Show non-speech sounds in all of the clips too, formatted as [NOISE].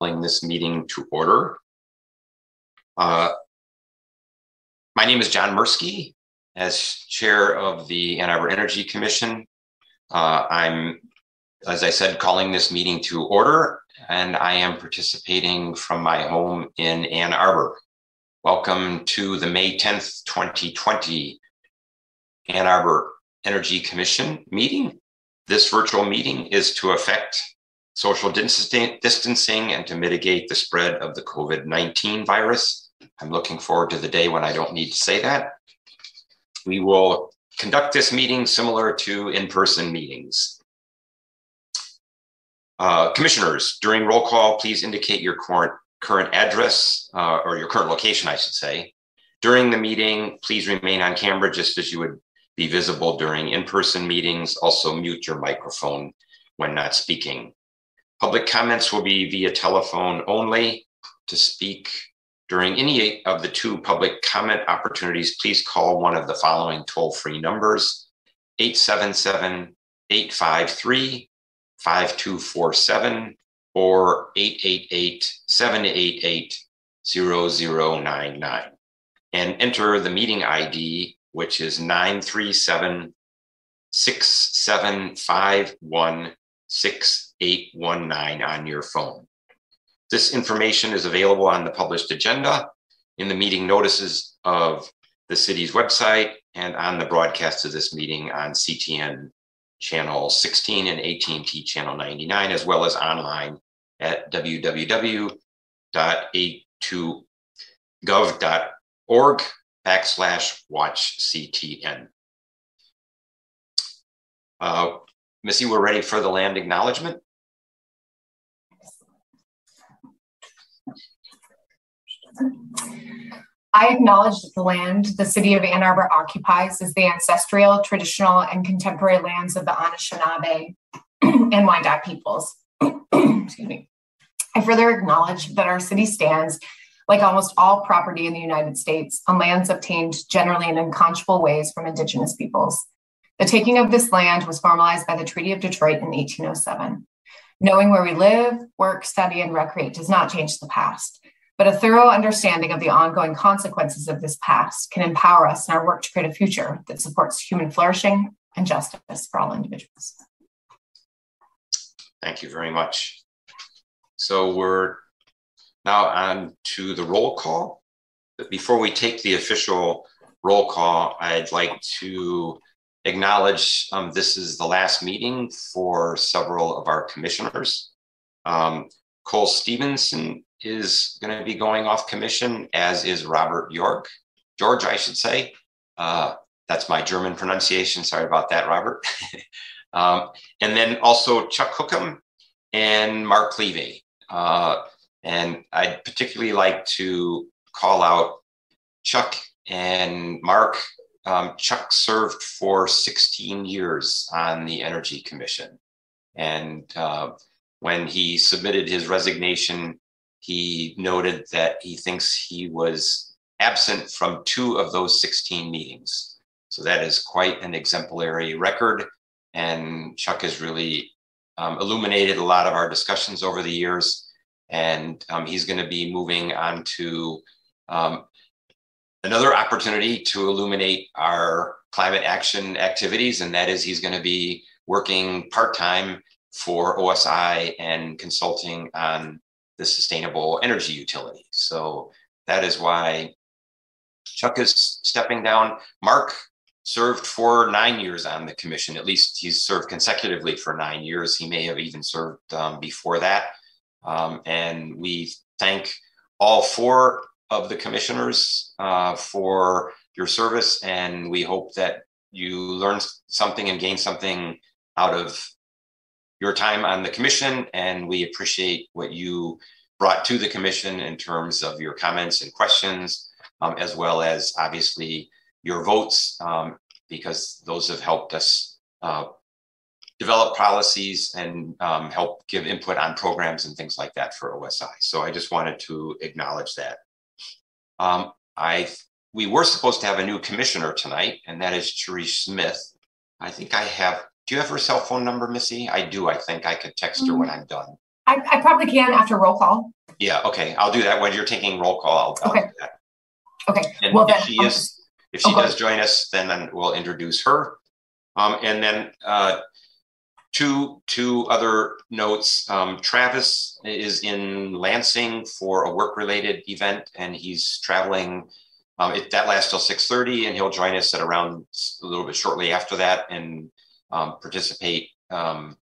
calling this meeting to order. Uh, my name is John Mursky. As chair of the Ann Arbor Energy Commission, uh, I'm, as I said, calling this meeting to order, and I am participating from my home in Ann Arbor. Welcome to the May 10th, 2020 Ann Arbor Energy Commission meeting. This virtual meeting is to affect social distancing and to mitigate the spread of the COVID 19 virus. I'm looking forward to the day when I don't need to say that. We will conduct this meeting similar to in person meetings. Uh, commissioners, during roll call, please indicate your current, current address uh, or your current location, I should say. During the meeting, please remain on camera just as you would be visible during in person meetings. Also, mute your microphone when not speaking. Public comments will be via telephone only. To speak during any of the two public comment opportunities, please call one of the following toll free numbers 877 853 5247 or 888 788 0099 and enter the meeting ID, which is 937 6751 6819 on your phone. This information is available on the published agenda, in the meeting notices of the city's website, and on the broadcast of this meeting on CTN channel 16 and AT&T channel 99, as well as online at www.a2gov.org backslash watch CTN. Uh, Missy, we're ready for the land acknowledgement. I acknowledge that the land the city of Ann Arbor occupies is the ancestral, traditional, and contemporary lands of the Anishinaabe [CLEARS THROAT] and Wendat peoples. [CLEARS THROAT] Excuse me. I further acknowledge that our city stands, like almost all property in the United States, on lands obtained generally in unconscionable ways from Indigenous peoples. The taking of this land was formalized by the Treaty of Detroit in 1807. Knowing where we live, work, study, and recreate does not change the past, but a thorough understanding of the ongoing consequences of this past can empower us in our work to create a future that supports human flourishing and justice for all individuals. Thank you very much. So we're now on to the roll call. But before we take the official roll call, I'd like to acknowledge um, this is the last meeting for several of our commissioners. Um, Cole Stevenson is going to be going off commission, as is Robert York. George, I should say. Uh, that's my German pronunciation. Sorry about that, Robert. [LAUGHS] um, and then also Chuck Hookham and Mark Levy. Uh, and I'd particularly like to call out Chuck and Mark um, Chuck served for 16 years on the Energy Commission. And uh, when he submitted his resignation, he noted that he thinks he was absent from two of those 16 meetings. So that is quite an exemplary record. And Chuck has really um, illuminated a lot of our discussions over the years. And um, he's going to be moving on to um, another opportunity to illuminate our climate action activities, and that is he's going to be working part time for OSI and consulting on the sustainable energy utility. So that is why Chuck is stepping down. Mark served for nine years on the commission. At least he's served consecutively for nine years. He may have even served um, before that. Um, and we thank all four of the commissioners uh, for your service, and we hope that you learn something and gain something out of your time on the commission. And we appreciate what you brought to the commission in terms of your comments and questions, um, as well as obviously your votes, um, because those have helped us uh, develop policies and um, help give input on programs and things like that for OSI. So I just wanted to acknowledge that. Um, I we were supposed to have a new commissioner tonight, and that is Cherish Smith. I think I have. Do you have her cell phone number, Missy? I do. I think I could text her when mm-hmm. I'm done. I, I probably can after roll call. Yeah, okay, I'll do that when you're taking roll call. I'll, I'll Okay. do that. Okay, And well then. if she I'll is, just- if she Okay. does join us, then, then we'll introduce her. Um, and then, uh, two, two other notes. Um, Travis is in Lansing for a work-related event and he's traveling. Um, it, that lasts till six thirty and he'll join us at around a little bit shortly after that and, um, participate, um,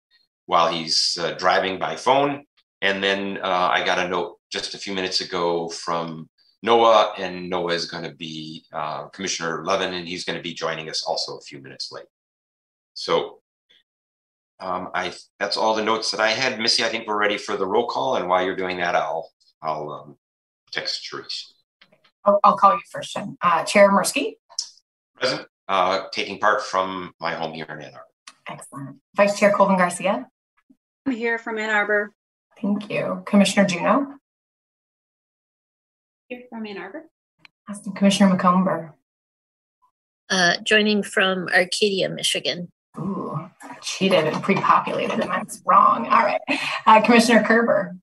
while he's uh, driving by phone. And then, uh, I got a note just a few minutes ago from Noah, and Noah is going to be uh, Commissioner Levin, and he's going to be joining us also a few minutes late. So um, I that's all the notes that I had. Missy, I think we're ready for the roll call, and while you're doing that, I'll I'll um, text Therese. I'll, I'll call you first, Jen. Uh, Chair Mursky. Present, uh, taking part from my home here in Ann Arbor. Excellent. Vice Chair Colvin Garcia. I'm here from Ann Arbor. Thank you. Commissioner Juno. Here from Ann Arbor. Assistant Commissioner McComber. uh, joining from Arcadia, Michigan. Ooh, cheated and pre-populated, and that's wrong. All right. Uh, Commissioner Kerber.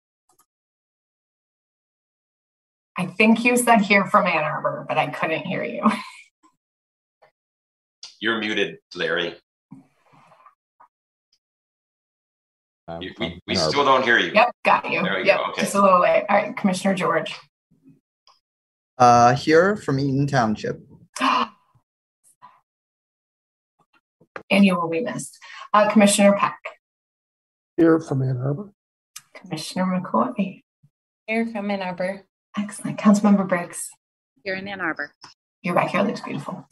I think you said here from Ann Arbor, but I couldn't hear you. You're muted, Larry. I'm You- we we Ann still don't hear you. Yep, got you. There we yep, go, okay. just a little late. All right, Commissioner George. Uh, here from Eaton Township. [GASPS] and you will be missed. Uh, Commissioner Peck. Here from Ann Arbor. Commissioner McCoy. Here from Ann Arbor. Excellent. Councilmember Briggs. Here in Ann Arbor. Your backyard looks beautiful.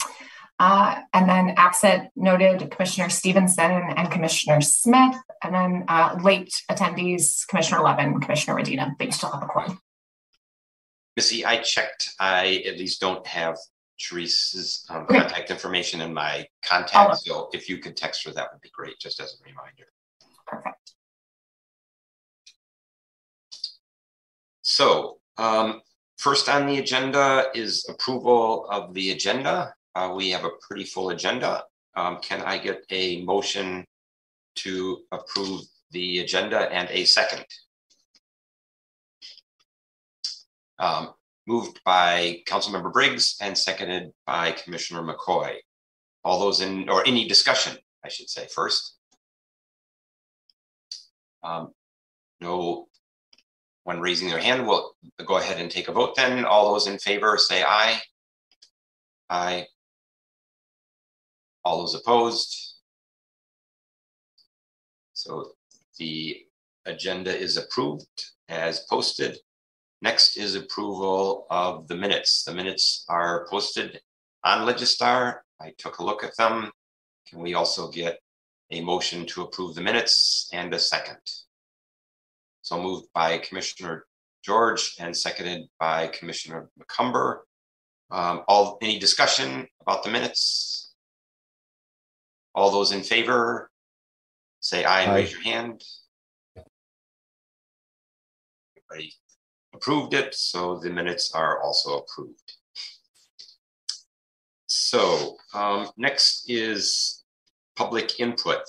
Uh, and then absent noted Commissioner Stevenson and Commissioner Smith, and then uh, late attendees, Commissioner Levin, Commissioner Medina, but you still have a quorum. Missy, I checked. I at least don't have Therese's um, Okay. contact information in my I'll contacts. So if you could text her, that would be great, just as a reminder. Perfect. So, um, first on the agenda is approval of the agenda. Uh, we have a pretty full agenda. Um, can I get a motion to approve the agenda and a second? Um, moved by Councilmember Briggs and seconded by Commissioner McCoy. All those in, or any discussion, I should say first. Um, no one raising their hand, we'll go ahead and take a vote then. All those in favor, say aye. Aye. All those opposed? So the agenda is approved as posted. Next is approval of the minutes. The minutes are posted on Legistar. I took a look at them. Can we also get a motion to approve the minutes and a second? So moved by Commissioner George and seconded by Commissioner McCumber. Um, all, any discussion about the minutes? All those in favor, say aye and Aye. raise your hand. Everybody approved it, so the minutes are also approved. So, um, next is public input.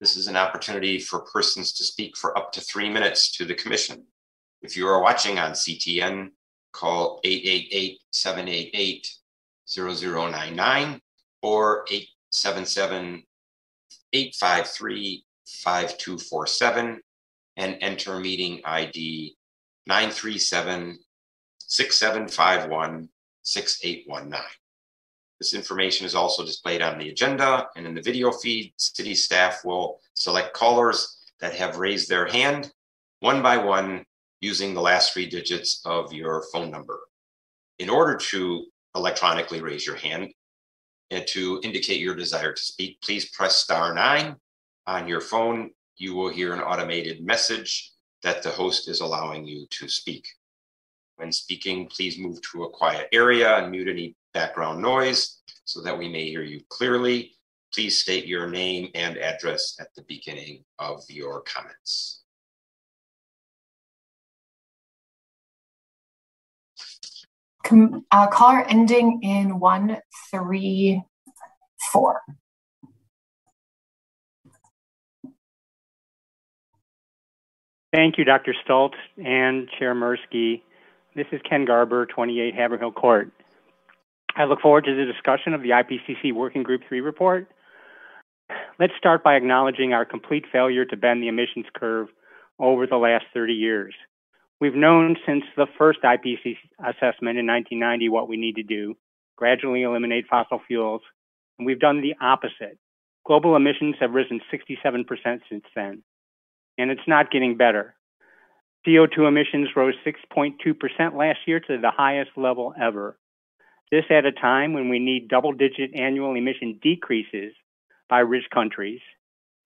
This is an opportunity for persons to speak for up to three minutes to the commission. If you are watching on CTN, call 888-788-0099 or 877-853-5247 and enter meeting ID 937-6751-6819. This information is also displayed on the agenda and in the video feed. City staff will select callers that have raised their hand one by one using the last three digits of your phone number. In order to electronically raise your hand and to indicate your desire to speak, please press star nine on your phone. You will hear an automated message that the host is allowing you to speak. When speaking, please move to a quiet area and mute any background noise so that we may hear you clearly. Please state your name and address at the beginning of your comments. Com- uh, caller ending in one, three, four. Thank you, Dr. Stults and Chair Mirsky. This is Ken Garber, 28 Haverhill Court. I look forward to the discussion of the IPCC Working Group 3 report. Let's start by acknowledging our complete failure to bend the emissions curve over the last 30 years. We've known since the first IPCC assessment in 1990 what we need to do gradually eliminate fossil fuels, and we've done the opposite. Global emissions have risen 67% since then, and it's not getting better. CO2 emissions rose 6.2% last year to the highest level ever. This at a time when we need double digit annual emission decreases by rich countries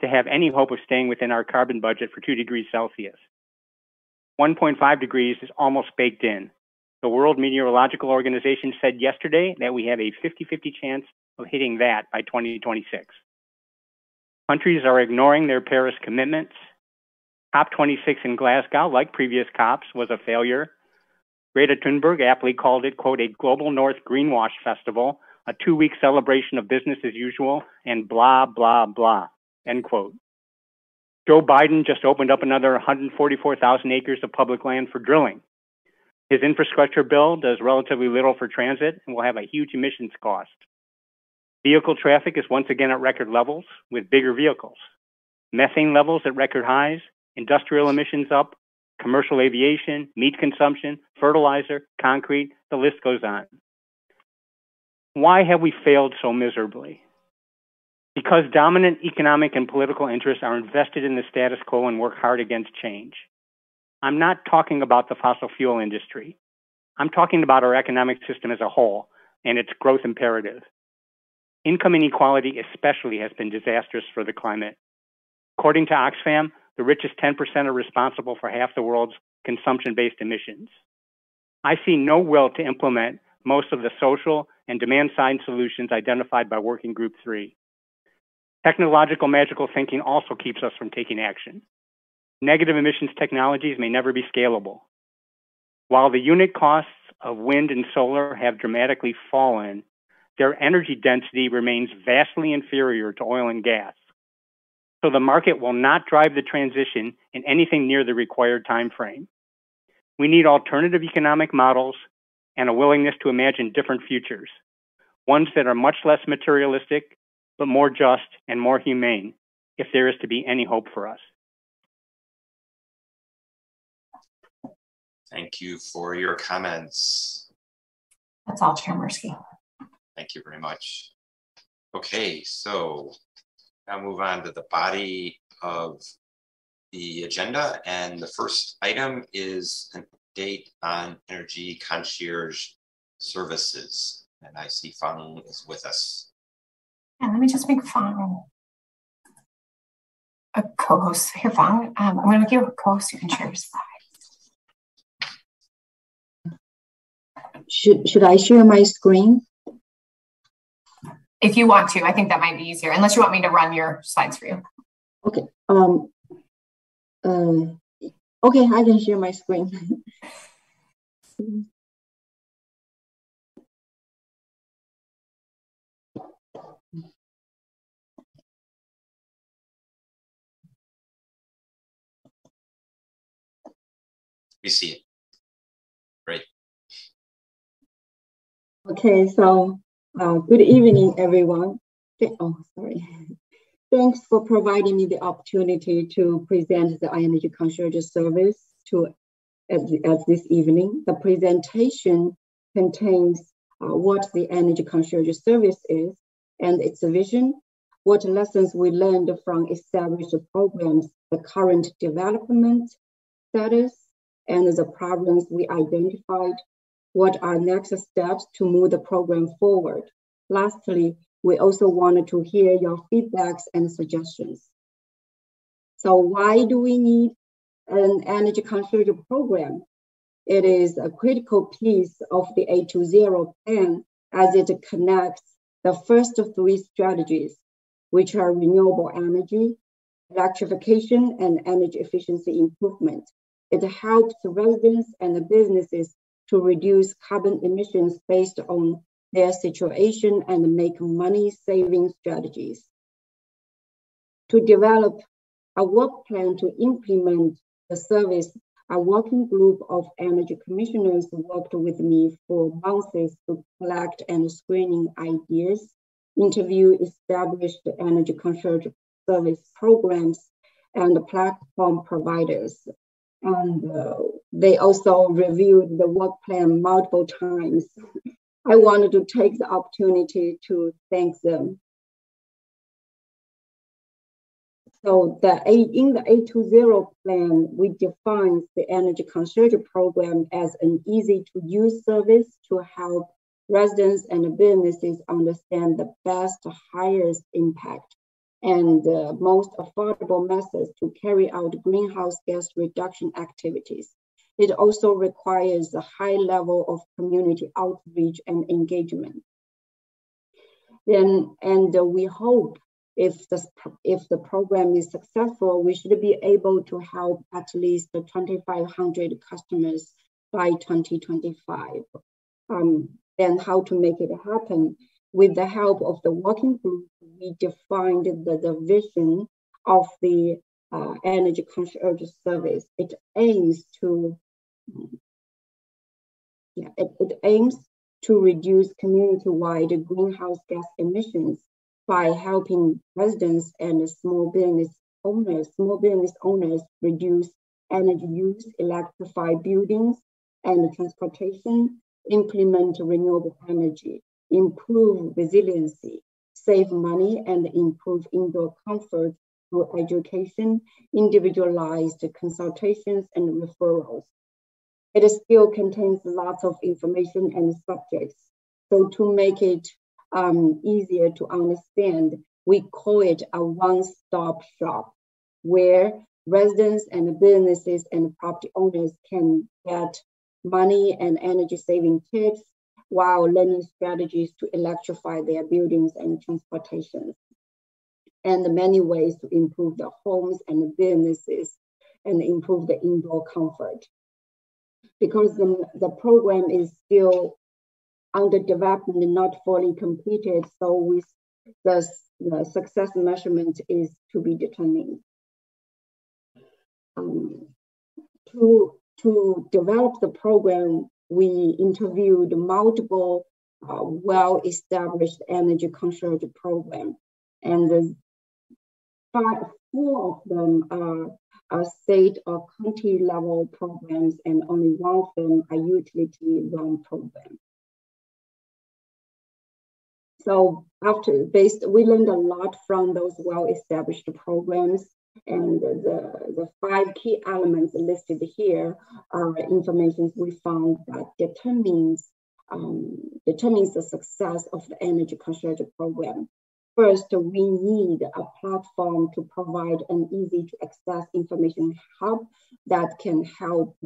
to have any hope of staying within our carbon budget for 2 degrees Celsius. 1.5 degrees is almost baked in. The World Meteorological Organization said yesterday that we have a 50 50 chance of hitting that by 2026. Countries are ignoring their Paris commitments. COP26 in Glasgow, like previous COPs, was a failure. Greta Thunberg aptly called it, quote, a global North greenwash festival, a two week celebration of business as usual, and blah, blah, blah, end quote. Joe Biden just opened up another 144,000 acres of public land for drilling. His infrastructure bill does relatively little for transit and will have a huge emissions cost. Vehicle traffic is once again at record levels with bigger vehicles. Methane levels at record highs, industrial emissions up, commercial aviation, meat consumption, fertilizer, concrete, the list goes on. Why have we failed so miserably? Because dominant economic and political interests are invested in the status quo and work hard against change. I'm not talking about the fossil fuel industry. I'm talking about our economic system as a whole and its growth imperative. Income inequality, especially, has been disastrous for the climate. According to Oxfam, the richest 10% are responsible for half the world's consumption based emissions. I see no will to implement most of the social and demand side solutions identified by Working Group 3. Technological magical thinking also keeps us from taking action. Negative emissions technologies may never be scalable. While the unit costs of wind and solar have dramatically fallen, their energy density remains vastly inferior to oil and gas. So the market will not drive the transition in anything near the required time frame. We need alternative economic models and a willingness to imagine different futures, ones that are much less materialistic, but more just and more humane, if there is to be any hope for us. Thank you for your comments. That's all, Chair Mirsky. Thank you very much. Okay, so now move on to the body of the agenda. And the first item is an update on energy concierge services. And I see Fang is with us. Yeah, let me just make Fang a co-host. Here, Fang, um, I'm going to give a co-host. You can share your slide. Should, should I share my screen? If you want to, I think that might be easier, unless you want me to run your slides for you. Okay. Um, uh, okay, I can share my screen. [LAUGHS] We see it. Great. Okay, so uh, good evening, everyone. Oh, sorry. [LAUGHS] Thanks for providing me the opportunity to present the energy concierge service to at, at this evening. The presentation contains uh, what the energy concierge service is and its vision, what lessons we learned from established programs, the current development status, and the problems we identified, what are next steps to move the program forward. Lastly, we also wanted to hear your feedbacks and suggestions. So why do we need an energy conservation program? It is a critical piece of the A2ZERO plan as it connects the first three strategies, which are renewable energy, electrification, and energy efficiency improvement. It helps residents and businesses to reduce carbon emissions based on their situation and make money saving strategies. To develop a work plan to implement the service, a working group of energy commissioners worked with me for months to collect and screening ideas, interview established energy concierge service programs and platform providers. And uh, they also reviewed the work plan multiple times. I wanted to take the opportunity to thank them So the A, in the A2ZERO plan, we define the energy concierge program as an easy to use service to help residents and businesses understand the best, highest impact and uh, most affordable methods to carry out greenhouse gas reduction activities. It also requires a high level of community outreach and engagement. Then, and we hope if the, if the program is successful, we should be able to help at least 2,500 customers by 2025. Um, and how to make it happen. With the help of the working group, we defined the, the vision of the uh, energy concierge service. It aims to yeah, it, it aims to reduce community-wide greenhouse gas emissions by helping residents and small business owners, small business owners reduce energy use, electrify buildings and transportation, implement renewable energy, improve resiliency, save money, and improve indoor comfort through education, individualized consultations, and referrals. It still contains lots of information and subjects. So to make it um, easier to understand, we call it a one-stop shop where residents and businesses and property owners can get money and energy saving tips while learning strategies to electrify their buildings and transportation and many ways to improve the homes and businesses and improve the indoor comfort. Because the, the program is still under development, not fully completed. So with the, the success measurement is to be determined. Um, to, to develop the program, we interviewed multiple uh, well-established energy conservation program, and five, four of them are, are state or county level programs, and only one of them are utility-run program. So after based, we learned a lot from those well-established programs. And the, the five key elements listed here are information we found that determines um, determines the success of the energy concierge program. First, we need a platform to provide an easy to access information hub that can help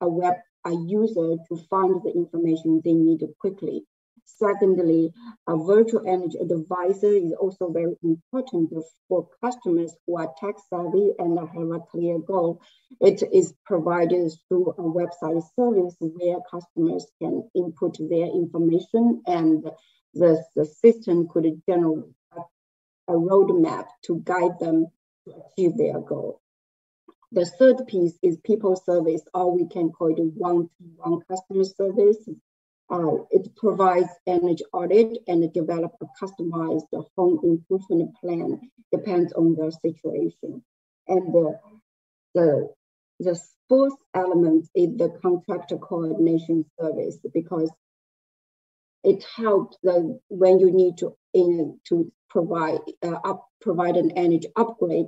a web a user to find the information they need quickly. Secondly, a virtual energy advisor is also very important for customers who are tech savvy and have a clear goal. It is provided through a website service where customers can input their information and the, the system could generate a roadmap to guide them to achieve their goal. The third piece is people service, or we can call it one-to-one customer service. Uh, it provides energy audit and develop a customized home improvement plan, depends on the situation. And the, the, the fourth element is the contractor coordination service because it helps the, when you need to, in, to provide, uh, up, provide an energy upgrade,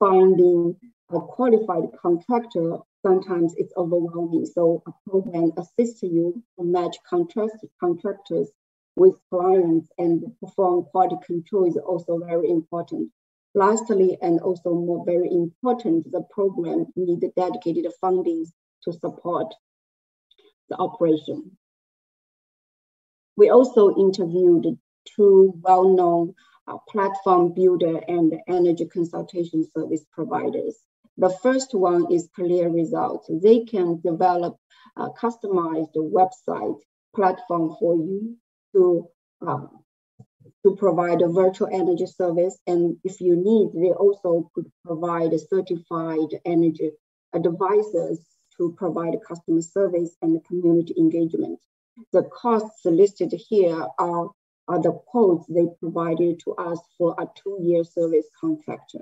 finding a qualified contractor sometimes it's overwhelming. So a program assists you to match contract, contractors with clients and perform quality control is also very important. Lastly, and also more very important, the program need dedicated funding to support the operation. We also interviewed two well-known uh, platform builder and energy consultation service providers. The first one is clear results. They can develop a customized website platform for you to, um, to provide a virtual energy service. And if you need, they also could provide certified energy advisors to provide customer service and community engagement. The costs listed here are, are the quotes they provided to us for a two-year service contract.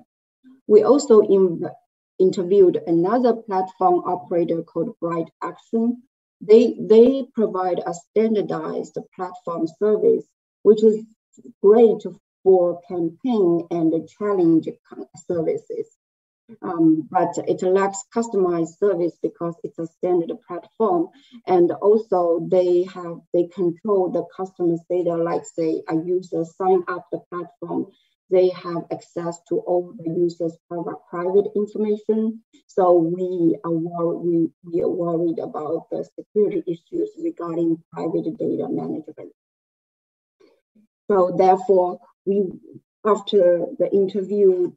We also in, interviewed another platform operator called Bright Action. They, they provide a standardized platform service, which is great for campaign and challenge services. Um, but it lacks customized service because it's a standard platform. And also they have, they control the customer's data, like say a user sign up the platform, they have access to all the users' private information. So we are, worried, we, we are worried about the security issues regarding private data management. So therefore, we after the interview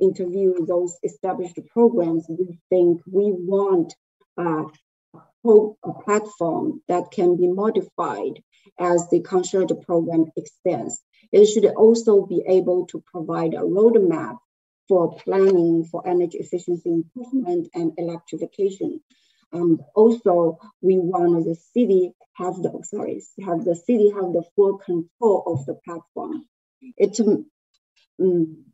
interview those established programs, we think we want uh, a platform that can be modified as the concierge program extends. It should also be able to provide a roadmap for planning for energy efficiency improvement and electrification. And also, we want the city have the sorry have the city have the full control of the platform. It um,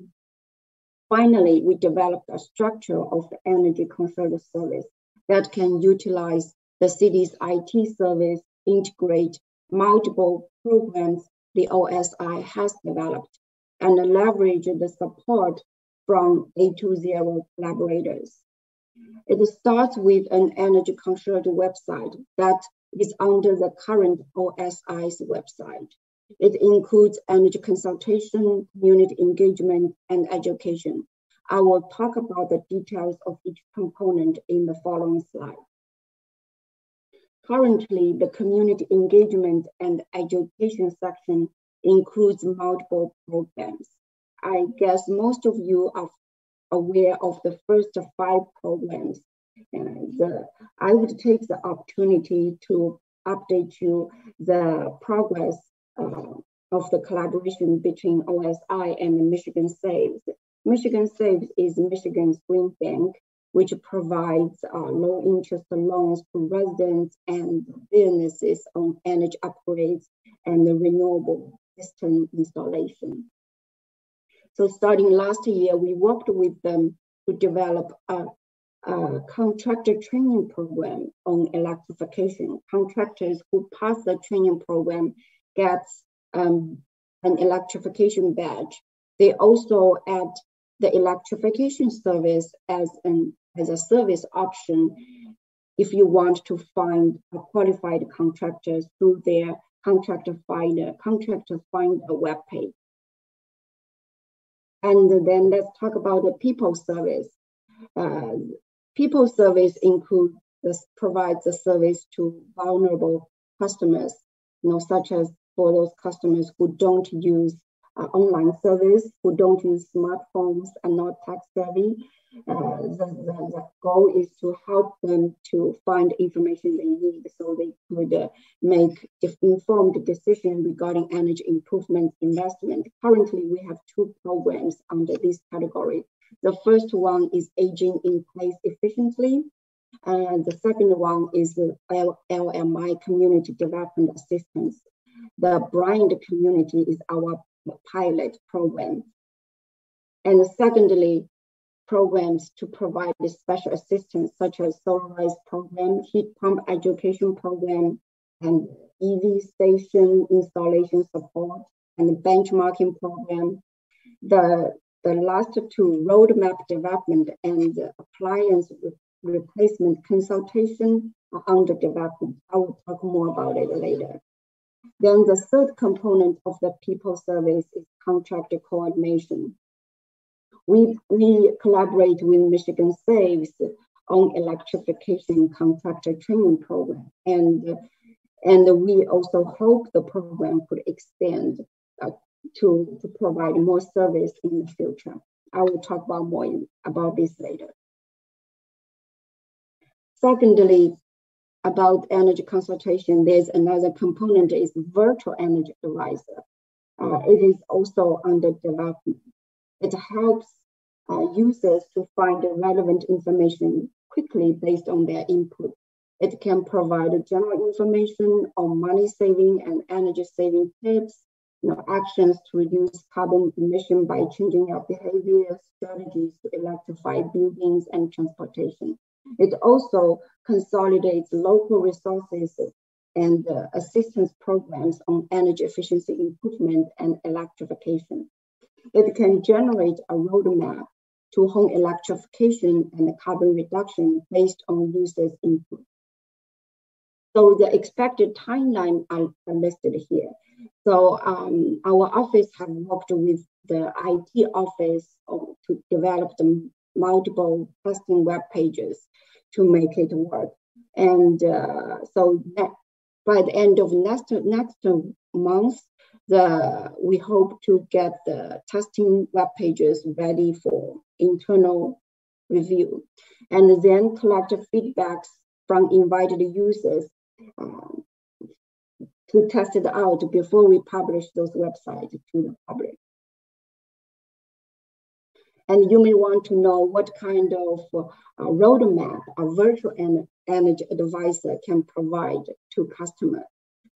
finally we developed a structure of the energy concierge service that can utilize the city's IT service, integrate multiple programs the OSI has developed, and leverage the support from A2ZERO collaborators. It starts with an energy concierge website that is under the current OSI's website. It includes energy consultation, community engagement, and education. I will talk about the details of each component in the following slide. Currently, the community engagement and education section includes multiple programs. I guess most of you are aware of the first five programs. And the, I would take the opportunity to update you the progress uh, of the collaboration between OSI and Michigan Saves. Michigan Saves is Michigan's green bank which provides uh, low interest loans to residents and businesses on energy upgrades and the renewable system installation. So starting last year, we worked with them to develop a, a contractor training program on electrification. Contractors who pass the training program gets um, an electrification badge. They also add the electrification service as an as a service option if you want to find a qualified contractors through their contractor finder, contractor finder web page. And then let's talk about the people service. Uh, people service include this provides a service to vulnerable customers, you know, such as for those customers who don't use uh, online service, who don't use smartphones and not tech savvy, uh, the, the, the, goal is to help them to find information they need so they could uh, make informed decision regarding energy improvement investment. Currently, we have two programs under this category. The first one is aging in place efficiently. And the second one is the LMI community development assistance. The Bryant community is our pilot program. And secondly, programs to provide special assistance such as solarized program, heat pump education program, and EV station installation support and benchmarking program. The, the last two, roadmap development and appliance re replacement consultation are under development. I will talk more about it later. Then the third component of the people service is contract coordination we, we collaborate with Michigan Saves on electrification contractor training program. And, and we also hope the program could extend uh, to, to provide more service in the future. I will talk about more in, about this later. Secondly, about energy consultation, there's another component is virtual energy advisor. Uh, it is also under development. It helps uh, users to find relevant information quickly based on their input. It can provide general information on money saving and energy saving tips, you know, actions to reduce carbon emission by changing your behavior, strategies to electrify buildings and transportation. It also consolidates local resources and uh, assistance programs on energy efficiency improvement and electrification. It can generate a roadmap to home electrification and carbon reduction based on users' input. So the expected timeline are, listed here. So um, our office have worked with the IT office to develop the multiple testing web pages to make it work. And uh, so by the end of next next month, the we hope to get the testing web pages ready for internal review, and then collect feedbacks from invited users um, to test it out before we publish those websites to the public. And you may want to know what kind of uh, roadmap a virtual energy advisor can provide to customers.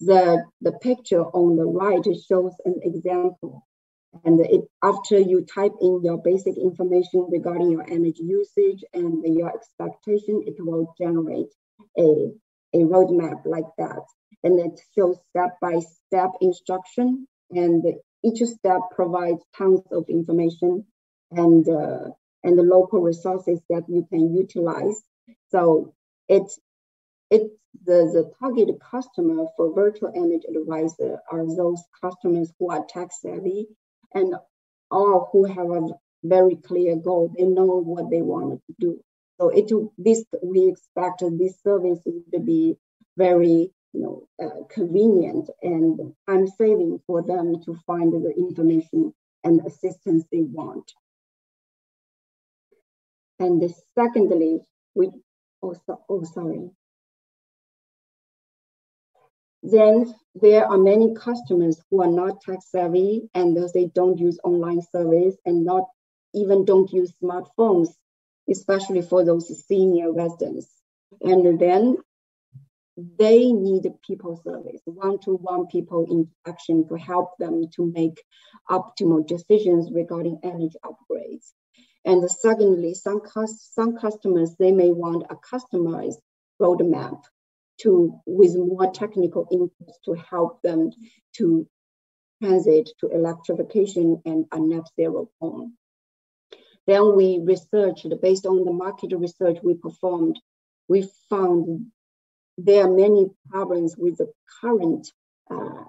The, the picture on the right shows an example. And it, after you type in your basic information regarding your energy usage and your expectation, it will generate a a roadmap like that. And it shows step-by-step instruction and each step provides tons of information and, uh, and the local resources that you can utilize. So it's, it's the, the target customer for virtual energy advisor are those customers who are tech savvy and or who have a very clear goal. They know what they want to do. So it this we expect this service to be very you know uh, convenient and time saving for them to find the information and assistance they want. And secondly, we also oh sorry. Then there are many customers who are not tech savvy and thus they don't use online service and not even don't use smartphones especially for those senior residents. And then they need people service, one-to-one people interaction to help them to make optimal decisions regarding energy upgrades. And secondly, some, some customers, they may want a customized roadmap to with more technical inputs to help them to transit to electrification and a net zero home. Then we researched based on the market research we performed. We found there are many problems with the current uh,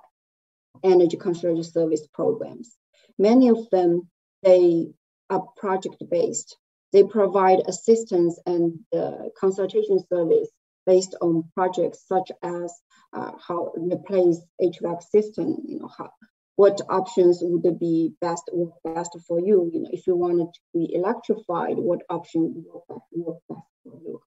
energy concierge service programs. Many of them, they are project based. They provide assistance and uh, consultation service based on projects such as uh, how replace HVAC system, you know, how, what options would be best work best for you? You know, if you wanted to be electrified, what option would work best for you?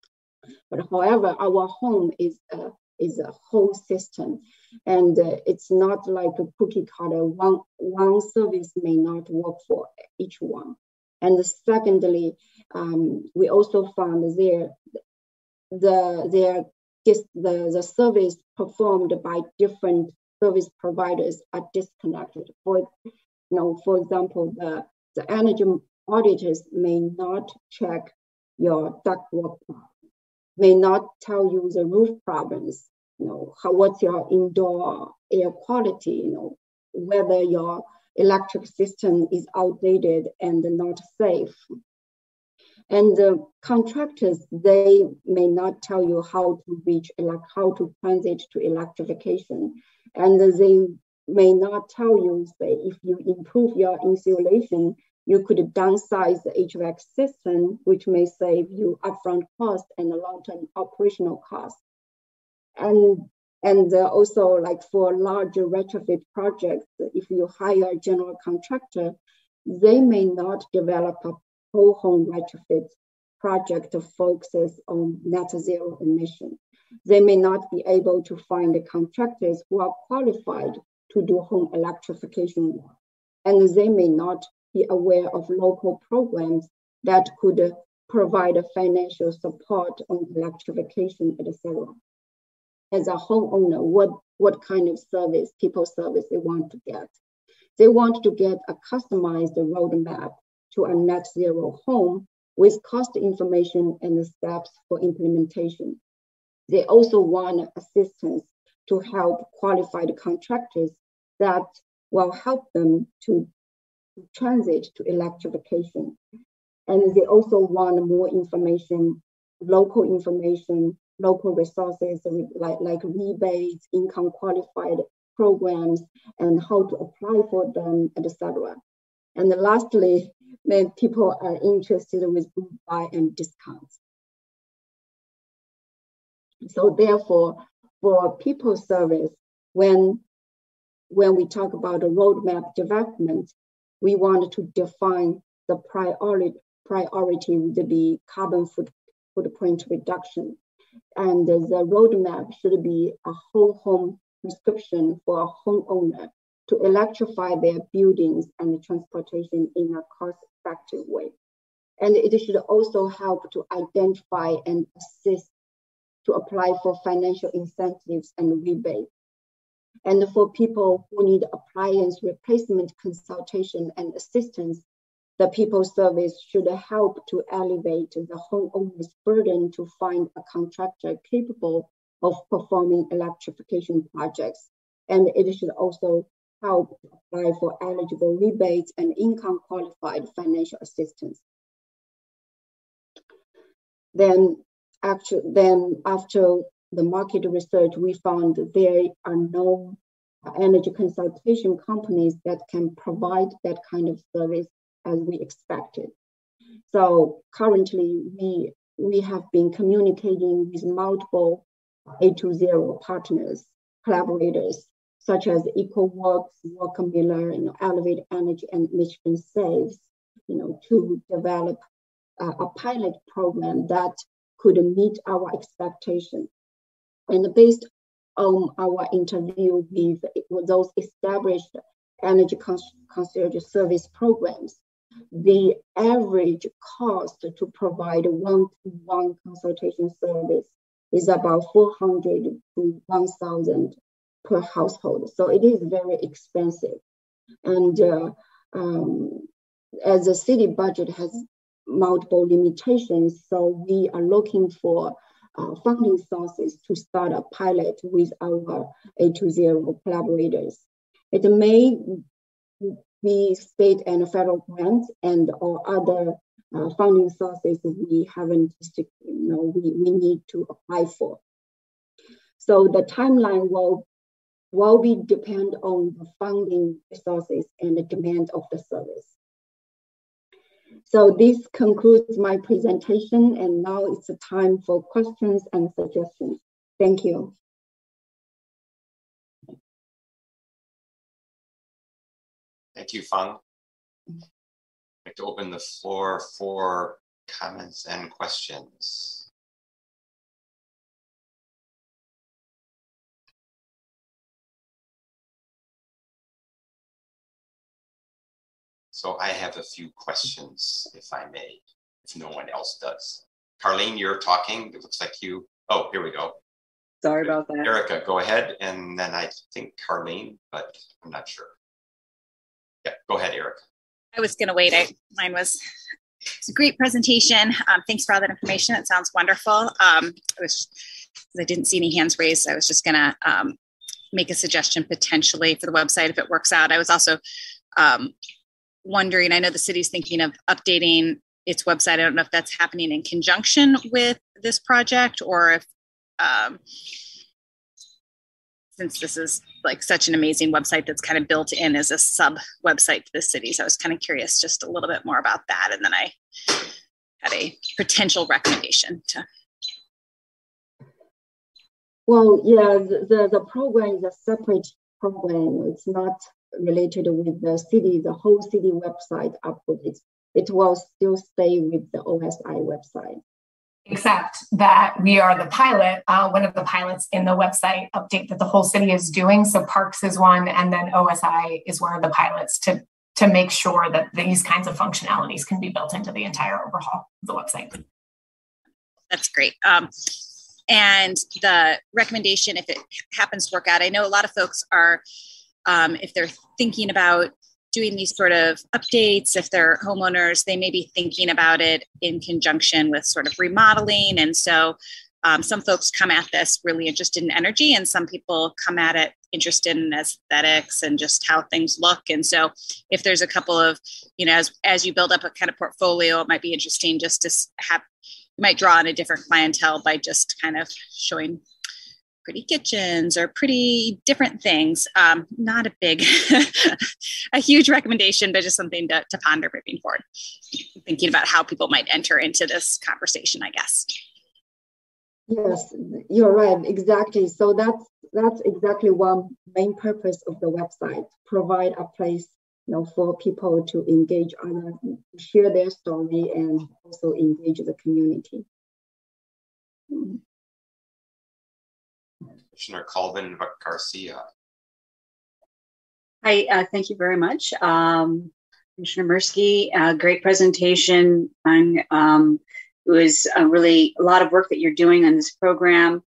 But however, our home is a is a whole system, and uh, it's not like a cookie cutter. One one service may not work for each one. And secondly, um, we also found there the there the the service performed by different service providers are disconnected. For, you know, for example, the, the energy auditors may not check your ductwork may not tell you the roof problems, you know, how, what's your indoor air quality, you know, whether your electric system is outdated and not safe. And the contractors, they may not tell you how to reach, like how to transit to electrification and they may not tell you, say, if you improve your insulation, you could downsize the HVAC system, which may save you upfront cost and long-term operational cost. And and uh, also like for larger retrofit projects, if you hire a general contractor, they may not develop a whole home retrofit project focuses on um, net zero emission they may not be able to find the contractors who are qualified to do home electrification work. And they may not be aware of local programs that could provide financial support on electrification, etc. As a homeowner, what, what kind of service, people service they want to get. They want to get a customized roadmap to a net zero home with cost information and the steps for implementation. They also want assistance to help qualified contractors that will help them to transit to electrification. And they also want more information, local information, local resources like, like rebates, income qualified programs, and how to apply for them, etc. And lastly, when people are interested with buy and discounts. So therefore, for people service, when when we talk about the roadmap development, we want to define the priority priority would be carbon foot, footprint reduction. And the roadmap should be a whole home prescription for a homeowner to electrify their buildings and transportation in a cost-effective way. And it should also help to identify and assist to apply for financial incentives and rebates. And for people who need appliance replacement consultation and assistance, the People Service should help to elevate the homeowner's burden to find a contractor capable of performing electrification projects. And it should also help apply for eligible rebates and income qualified financial assistance. Then, after, then after the market research, we found there are no energy consultation companies that can provide that kind of service as we expected. So currently, we we have been communicating with multiple A2Zero partners, collaborators, such as EcoWorks, Walker Miller, you know, Elevate Energy, and Michigan Saves, you know, to develop uh, a pilot program that could meet our expectation. And based on our interview with those established energy concierge service programs, the average cost to provide one-to-one consultation service is about 400 to 1,000 per household. So it is very expensive. And uh, um, as the city budget has multiple limitations, so we are looking for uh, funding sources to start a pilot with our A2Zero collaborators. It may be state and federal grants and or other uh, funding sources we haven't, you know, we, we need to apply for. So the timeline will, will we depend on the funding resources and the demand of the service. So this concludes my presentation and now it's a time for questions and suggestions. Thank you. Thank you, Fang. I'd like to open the floor for comments and questions. So I have a few questions, if I may, if no one else does. Carlene, you're talking. It looks like you. Oh, here we go. Sorry about that. Erica, go ahead. And then I think Carlene, but I'm not sure. Yeah, go ahead, Erica. I was going to wait. I, mine was it's a great presentation. Um, thanks for all that information. It sounds wonderful. Um, I was, I didn't see any hands raised. I was just going to um, make a suggestion potentially for the website if it works out. I was also um, wondering. I know the city's thinking of updating its website. I don't know if that's happening in conjunction with this project or if um, since this is like such an amazing website that's kind of built in as a sub website to the city. So I was kind of curious just a little bit more about that. And then I had a potential recommendation to. Well, yeah, the, the program is a separate program. It's not related with the city, the whole city website updates. It will still stay with the OSI website except that we are the pilot, uh, one of the pilots in the website update that the whole city is doing. So Parks is one, and then OSI is one of the pilots to to make sure that these kinds of functionalities can be built into the entire overhaul of the website. That's great. Um, and the recommendation, if it happens to work out, I know a lot of folks are, um, if they're thinking about doing these sort of updates, if they're homeowners, they may be thinking about it in conjunction with sort of remodeling. And so um, some folks come at this really interested in energy, and some people come at it interested in aesthetics and just how things look. And so, if there's a couple of, you know, as as you build up a kind of portfolio, it might be interesting just to have, you might draw on a different clientele by just kind of showing pretty kitchens or pretty different things. Um, not a big, [LAUGHS] a huge recommendation, but just something to, to ponder moving forward. Thinking about how people might enter into this conversation, I guess. Yes, you're right. Exactly. So that's that's exactly one main purpose of the website: provide a place, you know, for people to engage other, share their story, and also engage the community. Commissioner Calvin Garcia. Hi, uh, thank you very much. Um, Commissioner Mirsky, uh, great presentation. Um, it was a really a lot of work that you're doing on this program,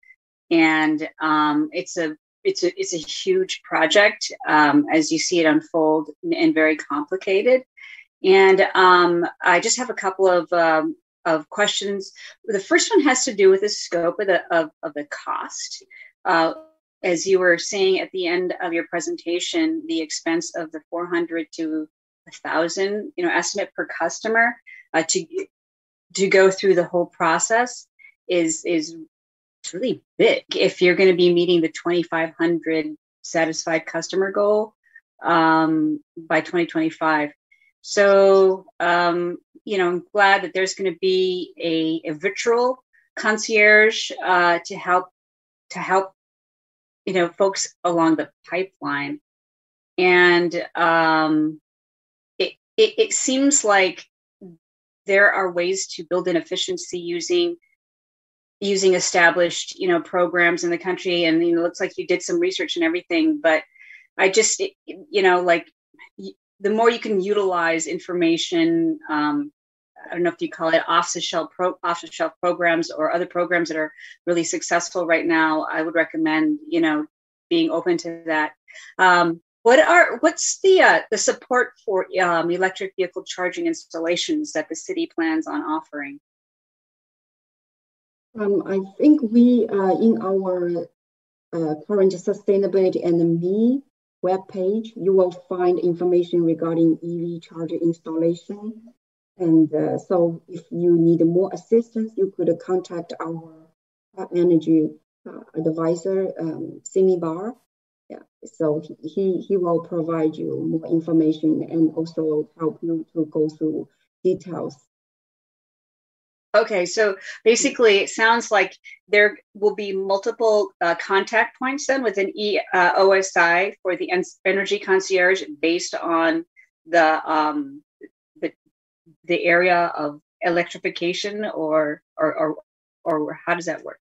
and um, it's a it's a it's a huge project um, as you see it unfold and very complicated. And um, I just have a couple of um, of questions. The first one has to do with the scope of the of, of the cost. Uh, as you were saying at the end of your presentation, the expense of the 400 to 1,000, you know, estimate per customer uh, to to go through the whole process is is really big. If you're going to be meeting the 2,500 satisfied customer goal um, by 2025, so um, you know, I'm glad that there's going to be a, a virtual concierge uh, to help to help you know folks along the pipeline, and um, it, it it seems like there are ways to build an efficiency using using established you know programs in the country. And you know, it looks like you did some research and everything but i just you know like the more you can utilize information um, i don't know if you call it off the shelf pro, off the shelf programs or other programs that are really successful right now i would recommend you know being open to that um, what are what's the uh, the support for um, electric vehicle charging installations that the city plans on offering? Um, I think we uh, in our uh, current sustainability and me webpage, you will find information regarding EV charger installation. And uh, so if you need more assistance, you could contact our uh, energy uh, advisor, um, Simi Barr, yeah so he he will provide you more information and also help you to go through details. Okay so basically it sounds like there will be multiple uh, contact points then with an e, uh, osi for the energy concierge based on the um the area of electrification or or or, or how does that work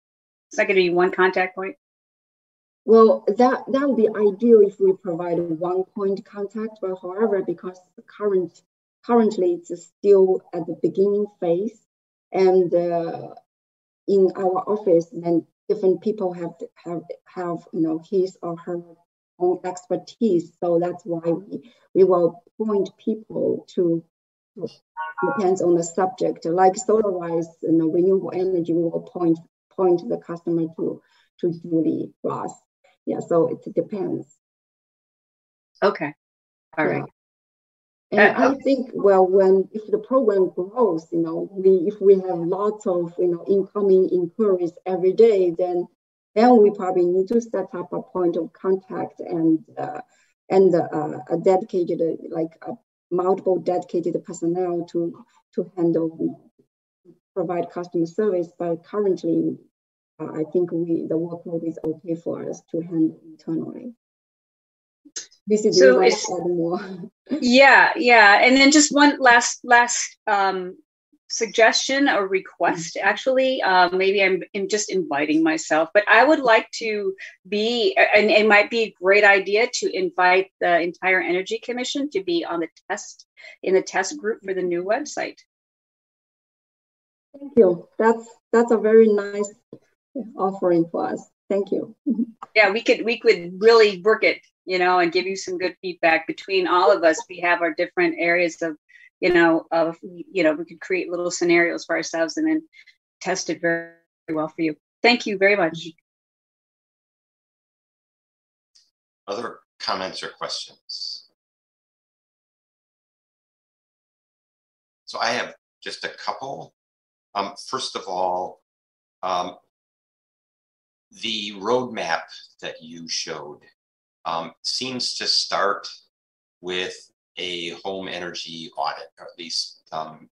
it's not going to be one contact point well, that, that would be ideal if we provide one point contact, but however, because current, currently it's still at the beginning phase and uh, in our office, then different people have, have, have, you know, his or her own expertise. So that's why we, we will point people to depends on the subject. Like Solarize, you know, renewable energy, we will point point the customer to to Julie Roth. Yeah so it depends. Okay. All right. And uh, I think, well, when if the program grows, you know, we if we have lots of you know incoming inquiries every day, then then we probably need to set up a point of contact and uh, and uh, a dedicated like a multiple dedicated personnel to to handle provide customer service. But currently, uh, I think we the workload is okay for us to handle internally. This is so more. [LAUGHS] yeah, yeah, and then just one last last um, suggestion or request actually. Uh, maybe I'm, I'm, just inviting myself but i would like to be and it might be a great idea to invite the entire energy commission to be on the test in the test group for the new website. Thank you. That's that's a very nice offering for us. Thank you. Yeah we could we could really work it you know and give you some good feedback. Between all of us we have our different areas of you know, of, you know, we could create little scenarios for ourselves and then test it very, very well for you. Thank you very much. Other comments or questions? So I have just a couple. Um, first of all, um, the roadmap that you showed um, seems to start with a home energy audit, or at least, um,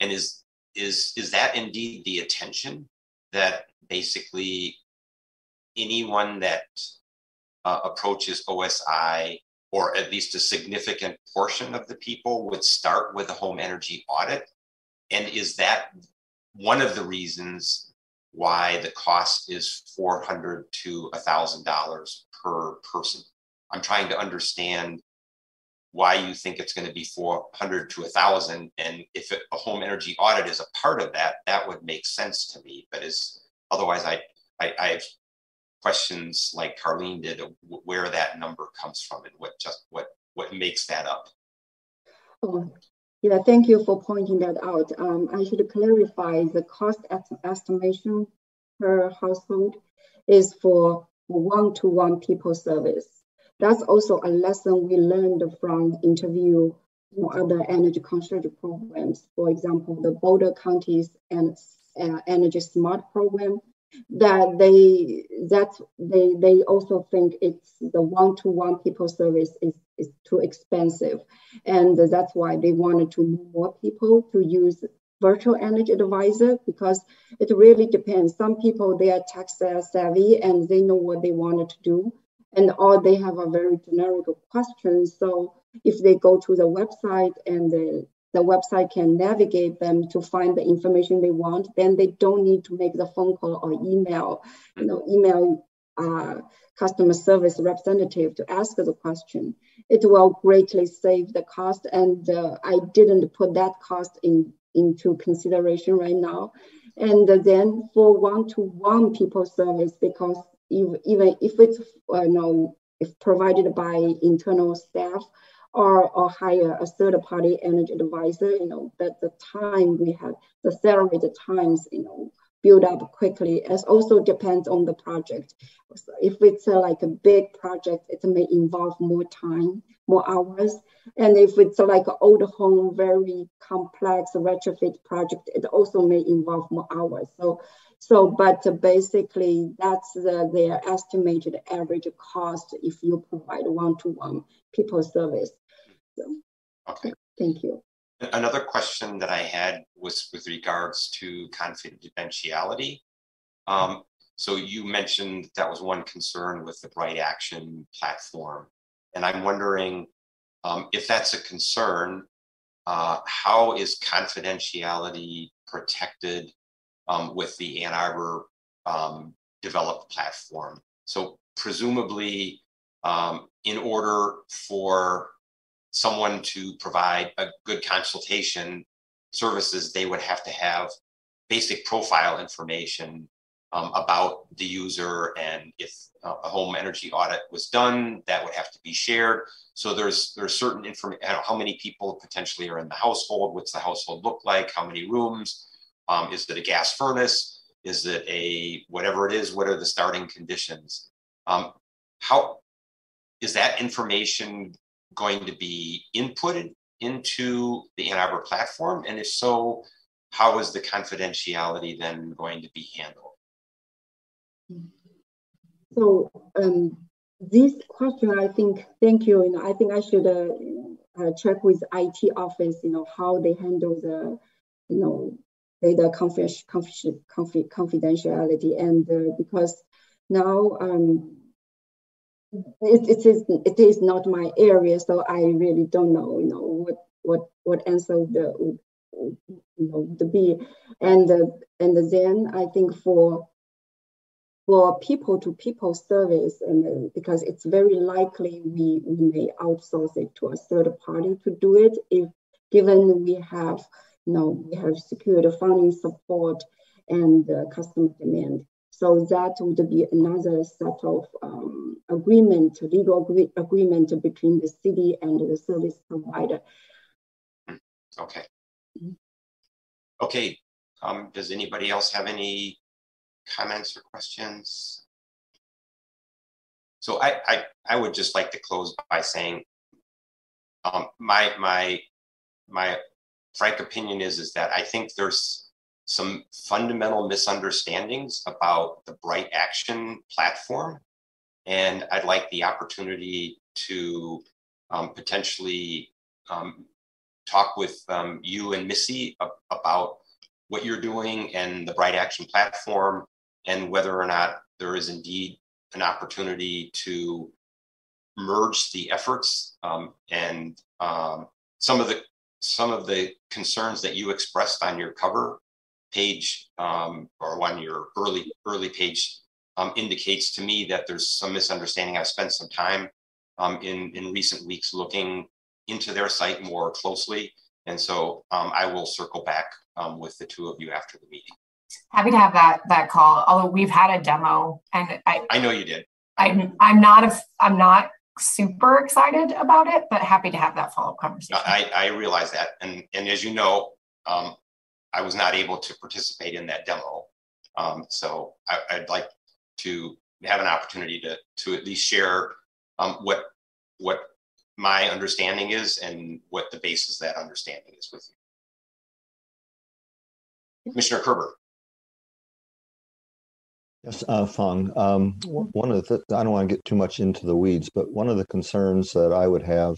and is is is that indeed the attention that basically anyone that uh, approaches OSI, or at least a significant portion of the people, would start with a home energy audit? And is that one of the reasons why the cost is four hundred to thousand dollars per person? I'm trying to understand why you think it's going to be 400 to 1000 and if it, a home energy audit is a part of that that would make sense to me but is otherwise I, I, I have questions like carlene did where that number comes from and what just what what makes that up. Oh yeah thank you for pointing that out. Um, i should clarify the cost estimation per household is for one-to-one people service that's also a lesson we learned from interview you know, other energy conservation programs. For example, the Boulder County's and uh, Energy Smart program. That they that they they also think it's the one-to-one people service is, is too expensive, and that's why they wanted to move more people to use virtual energy advisor because it really depends. Some people they are tax savvy and they know what they wanted to do and or they have a very generic question. So if they go to the website and the, the website can navigate them to find the information they want, then they don't need to make the phone call or email, you know, email uh, customer service representative to ask the question. It will greatly save the cost, and uh, I didn't put that cost in into consideration right now. And then for one-to-one people service, because even if it's uh, you know, if provided by internal staff or, or hire a third party energy advisor, you know, that the time we have, the salary, the times, you know, build up quickly. It also depends on the project. So if it's a, like a big project, it may involve more time, more hours. And if it's a, like an old home, very complex retrofit project, it also may involve more hours. So so, but basically that's the, their estimated average cost if you provide one-to-one people service. So, okay. Thank you. Another question that I had was with regards to confidentiality. Um, so you mentioned that was one concern with the BrightAction platform. And I'm wondering um, if that's a concern, uh, how is confidentiality protected um, with the Ann Arbor um, developed platform. So presumably, um, in order for someone to provide a good consultation services, they would have to have basic profile information um, about the user and if a home energy audit was done, that would have to be shared. So there's there's certain information, how many people potentially are in the household, what's the household look like, how many rooms, um, is it a gas furnace? Is it a whatever it is? What are the starting conditions? Um, how is that information going to be inputted into the Ann Arbor platform? And if so, how is the confidentiality then going to be handled? So um, this question, I think, thank you. Know, I think I should uh, uh, check with IT office. You know how they handle the, you know, data confidentiality. And uh, because now um, it, it is it is not my area, so I really don't know, you know, what what what answer would, you know the be. And uh, and then I think for for people to people service and uh, because it's very likely we, we may outsource it to a third party to do it if given we have know we have secured funding support and uh, customer demand. So that would be another set of um, agreement legal agree- agreement between the city and the service provider. Okay. Okay um, does anybody else have any comments or questions? So I, I, I would just like to close by saying um, my, my, my frank opinion is, is that I think there's some fundamental misunderstandings about the BrightAction platform. And I'd like the opportunity to um, potentially um, talk with um, you and Missy about what you're doing and the BrightAction platform and whether or not there is indeed an opportunity to merge the efforts um, and um, some of the some of the concerns that you expressed on your cover page um, or on your early early page um, indicates to me that there's some misunderstanding. I've spent some time um, in in recent weeks looking into their site more closely, and so um, I will circle back with the two of you after the meeting happy to have that that call. Although we've had a demo, and I I know you did. I'm I'm not a I'm not super excited about it, but happy to have that follow up conversation. I I realize that, and and as you know, um, I was not able to participate in that demo, um, so I, I'd like to have an opportunity to to at least share um, what what my understanding is and what the basis of that understanding is with you. Commissioner Kerber. Yes, uh, Fang. Um, one of the, I don't want to get too much into the weeds, but one of the concerns that I would have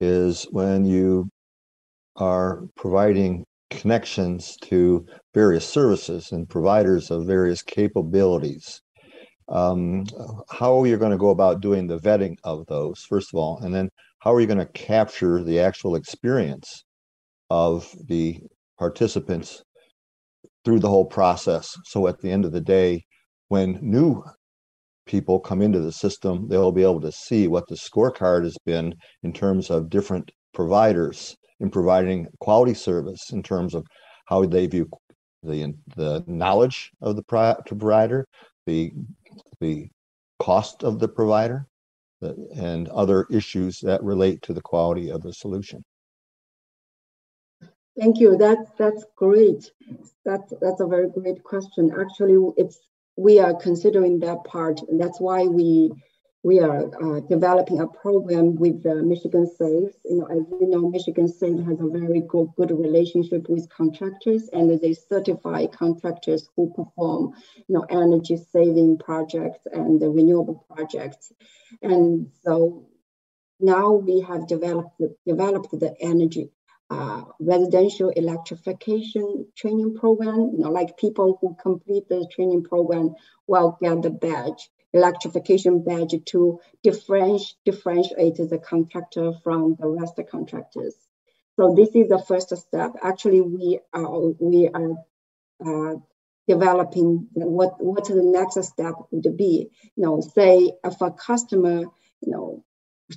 is when you are providing connections to various services and providers of various capabilities. Um, how are you going to go about doing the vetting of those, first of all? And then how are you going to capture the actual experience of the participants through the whole process? So at the end of the day, when new people come into the system, they'll be able to see what the scorecard has been in terms of different providers in providing quality service in terms of how they view the the knowledge of the provider, the the cost of the provider, and other issues that relate to the quality of the solution. Thank you. That's that's great. That's that's a very great question. Actually, it's we are considering that part. And that's why we we are uh, developing a program with uh, Michigan Saves. You know, as you know, Michigan Saves has a very good, good relationship with contractors, and they certify contractors who perform, you know, energy saving projects and the renewable projects. And so now we have developed developed the energy uh, residential electrification training program. You know, like people who complete the training program will get the badge, electrification badge to differentiate, differentiate the contractor from the rest of contractors. So this is the first step. Actually, we are we are uh, developing what what the next step would be. You know, say if a customer, you know,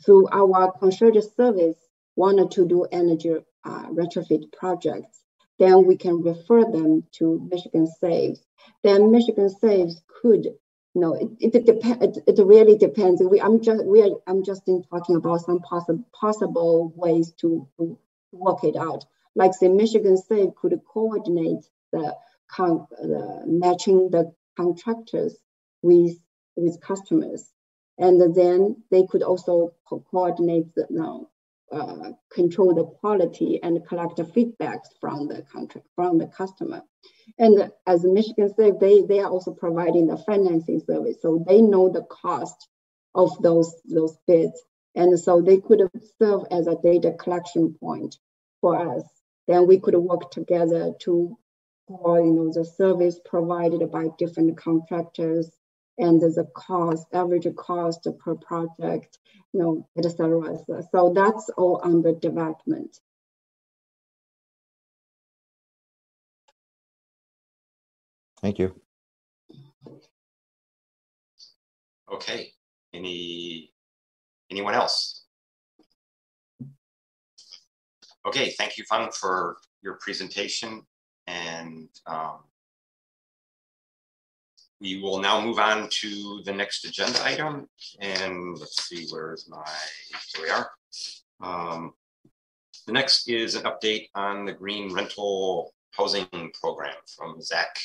through our concierge service wanted to do energy uh, retrofit projects, then we can refer them to Michigan Saves. Then Michigan Saves could, you know, it, it, dep- it, it really depends. We, I'm just we are I'm just in talking about some possible possible ways to, to work it out. Like say Michigan Save could coordinate the, con- the matching the contractors with with customers, and then they could also co- coordinate the you know, uh, control the quality and collect the feedbacks from the contract from the customer. And as Michigan Saves, they, they are also providing the financing service. So they know the cost of those, those bids. And so they could serve as a data collection point for us. Then we could work together to for you know the service provided by different contractors and the cost, average cost per project, you know, et cetera. So that's all under development. Thank you. Okay. Any anyone else? Okay. Thank you, Fang, for your presentation and um, we will now move on to the next agenda item. And let's see, where's my, here we are. Um, the next is an update on the green rental housing program from Zach.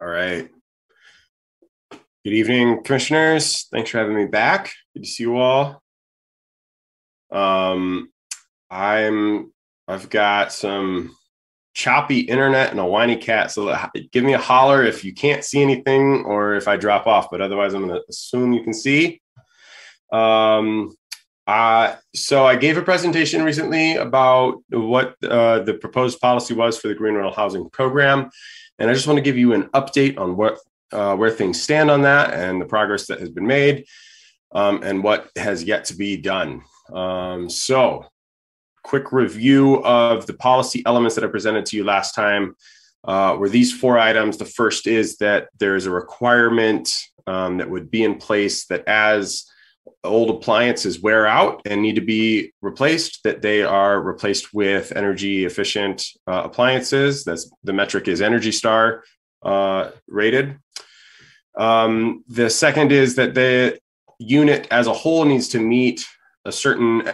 All right. Good evening, commissioners. Thanks for having me back. Good to see you all. Um, I'm I've got some choppy internet and a whiny cat. So give me a holler if you can't see anything or if I drop off. But otherwise, I'm going to assume you can see. Um, uh, so I gave a presentation recently about what uh, the proposed policy was for the green rental housing program, and I just want to give you an update on what uh, where things stand on that and the progress that has been made, um, and what has yet to be done. Um, so quick review of the policy elements that I presented to you last time uh, were these four items. The first is that there's a requirement um, that would be in place that as old appliances wear out and need to be replaced, that they are replaced with energy efficient uh, appliances. That's the metric is Energy Star uh, rated. Um, the second is that the unit as a whole needs to meet a certain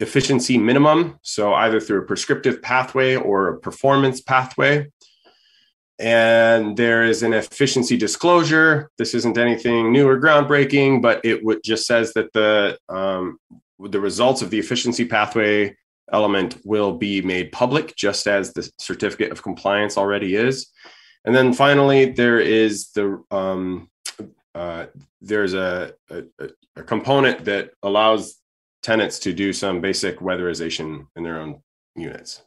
efficiency minimum. So either through a prescriptive pathway or a performance pathway. And there is an efficiency disclosure. This isn't anything new or groundbreaking, but it would just says that the um, the results of the efficiency pathway element will be made public, just as the certificate of compliance already is. And then finally, there is the um, uh, there's a, a, a component that allows tenants to do some basic weatherization in their own units.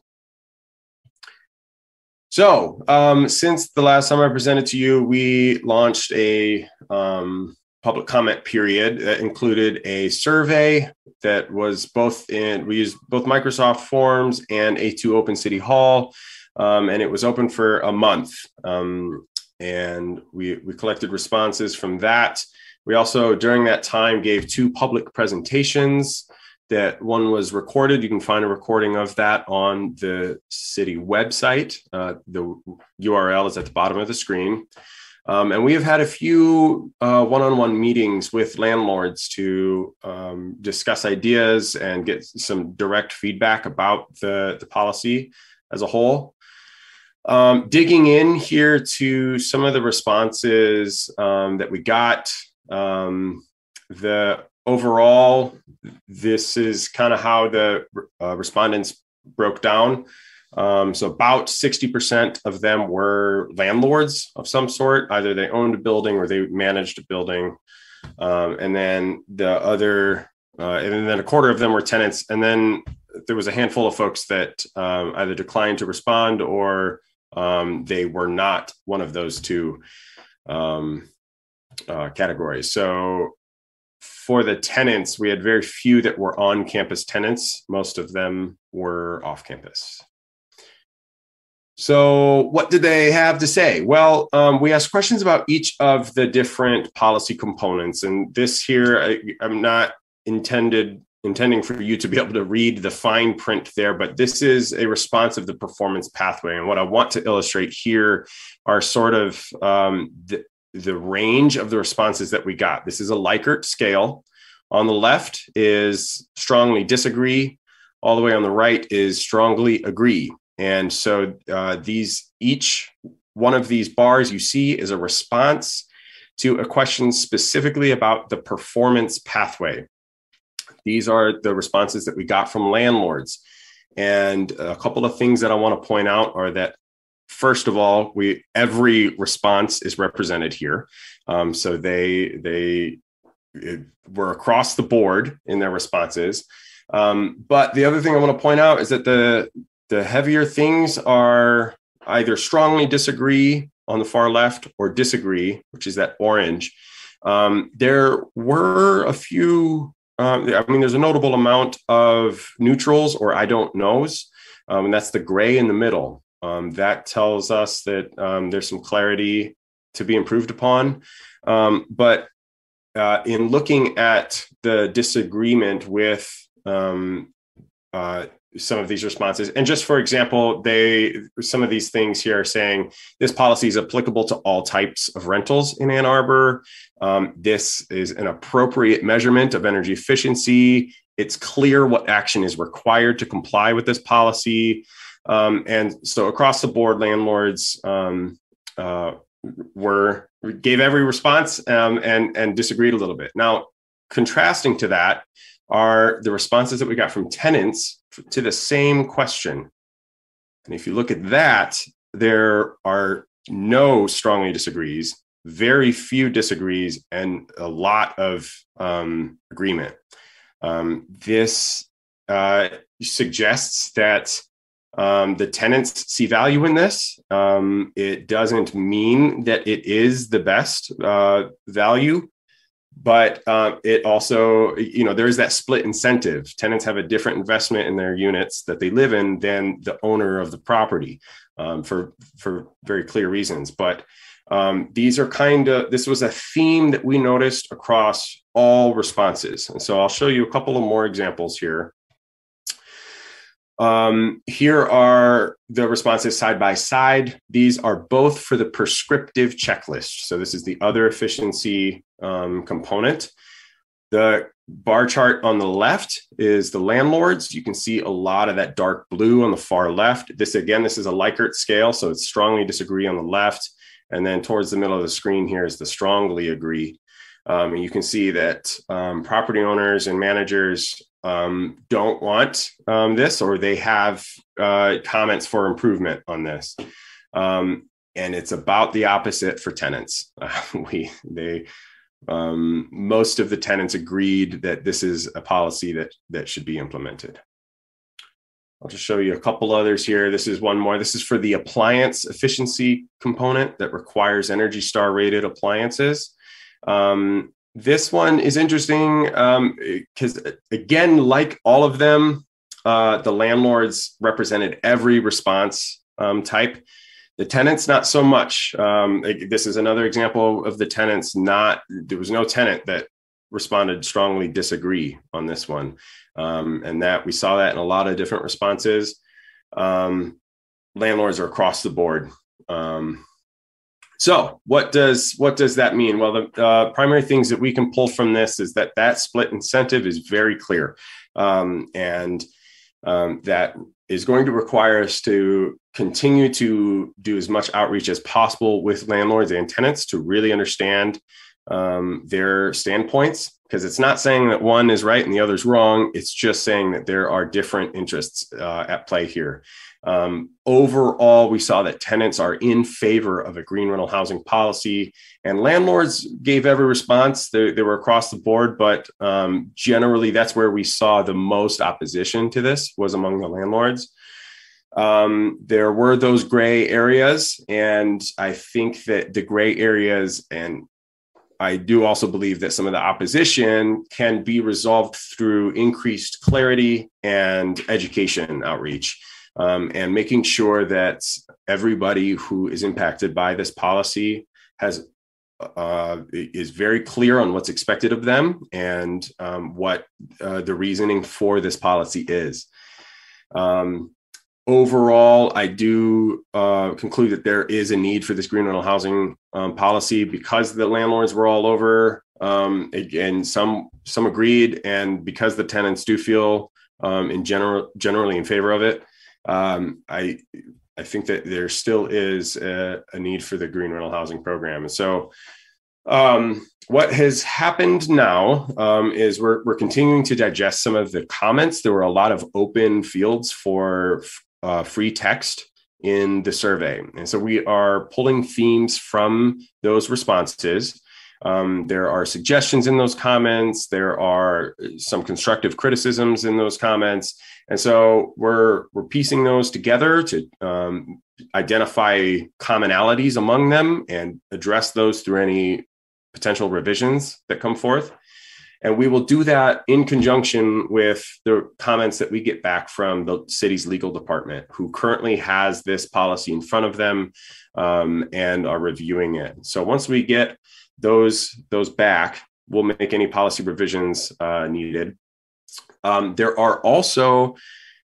So, um, since the last time I presented to you, we launched a um, public comment period that included a survey that was both in, we used both Microsoft Forms and A2 Open City Hall, um, and it was open for a month. Um, and we, we collected responses from that. We also, during that time, gave two public presentations that one was recorded. You can find a recording of that on the city website. Uh, the URL is at the bottom of the screen. Um, and we have had a few one on one meetings with landlords to um, discuss ideas and get some direct feedback about the, the policy as a whole. Um, digging in here to some of the responses um, that we got, um, the overall, this is kind of how the uh, respondents broke down. Um, so about 60% of them were landlords of some sort. Either they owned a building or they managed a building. Um, and then the other, uh, and then a quarter of them were tenants. And then there was a handful of folks that um, either declined to respond or um, they were not one of those two um, uh, categories. So for the tenants, we had very few that were on campus tenants. Most of them were off campus. So, what did they have to say? Well, um, we asked questions about each of the different policy components, and this here, I, I'm not intended intending for you to be able to read the fine print there, but this is a response of the performance pathway. And what I want to illustrate here are sort of um, the, the range of the responses that we got. This is a Likert scale. On the left is strongly disagree. All the way on the right is strongly agree. And so uh, these each one of these bars you see is a response to a question specifically about the performance pathway. These are the responses that we got from landlords. And a couple of things that I want to point out are that first of all, we every response is represented here. Um, so they they were across the board in their responses. Um, but the other thing I want to point out is that the the heavier things are either strongly disagree on the far left or disagree, which is that orange. Um, there were a few um, I mean, there's a notable amount of neutrals or I don't knows, um, and that's the gray in the middle. Um, that tells us that um, there's some clarity to be improved upon. Um, but uh, in looking at the disagreement with um, uh, some of these responses. And just for example, they some of these things here are saying this policy is applicable to all types of rentals in Ann Arbor. Um, this is an appropriate measurement of energy efficiency. It's clear what action is required to comply with this policy. Um, and so across the board, landlords um, uh, were gave every response um, and and disagreed a little bit. Now, contrasting to that are the responses that we got from tenants to the same question. And if you look at that, there are no strongly disagrees, very few disagrees, and a lot of um, agreement. Um, this uh, suggests that um, the tenants see value in this. Um, it doesn't mean that it is the best uh, value, but uh, it also you know there's that split incentive. Tenants have a different investment in their units that they live in than the owner of the property um, for for very clear reasons. But um, these are kind of this was a theme that we noticed across all responses. And so i'll show you a couple of more examples here um, here are the responses side by side. These are both for the prescriptive checklist. So this is the other efficiency um, component. The bar chart on the left is the landlords. You can see a lot of that dark blue on the far left. This again, this is a Likert scale, so it's strongly disagree on the left. And then towards the middle of the screen here is the strongly agree. Um, and you can see that um, property owners and managers um, don't want um, this or they have uh, comments for improvement on this. Um, and it's about the opposite for tenants. Uh, [LAUGHS] we they um, most of the tenants agreed that this is a policy that that should be implemented. I'll just show you a couple others here. This is one more. This is for the appliance efficiency component that requires Energy Star rated appliances. Um, this one is interesting because, um, again, like all of them, uh, the landlords represented every response um, type. The tenants, not so much. Um, this is another example of the tenants not, there was no tenant that responded strongly disagree on this one. Um, and that we saw that in a lot of different responses. Um, landlords are across the board. Um, so what does what does that mean? Well, the uh, primary things that we can pull from this is that that split incentive is very clear, um, and um, that is going to require us to continue to do as much outreach as possible with landlords and tenants to really understand um, their standpoints because it's not saying that one is right and the other is wrong. It's just saying that there are different interests uh, at play here. Um, overall, we saw that tenants are in favor of a green rental housing policy, and landlords gave every response. They, they were across the board, but um, generally, that's where we saw the most opposition to this was among the landlords. Um, there were those gray areas, and I think that the gray areas, and I do also believe that some of the opposition can be resolved through increased clarity and education outreach um, and making sure that everybody who is impacted by this policy has uh, is very clear on what's expected of them and um, what uh, the reasoning for this policy is. Um, overall, I do uh, conclude that there is a need for this green rental housing um, policy because the landlords were all over. Um, again, some some agreed, and because the tenants do feel um, in general generally in favor of it, um, I I think that there still is a, a, need for the green rental housing program. And so, um, what has happened now um, is we're we're continuing to digest some of the comments. There were a lot of open fields for uh, free text in the survey, and so we are pulling themes from those responses. Um, there are suggestions in those comments. There are some constructive criticisms in those comments, and so we're we're piecing those together to um, identify commonalities among them and address those through any potential revisions that come forth. And we will do that in conjunction with the comments that we get back from the city's legal department, who currently has this policy in front of them um, and are reviewing it. So once we get those those back, we'll make any policy revisions uh, needed. Um, there are also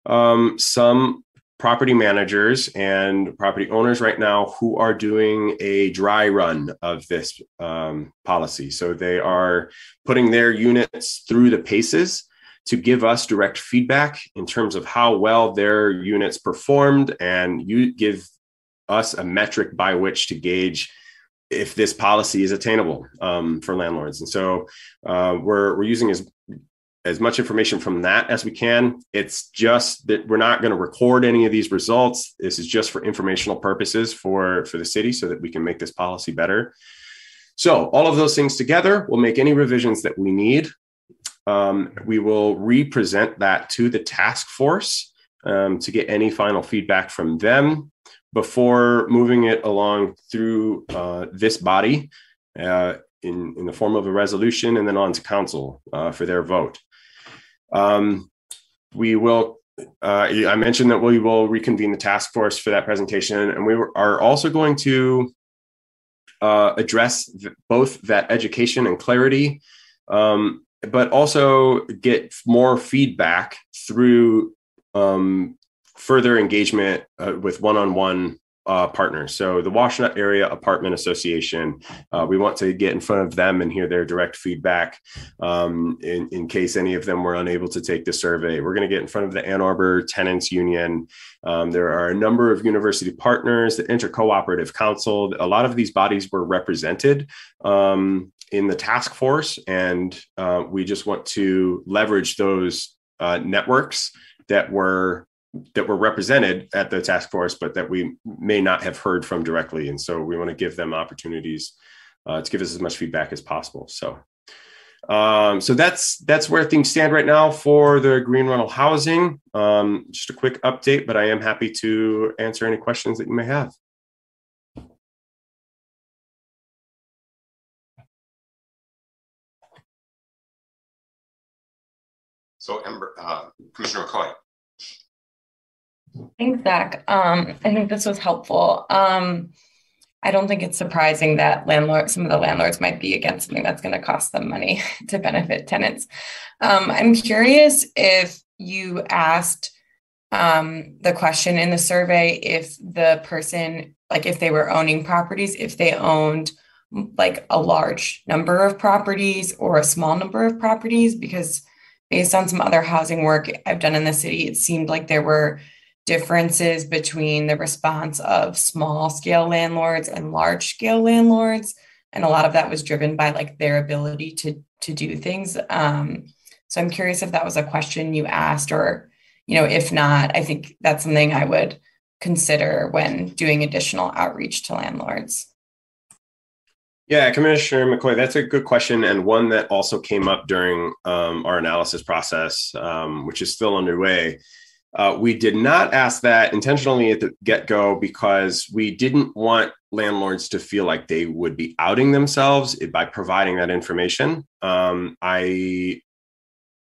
um, some property managers and property owners right now who are doing a dry run of this um, policy. So they are putting their units through the paces to give us direct feedback in terms of how well their units performed and you give us a metric by which to gauge if this policy is attainable um, for landlords. And so uh, we're, we're using as as much information from that as we can. It's just that we're not going to record any of these results. This is just for informational purposes for, for the city so that we can make this policy better. So, all of those things together will make any revisions that we need. Um, we will represent that to the task force um, to get any final feedback from them before moving it along through uh, this body uh, in, in the form of a resolution and then on to council uh, for their vote. Um, we will, uh, I mentioned that we will reconvene the task force for that presentation, and we are also going to uh, address both that education and clarity, um, but also get more feedback through um, further engagement uh, with one-on-one uh, partners. So the Washtenaw Area Apartment Association, uh, we want to get in front of them and hear their direct feedback um, in, in case any of them were unable to take the survey. We're going to get in front of the Ann Arbor Tenants Union. Um, there are a number of university partners, the Intercooperative Council. A lot of these bodies were represented um, in the task force, and uh, we just want to leverage those uh, networks that were that were represented at the task force, but that we may not have heard from directly. And so we want to give them opportunities uh, to give us as much feedback as possible. So, um, so that's that's where things stand right now for the green rental housing. Um, just a quick update, but I am happy to answer any questions that you may have. So, Ember, uh, Commissioner McCoy. Thanks, Zach. Um, I think this was helpful. Um, I don't think it's surprising that landlords, some of the landlords might be against something that's going to cost them money [LAUGHS] to benefit tenants. Um, I'm curious if you asked um, the question in the survey if the person, like if they were owning properties, if they owned like a large number of properties or a small number of properties, because based on some other housing work I've done in the city, it seemed like there were differences between the response of small scale landlords and large scale landlords. And a lot of that was driven by like their ability to to do things. Um, so i'm curious if that was a question you asked or you know if not i think that's something i would consider when doing additional outreach to landlords. Yeah, Commissioner McCoy, that's a good question, and one that also came up during um, our analysis process, um, which is still underway. Uh, we did not ask that intentionally at the get go because we didn't want landlords to feel like they would be outing themselves by providing that information. Um, I,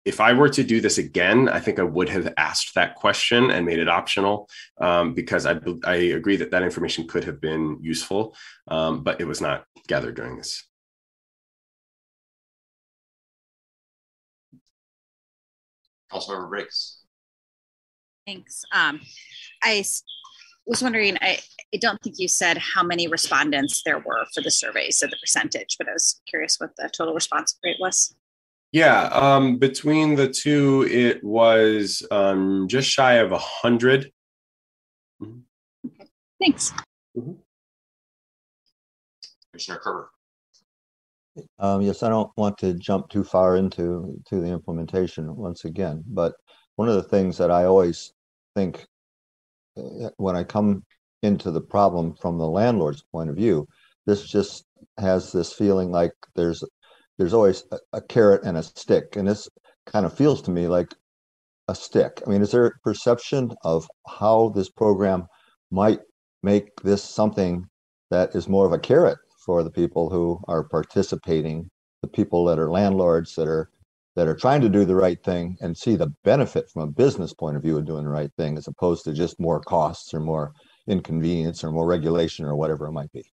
if I were to do this again, I think I would have asked that question and made it optional um, because I, I agree that that information could have been useful, um, but it was not gathered during this. Councilmember Briggs. Thanks. Um, I was wondering, I, I don't think you said how many respondents there were for the survey, so the percentage, but I was curious what the total response rate was. Yeah, um, between the two, it was um, just shy of a 100. Mm-hmm. Okay. Thanks. Mm-hmm. Commissioner Kerber. Um, yes, I don't want to jump too far into to the implementation once again, but one of the things that I always think uh, when I come into the problem from the landlord's point of view, this just has this feeling like there's there's always a, a carrot and a stick, and this kind of feels to me like a stick. I mean, is there a perception of how this program might make this something that is more of a carrot for the people who are participating, the people that are landlords that are that are trying to do the right thing and see the benefit from a business point of view of doing the right thing as opposed to just more costs or more inconvenience or more regulation or whatever it might be.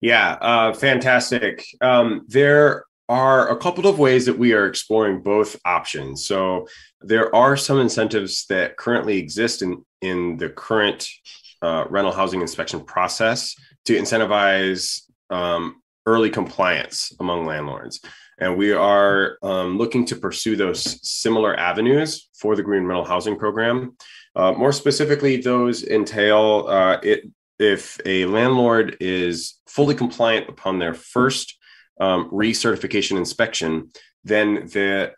Yeah, uh, fantastic. Um, there are a couple of ways that we are exploring both options. So there are some incentives that currently exist in in the current uh, rental housing inspection process to incentivize um, early compliance among landlords. And we are um, looking to pursue those similar avenues for the Green Rental Housing Program. Uh, more specifically, those entail uh, it if a landlord is fully compliant upon their first um, recertification inspection, then the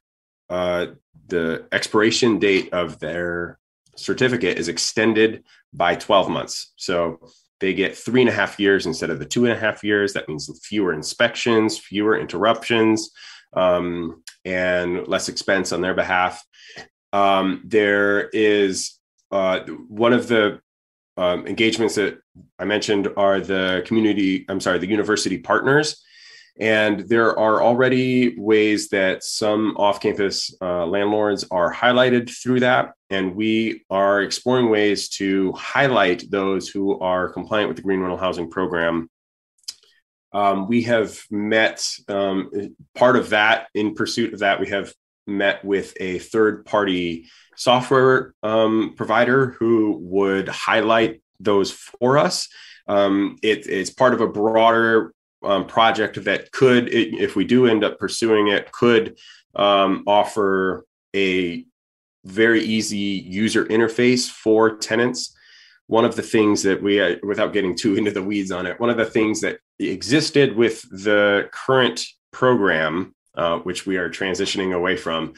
uh, the expiration date of their certificate is extended by 12 months. So they get three and a half years instead of the two and a half years. That means fewer inspections, fewer interruptions, um, and less expense on their behalf. Um, there is uh, one of the um, engagements that I mentioned are the community, I'm sorry, the university partners. And there are already ways that some off campus uh, landlords are highlighted through that. And we are exploring ways to highlight those who are compliant with the Green Rental Housing Program. Um, we have met um, part of that in pursuit of that. We have met with a third party software um, provider who would highlight those for us. Um, it, it's part of a broader um, project that could, if we do end up pursuing it, could um, offer a very easy user interface for tenants. One of the things that we, uh, without getting too into the weeds on it, one of the things that existed with the current program, uh, which we are transitioning away from,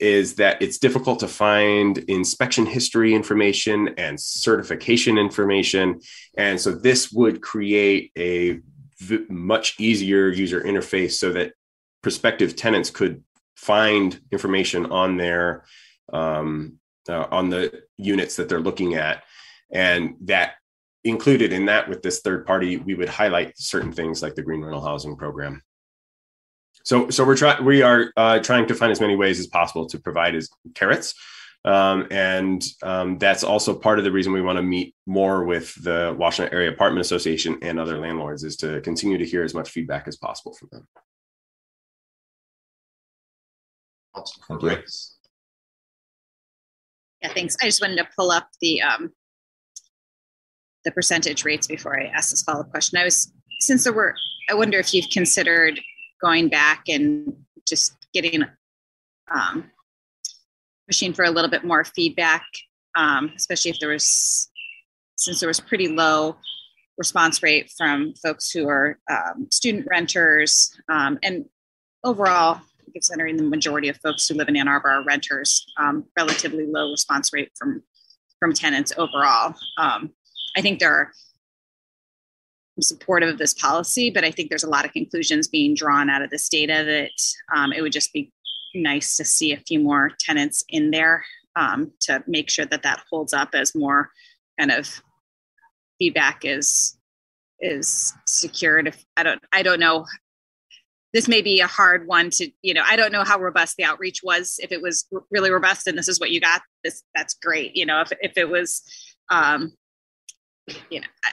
is that it's difficult to find inspection history information and certification information. And so this would create a v- much easier user interface so that prospective tenants could find information on their um, uh, on the units that they're looking at. And that included in that with this third party we would highlight certain things like the green rental housing program. So so we're trying we are uh, trying to find as many ways as possible to provide as carrots um, and um, that's also part of the reason we want to meet more with the Washtenaw Area Apartment Association and other landlords is to continue to hear as much feedback as possible from them. Thank you. Yeah, thanks. I just wanted to pull up the um, the percentage rates before I ask this follow up question. I was since there were, I wonder if you've considered going back and just getting um, pushing for a little bit more feedback, um, especially if there was, since there was pretty low response rate from folks who are um, student renters. Um, and overall, considering the majority of folks who live in Ann Arbor are renters, um, relatively low response rate from, from tenants overall. Um, I think there are I'm supportive of this policy, but I think there's a lot of conclusions being drawn out of this data that um, it would just be nice to see a few more tenants in there um, to make sure that that holds up as more kind of feedback is is secured. If I don't, I don't know. This may be a hard one to, you know, I don't know how robust the outreach was. If it was really robust and this is what you got, this that's great. You know, if if it was, um, you know, I,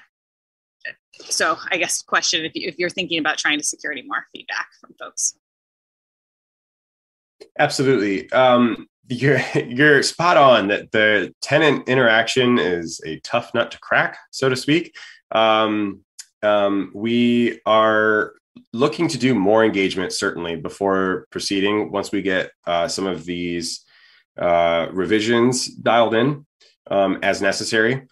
so I guess question if, you, if you're thinking about trying to secure any more feedback from folks. Absolutely. Um, you're [LAUGHS] you're spot on that the tenant interaction is a tough nut to crack, so to speak. Um, um, we are looking to do more engagement certainly before proceeding. Once we get uh, some of these uh, revisions dialed in um, as necessary,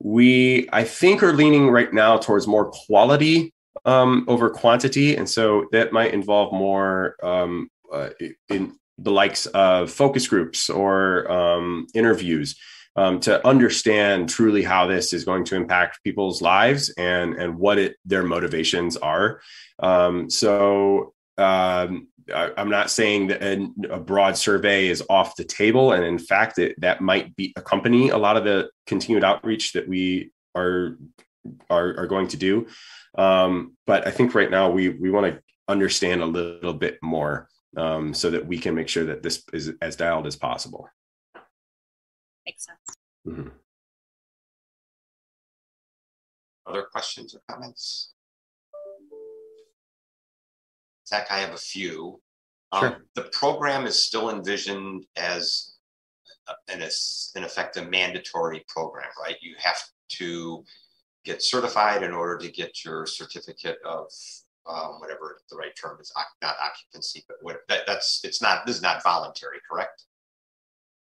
we I think are leaning right now towards more quality um, over quantity, and so that might involve more um, uh, in the likes of focus groups or um, interviews um, to understand truly how this is going to impact people's lives and and what it their motivations are. Um, so um, I, am not saying that a, a, broad survey is off the table, and in fact, it, that might be accompany a lot of the continued outreach that we are are, are going to do. Um, but I think right now we we want to understand a little bit more um, so that we can make sure that this is as dialed as possible. Makes sense. Mhm. Other questions or comments? Zach, I have a few. Um, Sure. The program is still envisioned as uh, an, es- in effect, a mandatory program, right? You have to get certified in order to get your certificate of um, whatever the right term is, not occupancy, but what, that, that's, it's not, this is not voluntary, correct?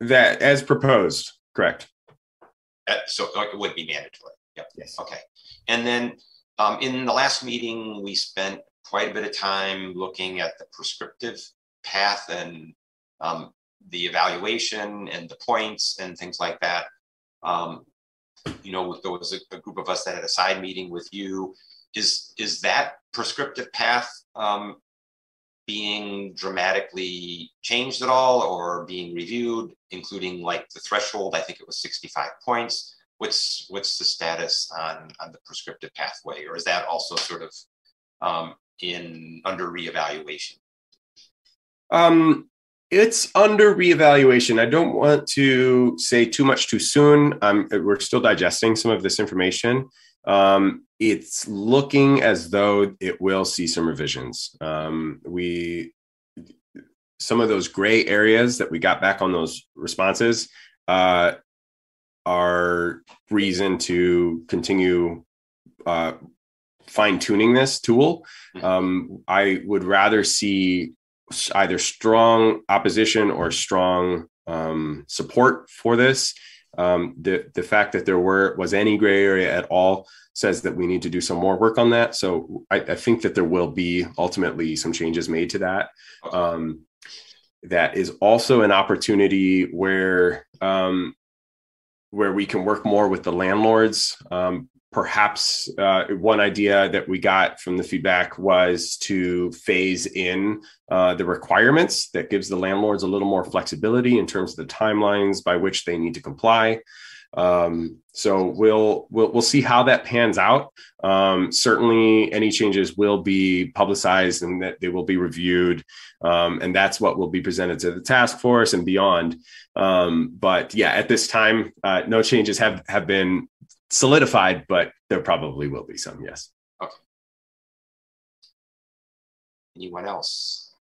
That as proposed, correct? Uh, so uh, it would be mandatory. Yep. Yes. Okay. And then um, in the last meeting, we spent quite a bit of time looking at the prescriptive path and um, the evaluation and the points and things like that. Um, you know, there was a, a group of us that had a side meeting with you. Is is that prescriptive path um, being dramatically changed at all, or being reviewed, including like the threshold? I think it was sixty-five points. What's what's the status on on the prescriptive pathway, or is that also sort of um, in under reevaluation? Um, it's under reevaluation. I don't want to say too much too soon. Um, we're still digesting some of this information. Um, it's looking as though it will see some revisions. Um, we some of those gray areas that we got back on those responses uh, are reason to continue uh, fine tuning this tool. Um, I would rather see either strong opposition or strong um, support for this. Um, the the fact that there were was any gray area at all says that we need to do some more work on that. So I, I think that there will be ultimately some changes made to that. Um, that is also an opportunity where um, where we can work more with the landlords. Um, perhaps uh, one idea that we got from the feedback was to phase in uh, the requirements that gives the landlords a little more flexibility in terms of the timelines by which they need to comply. Um, so we'll we'll we'll see how that pans out. Um, certainly, any changes will be publicized and that they will be reviewed, um, and that's what will be presented to the task force and beyond. Um, but yeah, at this time, uh, no changes have have been solidified, but there probably will be some. Yes. Okay. Anyone else?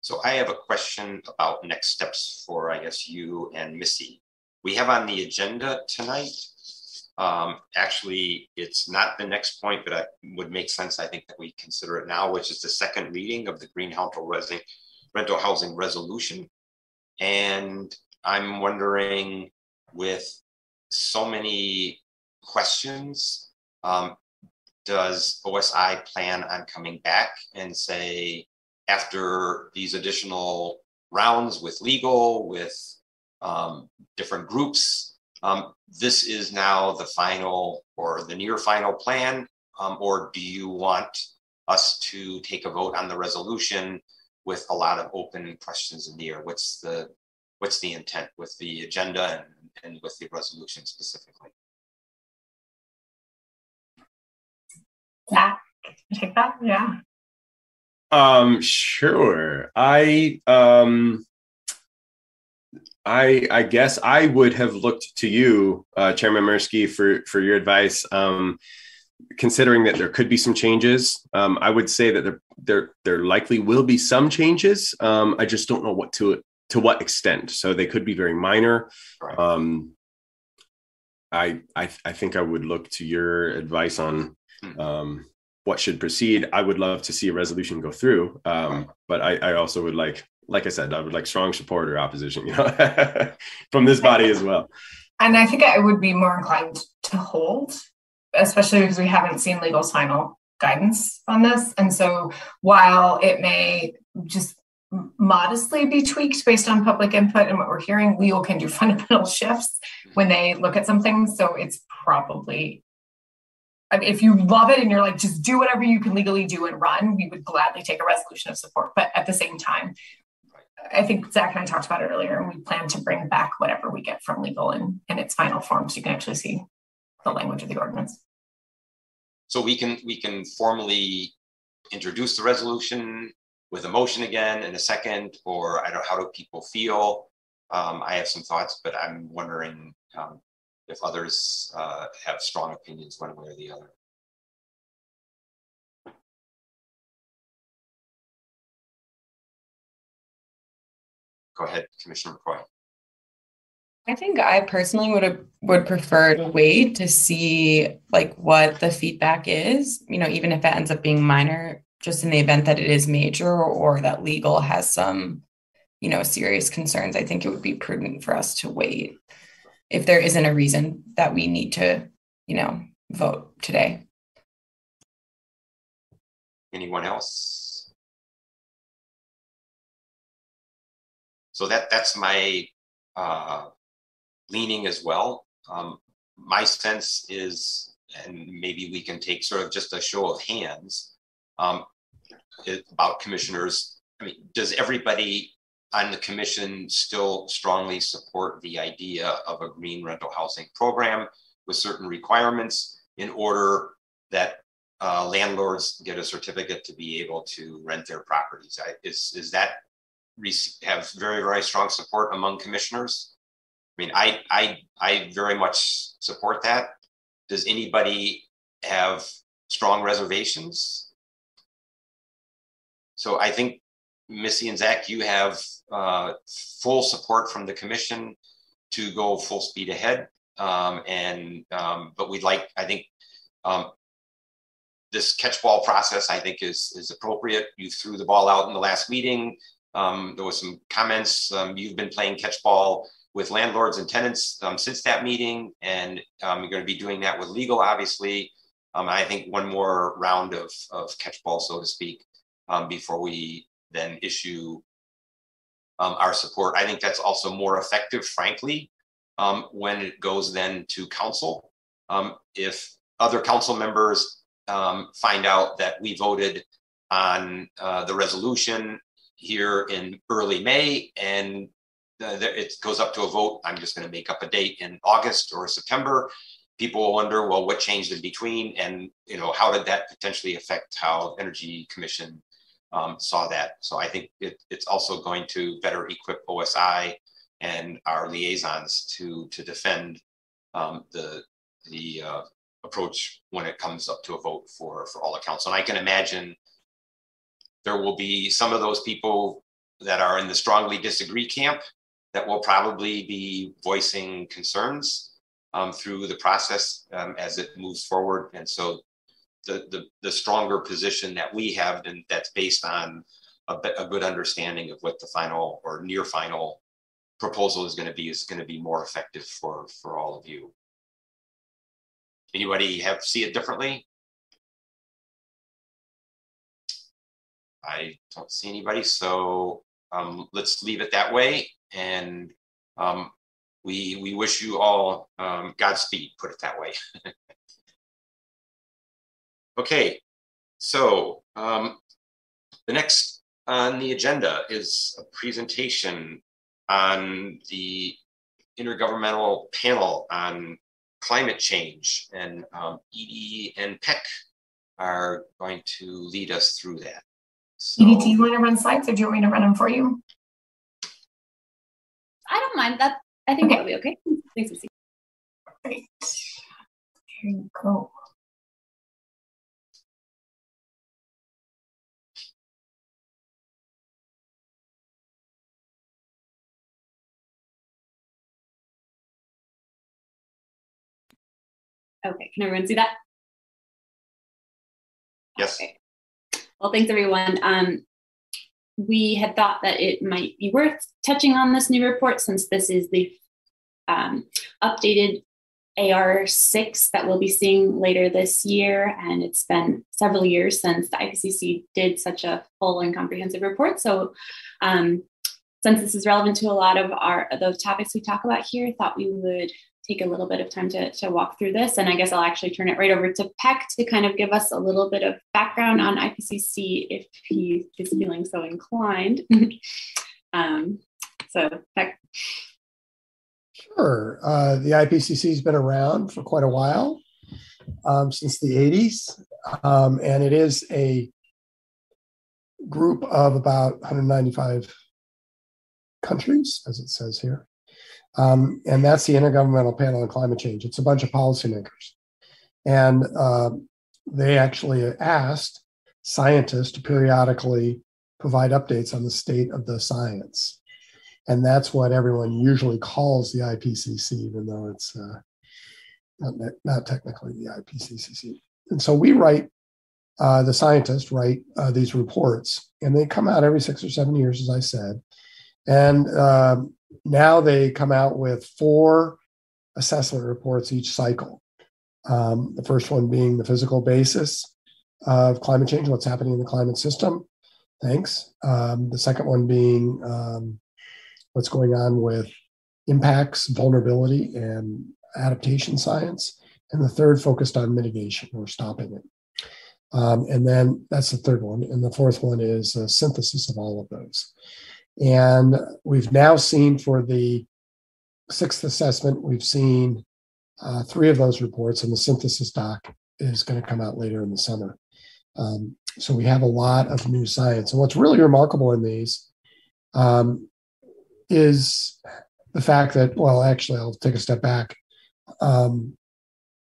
So I have a question about next steps for, I guess, you and Missy. We have on the agenda tonight, um, actually, it's not the next point, but it would make sense, I think, that we consider it now, which is the second reading of the Green Rental Rental Housing Resolution. And I'm wondering, with so many questions, um, does OSI plan on coming back and say, after these additional rounds with legal, with um, different groups, um, this is now the final or the near final plan? Um, or do you want us to take a vote on the resolution with a lot of open questions in the air? What's the what's the intent with the agenda and, and with the resolution specifically? Zach, can you take that? Yeah. Um, sure. I um I I guess I would have looked to you, uh, Chairman Mirsky, for for your advice. Um, considering that there could be some changes, um, I would say that there there there likely will be some changes. Um, I just don't know what to to what extent. So they could be very minor. Um, I I I think I would look to your advice on um, what should proceed. I would love to see a resolution go through, um, but I, I also would like, like I said, I would like strong support or opposition, you know, [LAUGHS] from this body as well. And I think I would be more inclined to hold, especially because we haven't seen legal's final guidance on this. And so while it may just modestly be tweaked based on public input and what we're hearing, legal can do [LAUGHS] fundamental shifts when they look at something. So it's probably I mean, if you love it and you're like, just do whatever you can legally do and run, we would gladly take a resolution of support. But at the same time, I think Zach and I talked about it earlier, and we plan to bring back whatever we get from legal in, in its final form so you can actually see the language of the ordinance. So we can we can formally introduce the resolution with a motion again in a second, or I don't, how do people feel? Um, I have some thoughts, but I'm wondering um, if others uh, have strong opinions one way or the other. Go ahead, Commissioner McCoy. I think I personally would have, would prefer to wait to see like what the feedback is, you know, even if it ends up being minor, just in the event that it is major or that legal has some, you know, serious concerns. I think it would be prudent for us to wait if there isn't a reason that we need to, you know, vote today. Anyone else? So that that's my uh, leaning as well. Um, my sense is, and maybe we can take sort of just a show of hands um, about commissioners. I mean, does everybody on the commission still strongly support the idea of a green rental housing program with certain requirements in order that uh, landlords get a certificate to be able to rent their properties? I, is, is that have very, very strong support among commissioners? I mean, I, I, I very much support that. Does anybody have strong reservations? So I think Missy and Zach, you have uh, full support from the commission to go full speed ahead. Um, and um, but we'd like, I think, um, this catchball process, I think, is is appropriate. You threw the ball out in the last meeting. Um, there was some comments. Um, you've been playing catchball with landlords and tenants um, since that meeting, and you're going to be doing that with legal, obviously. I think one more round of, of catchball, so to speak, um, before we then issue um, our support. I think that's also more effective, frankly, um, when it goes then to council. if other council members find out that we voted on uh, the resolution here in early May and it goes up to a vote. I'm just going to make up a date in August or September. People will wonder, well, what changed in between, and you know, how did that potentially affect how Energy Commission um, saw that? So I think it, it's also going to better equip OSI and our liaisons to to defend um, the the uh, approach when it comes up to a vote for for all accounts. And I can imagine there will be some of those people that are in the strongly disagree camp that will probably be voicing concerns um, through the process um, as it moves forward. And so the, the, the stronger position that we have and that's based on a, a good understanding of what the final or near final proposal is going to be is going to be more effective for, for all of you. Anybody have see it differently? I don't see anybody, so um, let's leave it that way and um, we we wish you all um, Godspeed. Put it that way. [LAUGHS] okay, so um, the next on the agenda is a presentation on the intergovernmental panel on climate change, and um, Edie and Peck are going to lead us through that. So, Edie, do you want to run slides, or do you want me to run them for you? I don't mind that. I think okay. that'll be okay. Thanks, Missy. Great. Here you go. Okay, can everyone see that? Yes. Okay. Well, thanks everyone. Um, we had thought that it might be worth touching on this new report since this is the um, updated AR6 that we'll be seeing later this year. And it's been several years since the IPCC did such a full and comprehensive report. So, um, since this is relevant to a lot of our the topics we talk about here, thought we would take a little bit of time to, to walk through this. And I guess I'll actually turn it right over to Peck to kind of give us a little bit of background on IPCC if he is feeling so inclined. [LAUGHS] um, so, Peck. Sure. Uh, the IPCC has been around for quite a while, um, since the 80s. Um, and it is a group of about 195 countries, as it says here. Um, and that's the Intergovernmental Panel on Climate Change. It's a bunch of policymakers. And uh, they actually asked scientists to periodically provide updates on the state of the science. And that's what everyone usually calls the IPCC, even though it's uh, not, not technically the IPCC. And so we write, uh, the scientists write uh, these reports, and they come out every six or seven years, as I said. And um, now they come out with four assessment reports each cycle. Um, the first one being the physical basis of climate change, what's happening in the climate system. Thanks. Um, the second one being um, what's going on with impacts, vulnerability, and adaptation science. And the third focused on mitigation or stopping it. Um, and then that's the third one. And the fourth one is a synthesis of all of those. And we've now seen for the sixth assessment, we've seen uh, three of those reports, and the synthesis doc is going to come out later in the summer. Um, so we have a lot of new science. And what's really remarkable in these um, is the fact that, well, actually, I'll take a step back. Um,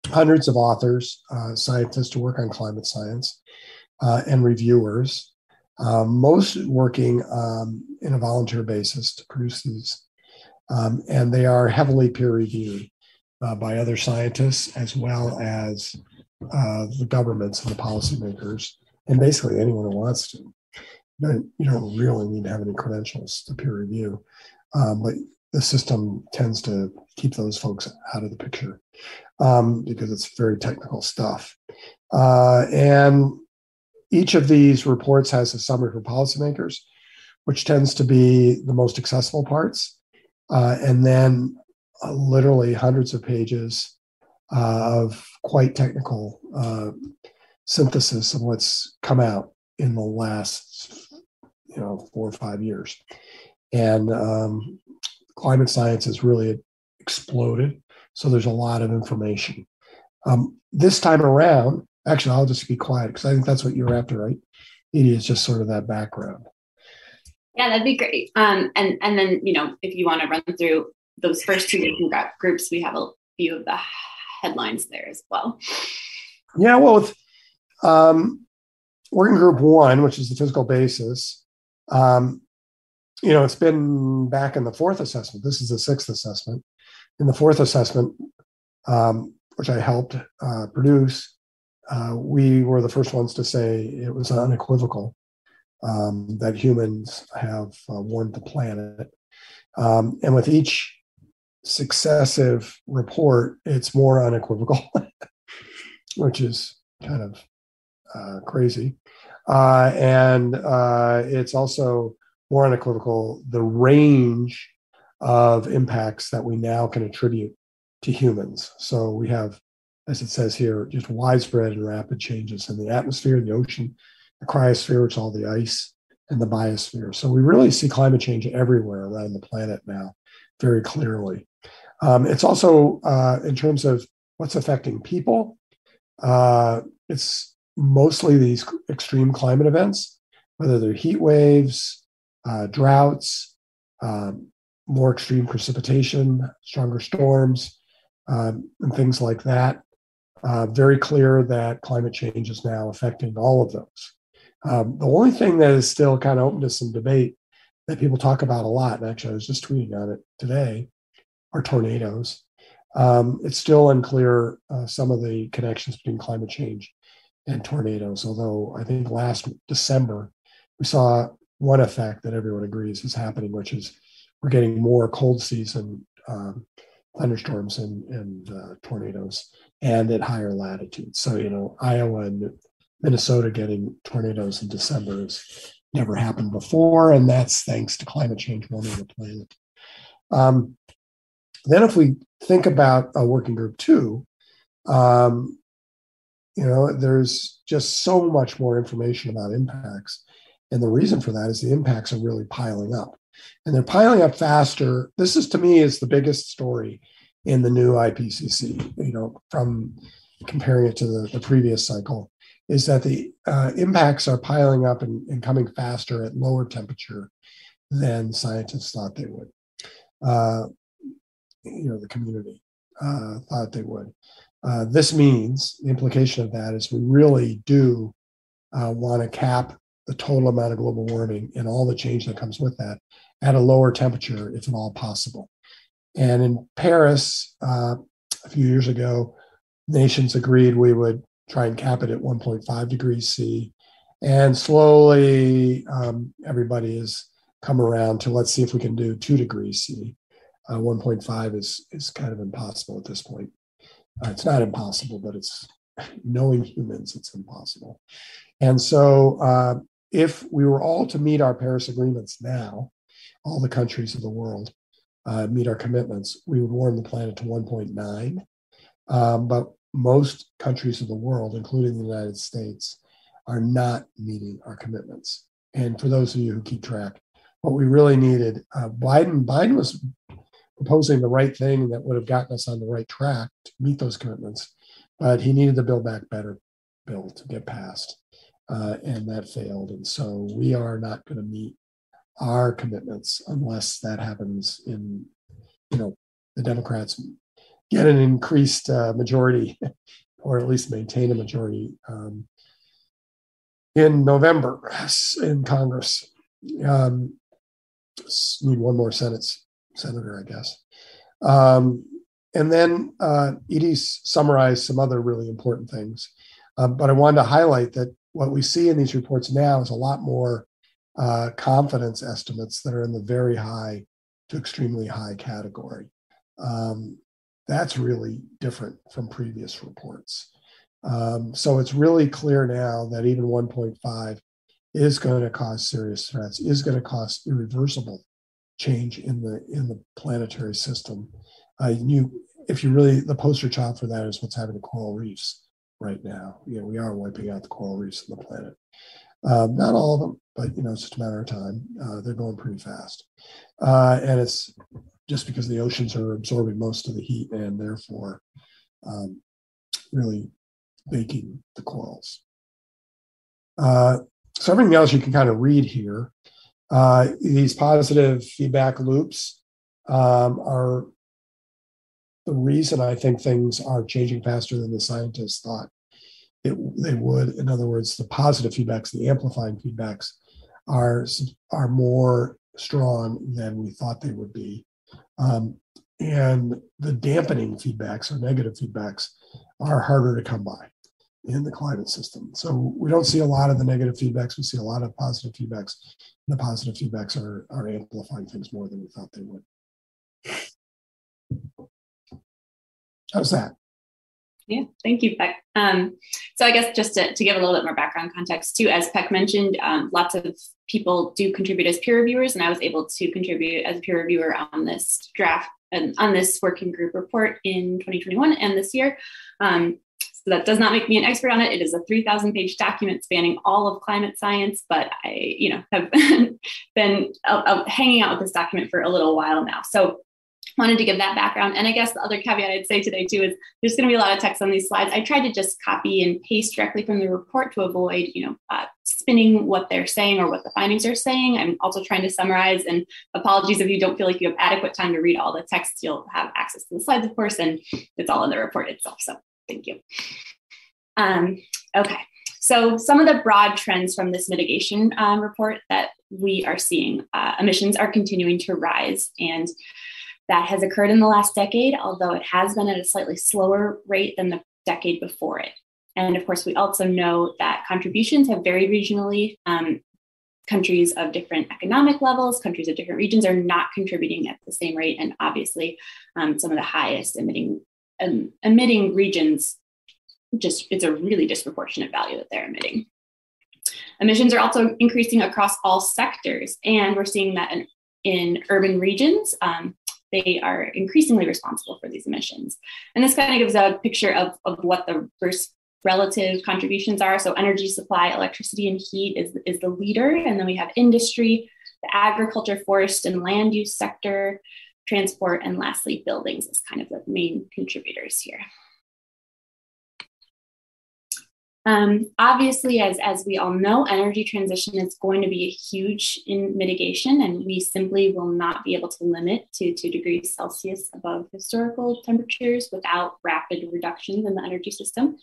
hundreds of authors, uh, scientists who work on climate science, uh, and reviewers, uh, most working um, in a volunteer basis to produce these. Um, and they are heavily peer reviewed uh, by other scientists as well as uh, the governments and the policymakers, and basically anyone who wants to. You don't really need to have any credentials to peer review, um, but the system tends to keep those folks out of the picture um, because it's very technical stuff. Uh, and each of these reports has a summary for policymakers, which tends to be the most accessible parts. Uh, and then uh, literally hundreds of pages uh, of quite technical uh, synthesis of what's come out in the last, you know, four or five years. And um, climate science has really exploded. So there's a lot of information. Um, this time around, actually, I'll just be quiet because I think that's what you're after, right? It is just sort of that background. Yeah, that'd be great. Um, and and then you know, if you want to run through those first two working groups, we have a few of the headlines there as well. Yeah, well, with um, working group one, which is the physical basis, um, you know, it's been back in the fourth assessment. This is the sixth assessment. In the fourth assessment, um, which I helped uh, produce, uh, we were the first ones to say it was unequivocal um, that humans have uh, warmed the planet. Um, and with each successive report, it's more unequivocal, [LAUGHS] which is kind of uh, crazy. Uh, and uh, it's also more unequivocal the range of impacts that we now can attribute to humans. So we have, as it says here, just widespread and rapid changes in the atmosphere, the ocean, the cryosphere, which is all the ice, and the biosphere. So we really see climate change everywhere around the planet now, very clearly. Um, it's also uh, in terms of what's affecting people. Uh, it's mostly these extreme climate events, whether they're heat waves, uh, droughts, um, more extreme precipitation, stronger storms, um, and things like that. Uh, very clear that climate change is now affecting all of those. Um, the only thing that is still kind of open to some debate that people talk about a lot, and actually I was just tweeting on it today, are tornadoes. Um, it's still unclear uh, some of the connections between climate change and tornadoes, although I think last December we saw one effect that everyone agrees is happening, which is we're getting more cold season um, thunderstorms and, and uh, tornadoes and at higher latitudes. So, you know, Iowa and Minnesota getting tornadoes in December has never happened before, and that's thanks to climate change warming the planet. Um, then, if we think about a working group two, um, you know, there's just so much more information about impacts. And the reason for that is the impacts are really piling up. And they're piling up faster. This is to me is the biggest story in the new IPCC, you know, from comparing it to the, the previous cycle. is that the uh, impacts are piling up and, and, coming faster at lower temperature than scientists thought they would. Uh, you know, the community uh, thought they would. Uh, this means the implication of that is we really do uh, want to cap the total amount of global warming and all the change that comes with that at a lower temperature, if at all possible. And in Paris, uh, a few years ago, nations agreed we would try and cap it at 1.5 degrees C. And slowly, um, everybody has come around to let's see if we can do 2 degrees C. Uh, 1.5 is, is kind of impossible at this point. Uh, it's not impossible, but it's [LAUGHS] knowing humans, it's impossible. And so, uh, if we were all to meet our Paris agreements now, all the countries of the world uh, meet our commitments, we would warm the planet to 1.9. Um, but most countries of the world, including the United States, are not meeting our commitments. And for those of you who keep track, what we really needed, uh, Biden, Biden was proposing the right thing that would have gotten us on the right track to meet those commitments, but he needed the Build Back Better bill to get passed, uh, and that failed. And so we are not going to meet our commitments unless that happens in, you know, the Democrats get an increased uh, majority, [LAUGHS] or at least maintain a majority um, in November in Congress. Um, need one more Senate senator, I guess. Um, and then uh, Edie's summarized some other really important things. Um, but I wanted to highlight that what we see in these reports now is a lot more uh, confidence estimates that are in the very high to extremely high category. Um, that's really different from previous reports. Um, so it's really clear now that even 1.5 is going to cause serious threats, is going to cause irreversible change in the in the planetary system. Uh, you, if you really, the poster child for that is what's happening to coral reefs right now. You know, we are wiping out the coral reefs on the planet. Um, not all of them, but you know, it's just a matter of time. Uh, they're going pretty fast, uh, and it's just because the oceans are absorbing most of the heat and therefore um, really baking the corals. Uh, so everything else you can kind of read here. Uh, these positive feedback loops um, are the reason I think things are changing faster than the scientists thought it, they would. In other words, the positive feedbacks, the amplifying feedbacks, are are more strong than we thought they would be. Um, and the dampening feedbacks or negative feedbacks are harder to come by in the climate system. So we don't see a lot of the negative feedbacks. We see a lot of positive feedbacks. The positive feedbacks are, are amplifying things more than we thought they would. How's that? Yeah, thank you, Peck. Um, so I guess just to, to, give a little bit more background context too, as Peck mentioned, um, lots of people do contribute as peer reviewers, and I was able to contribute as a peer reviewer on this draft and on this working group report in 2021 and this year. Um, so that does not make me an expert on it. It is a 3,000 page document spanning all of climate science, but I, you know, have [LAUGHS] been uh, uh, hanging out with this document for a little while now. So wanted to give that background. And I guess the other caveat I'd say today too is there's going to be a lot of text on these slides. I tried to just copy and paste directly from the report to avoid, you know, uh, spinning what they're saying or what the findings are saying. I'm also trying to summarize. And apologies if you don't feel like you have adequate time to read all the text. You'll have access to the slides, of course, and it's all in the report itself. So thank you. Um, okay. So some of the broad trends from this mitigation um, report that we are seeing, uh, emissions are continuing to rise and that has occurred in the last decade, although it has been at a slightly slower rate than the decade before it. And of course, we also know that contributions have varied regionally. Um, countries of different economic levels, countries of different regions are not contributing at the same rate. And obviously, um, some of the highest emitting um, emitting regions just it's a really disproportionate value that they're emitting. Emissions are also increasing across all sectors, and we're seeing that in, in urban regions. Um, they are increasingly responsible for these emissions. And this kind of gives a picture of, of what the relative contributions are. So energy supply, electricity and heat is, is the leader. And then we have industry, the agriculture, forest and land use sector, transport, and lastly, buildings as kind of the main contributors here. Um, obviously, as, as we all know, energy transition is going to be a huge in mitigation, and we simply will not be able to limit to 2 degrees Celsius above historical temperatures without rapid reductions in the energy system.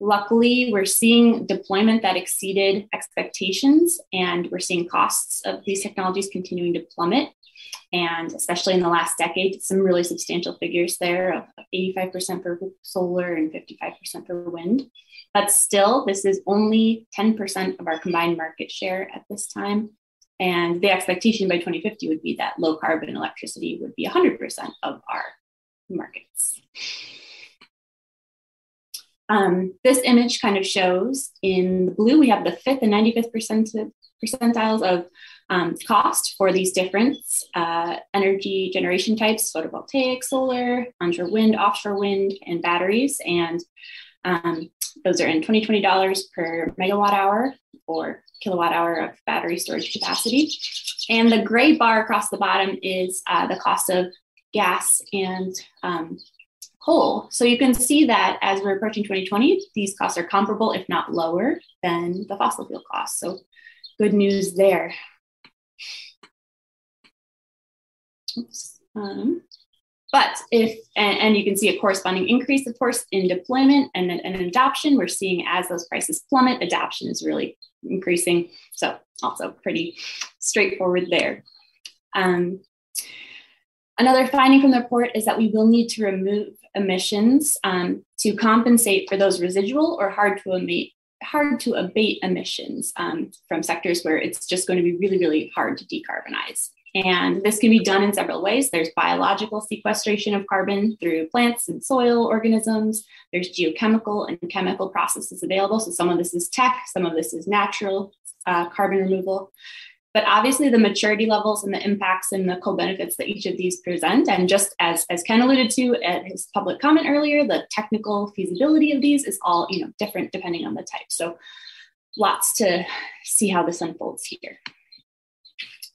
Luckily, we're seeing deployment that exceeded expectations, and we're seeing costs of these technologies continuing to plummet. And especially in the last decade, some really substantial figures there of 85% for solar and 55% for wind. But still, this is only 10% of our combined market share at this time. And the expectation by 2050 would be that low carbon electricity would be 100% of our markets. Um, this image kind of shows in the blue, we have the fifth and 95th percentiles of um, cost for these different uh, energy generation types photovoltaic, solar, onshore wind, offshore wind, and batteries. And um, those are in $2020 per megawatt hour or kilowatt hour of battery storage capacity. And the gray bar across the bottom is uh, the cost of gas and um, coal. So you can see that as we're approaching 2020, these costs are comparable, if not lower, than the fossil fuel costs. So good news there. Oops. Um, but if, and, and, you can see a corresponding increase, of course, in deployment and, and adoption, we're seeing as those prices plummet, adoption is really increasing. So also pretty straightforward there. Um, another finding from the report is that we will need to remove emissions um, to compensate for those residual or hard to abate hard to abate emissions um, from sectors where it's just going to be really, really hard to decarbonize. And this can be done in several ways. There's biological sequestration of carbon through plants and soil organisms. There's geochemical and chemical processes available. So some of this is tech, some of this is natural uh, carbon removal. But obviously, the maturity levels and the impacts and the co-benefits that each of these present, and just as, as Ken alluded to at his public comment earlier, the technical feasibility of these is all you know different depending on the type. So lots to see how this unfolds here.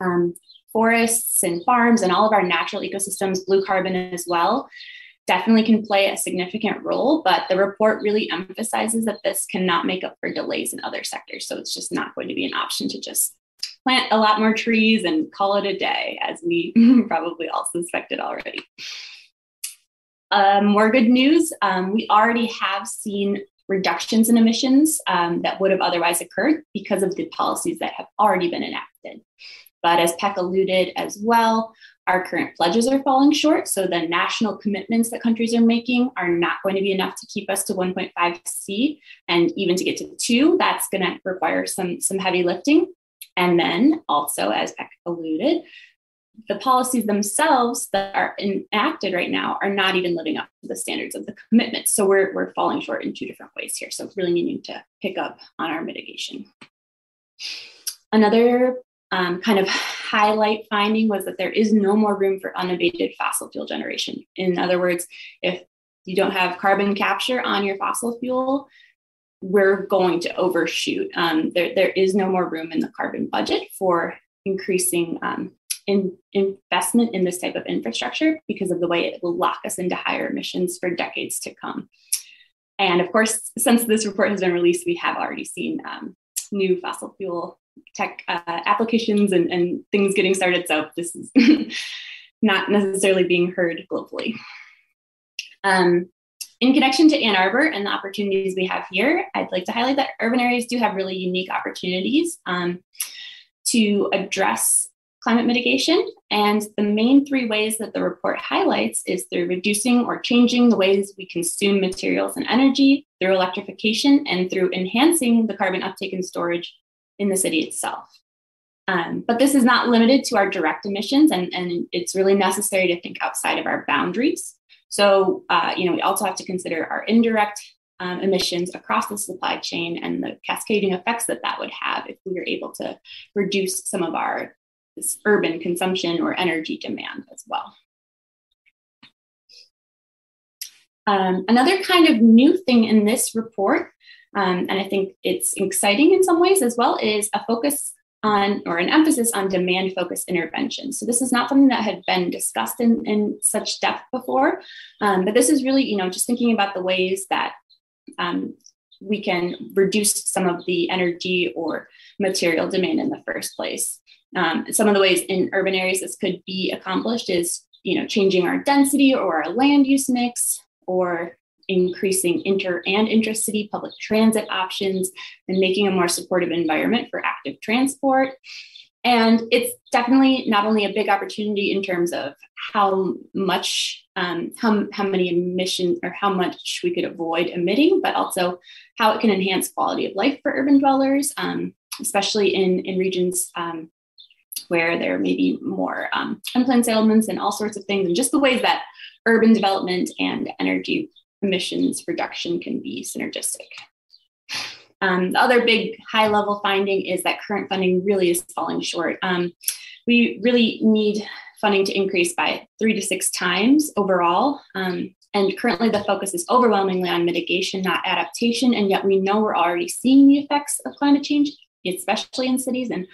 Um, forests and farms and all of our natural ecosystems, blue carbon as well, definitely can play a significant role. But the report really emphasizes that this cannot make up for delays in other sectors. So it's just not going to be an option to just plant a lot more trees and call it a day, as we [LAUGHS] [LAUGHS] probably all suspected already. Um, more good news um, we already have seen reductions in emissions um, that would have otherwise occurred because of the policies that have already been enacted. But as Peck alluded as well, our current pledges are falling short. So the national commitments that countries are making are not going to be enough to keep us to 1.5 C. And even to get to two, that's going to require some, some heavy lifting. And then also, as Peck alluded, the policies themselves that are enacted right now are not even living up to the standards of the commitment. So we're, we're falling short in two different ways here. So really needing to pick up on our mitigation. Another um, kind of highlight finding was that there is no more room for unabated fossil fuel generation. In other words, if you don't have carbon capture on your fossil fuel, we're going to overshoot. Um, there, there is no more room in the carbon budget for increasing um, in, investment in this type of infrastructure because of the way it will lock us into higher emissions for decades to come. And of course, since this report has been released, we have already seen um, new fossil fuel tech uh, applications and, and things getting started. So this is [LAUGHS] not necessarily being heard globally. Um, in connection to Ann Arbor and the opportunities we have here, I'd like to highlight that urban areas do have really unique opportunities um, to address climate mitigation. And the main three ways that the report highlights is through reducing or changing the ways we consume materials and energy, through electrification, and through enhancing the carbon uptake and storage in the city itself. Um, but this is not limited to our direct emissions, and, and it's really necessary to think outside of our boundaries. So, uh, you know, we also have to consider our indirect um, emissions across the supply chain and the cascading effects that that would have if we were able to reduce some of our urban consumption or energy demand as well. Um, another kind of new thing in this report um, and I think it's exciting in some ways as well, is a focus on or an emphasis on demand focused intervention. So this is not something that had been discussed in, in such depth before, um, but this is really, you know, just thinking about the ways that um, we can reduce some of the energy or material demand in the first place. Um, some of the ways in urban areas this could be accomplished is, you know, changing our density or our land use mix, or increasing inter and intracity public transit options, and making a more supportive environment for active transport. And it's definitely not only a big opportunity in terms of how much, um, how, how many emissions or how much we could avoid emitting, but also how it can enhance quality of life for urban dwellers, um, especially in, in regions um, where there may be more um, unplanned settlements and all sorts of things, and just the ways that urban development and energy emissions reduction can be synergistic. Um, the other big high level finding is that current funding really is falling short. Um, we really need funding to increase by three to six times overall. Um, and currently, the focus is overwhelmingly on mitigation, not adaptation. And yet, we know we're already seeing the effects of climate change, especially in cities and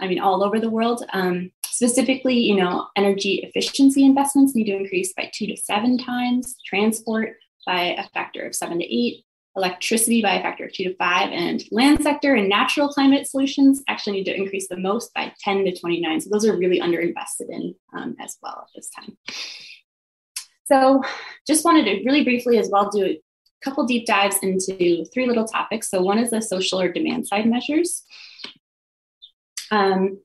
I mean, all over the world. Um, specifically, you know, energy efficiency investments need to increase by two to seven times, transport by a factor of seven to eight, electricity by a factor of two to five, and land sector and natural climate solutions actually need to increase the most by 10 to 29. So those are really underinvested in um, as well at this time. So just wanted to really briefly as well do a couple deep dives into three little topics. So one is the social or demand side measures. Um,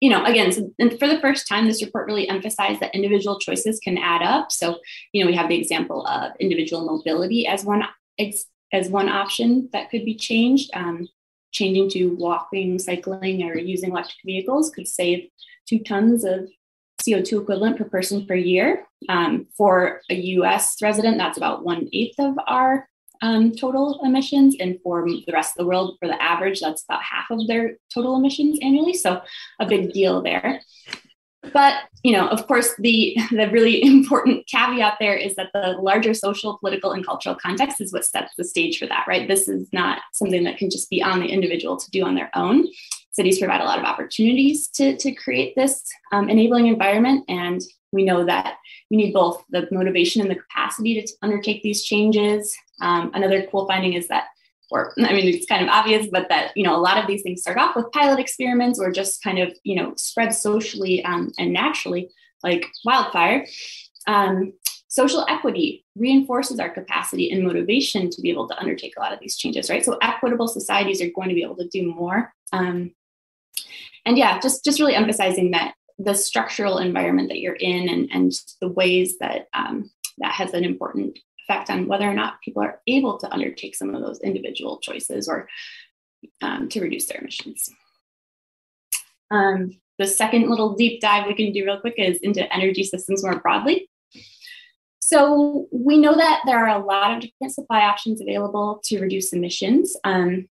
you know, again, so, for the first time, this report really emphasized that individual choices can add up. So, you know, we have the example of individual mobility as one as one option that could be changed. Um, changing to walking, cycling, or using electric vehicles could save two tons of CO2 equivalent per person per year. Um, for a US resident, that's about one eighth of our um, total emissions. And for the rest of the world, for the average, that's about half of their total emissions annually. So a big deal there. But you know, of course, the the really [LAUGHS] important caveat there is that the larger social, political, and cultural context is what sets the stage for that, right? This is not something that can just be on the individual to do on their own. Cities provide a lot of opportunities to, to create this um, enabling environment, and we know that we need both the motivation and the capacity to undertake these changes. Um, another cool finding is that or [LAUGHS] I mean, it's kind of obvious, but that, you know, a lot of these things start off with pilot experiments or just kind of, you know, spread socially um, and naturally like wildfire. Um, social equity reinforces our capacity and motivation to be able to undertake a lot of these changes, right? So equitable societies are going to be able to do more. Um, and yeah, just, just really emphasizing that the structural environment that you're in and, and the ways that um, that has an important effect on whether or not people are able to undertake some of those individual choices or um, to reduce their emissions. Um, the second little deep dive we can do real quick is into energy systems more broadly. So we know that there are a lot of different supply options available to reduce emissions. Um,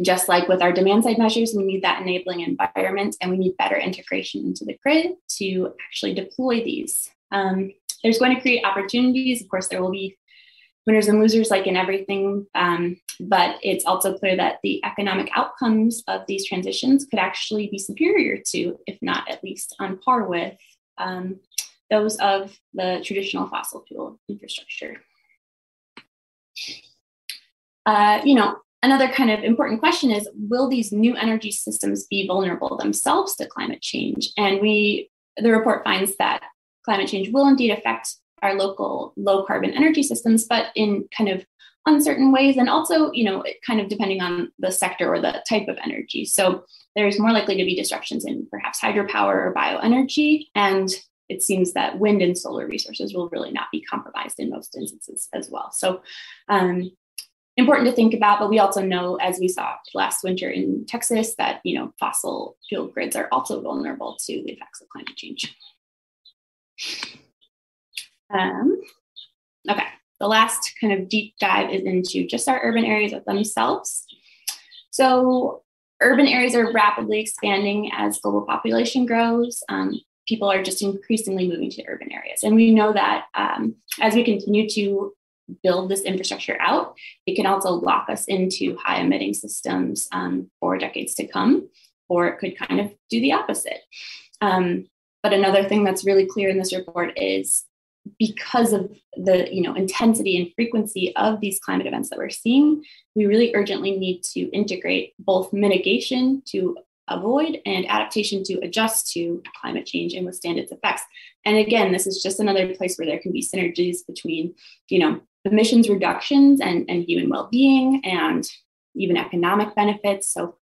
just like with our demand side measures, we need that enabling environment and we need better integration into the grid to actually deploy these. Um, there's going to create opportunities. Of course, there will be winners and losers like in everything, um, but it's also clear that the economic outcomes of these transitions could actually be superior to, if not at least on par with, um, those of the traditional fossil fuel infrastructure. Uh, you know, another kind of important question is will these new energy systems be vulnerable themselves to climate change and we the report finds that climate change will indeed affect our local low carbon energy systems, but in kind of uncertain ways and also you know kind of depending on the sector or the type of energy. So there's more likely to be disruptions in perhaps hydropower or bioenergy and it seems that wind and solar resources will really not be compromised in most instances as well. So um, important to think about but we also know as we saw last winter in texas that you know fossil fuel grids are also vulnerable to the effects of climate change um, okay, the last kind of deep dive is into just our urban areas themselves. So, urban areas are rapidly expanding as global population grows. Um, people are just increasingly moving to urban areas. And we know that um, as we continue to build this infrastructure out, it can also lock us into high emitting systems um, for decades to come, or it could kind of do the opposite. Um, but another thing that's really clear in this report is because of the you know intensity and frequency of these climate events that we're seeing, we really urgently need to integrate both mitigation to avoid and adaptation to adjust to climate change and withstand its effects. And again, this is just another place where there can be synergies between, you know, emissions reductions and, and human well-being and even economic benefits. So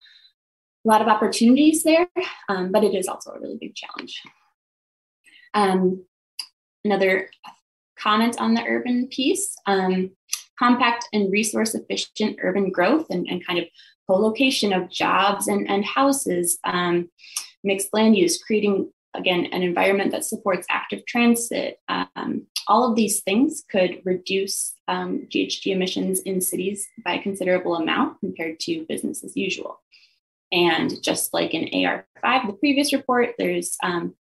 a lot of opportunities there, um, but it is also a really big challenge. Um, another comment on the urban piece, um, compact and resource efficient urban growth and, and kind of co-location of jobs and, and houses, um, mixed land use, creating again an environment that supports active transit. Um, all of these things could reduce um, GHG emissions in cities by a considerable amount compared to business as usual. And just like in AR5, the previous report, there's um,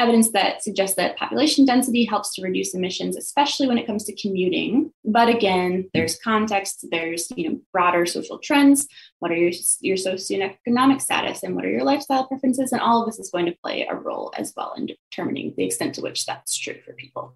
evidence that suggests that population density helps to reduce emissions, especially when it comes to commuting. But again, there's context, there's you know broader social trends. What are your your socioeconomic status and what are your lifestyle preferences? And all of this is going to play a role as well in determining the extent to which that's true for people.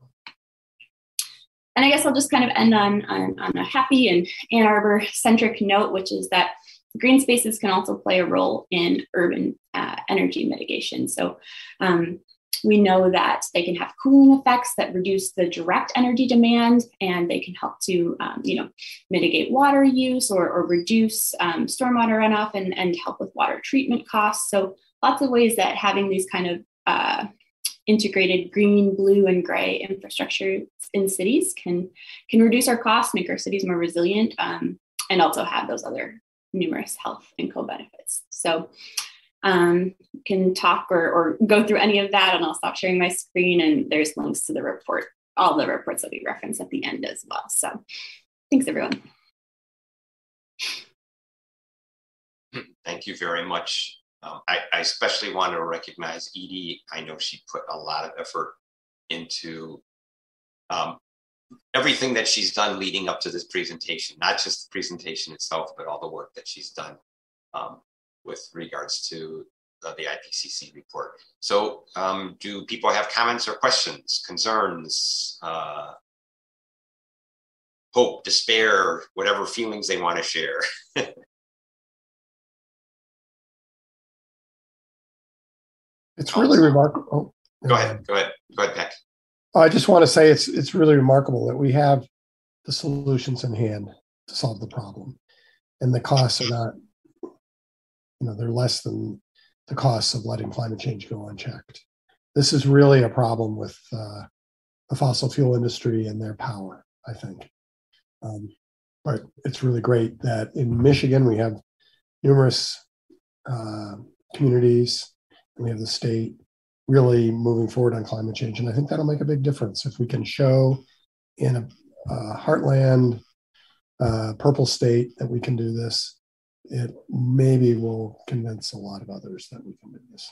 And I guess I'll just kind of end on, on, on a happy and Ann Arbor centric note, which is that green spaces can also play a role in urban uh, energy mitigation. So um, we know that they can have cooling effects that reduce the direct energy demand, and they can help to, um, you know, mitigate water use or, or reduce um, stormwater runoff and, and help with water treatment costs. So lots of ways that having these kind of uh, integrated green, blue, and gray infrastructure in cities can can reduce our costs, make our cities more resilient, um, and also have those other numerous health and co-benefits. So um, can talk or, or go through any of that and I'll stop sharing my screen and there's links to the report, all the reports that we reference at the end as well. So thanks everyone. Thank you very much. Um, I, I, especially want to recognize Edie. I know she put a lot of effort into um, everything that she's done leading up to this presentation, not just the presentation itself, but all the work that she's done. Um, with regards to uh, the IPCC report. So um, do people have comments or questions, concerns, uh, hope, despair, whatever feelings they want to share? [LAUGHS] it's really remarkable. Oh, go ahead, go ahead, go ahead, Peck. I just want to say it's it's really remarkable that we have the solutions in hand to solve the problem, and the costs are not you know they're less than the costs of letting climate change go unchecked. This is really a problem with uh, the fossil fuel industry and their power, I think. Um, but it's really great that in Michigan we have numerous uh, communities, and we have the state really moving forward on climate change, and I think that'll make a big difference if we can show in a, a heartland uh, purple state that we can do this it maybe will convince a lot of others that we can do this.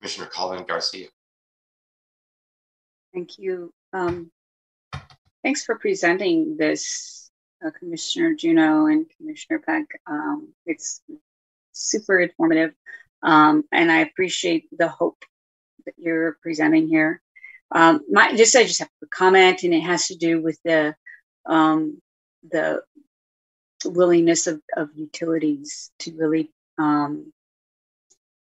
Commissioner Colin Garcia. Thank you. Um, thanks for presenting this, uh, Commissioner Juneau and Commissioner Peck. Um, it's super informative, um, and I appreciate the hope that you're presenting here. Um, my, just I just have a comment, and it has to do with the um, the willingness of, of utilities to really um,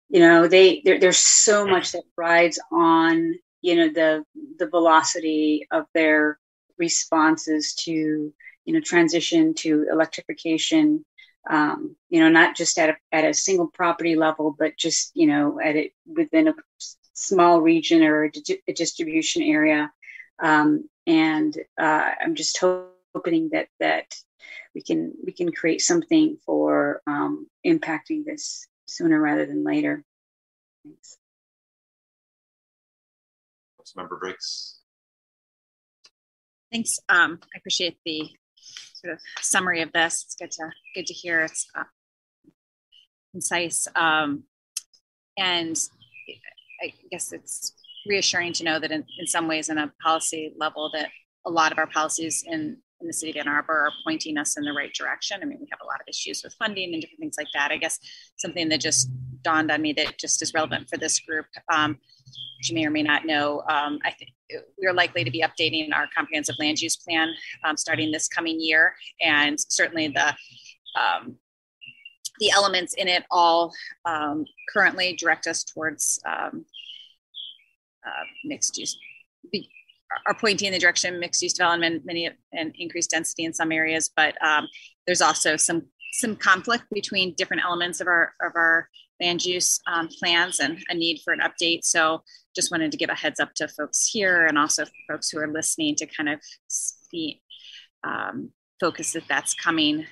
you know they there's so much that rides on you know the the velocity of their responses to you know transition to electrification um, you know not just at a, at a single property level but just you know at it within a small region or a, a distribution area. Um, and uh, i'm just hoping that that we can we can create something for um, impacting this sooner rather than later. Thanks. Member Briggs. Thanks. Um, I appreciate the sort of summary of this. It's good to good to hear. It's uh, concise, um, and I guess it's reassuring to know that in, in some ways, in a policy level, that a lot of our policies in in the city of Ann Arbor are pointing us in the right direction. I mean, we have a lot of issues with funding and different things like that. I guess something that just dawned on me that just is relevant for this group. Um, you may or may not know, um, I think we are likely to be updating our comprehensive land use plan um, starting this coming year, and certainly the um, the elements in it all um, currently direct us towards um, uh, mixed use, are pointing in the direction of mixed use development, many and increased density in some areas, but um, there's also some some conflict between different elements of our of our land use um, plans and a need for an update. So just wanted to give a heads up to folks here and also folks who are listening to kind of see, um, focus that that's coming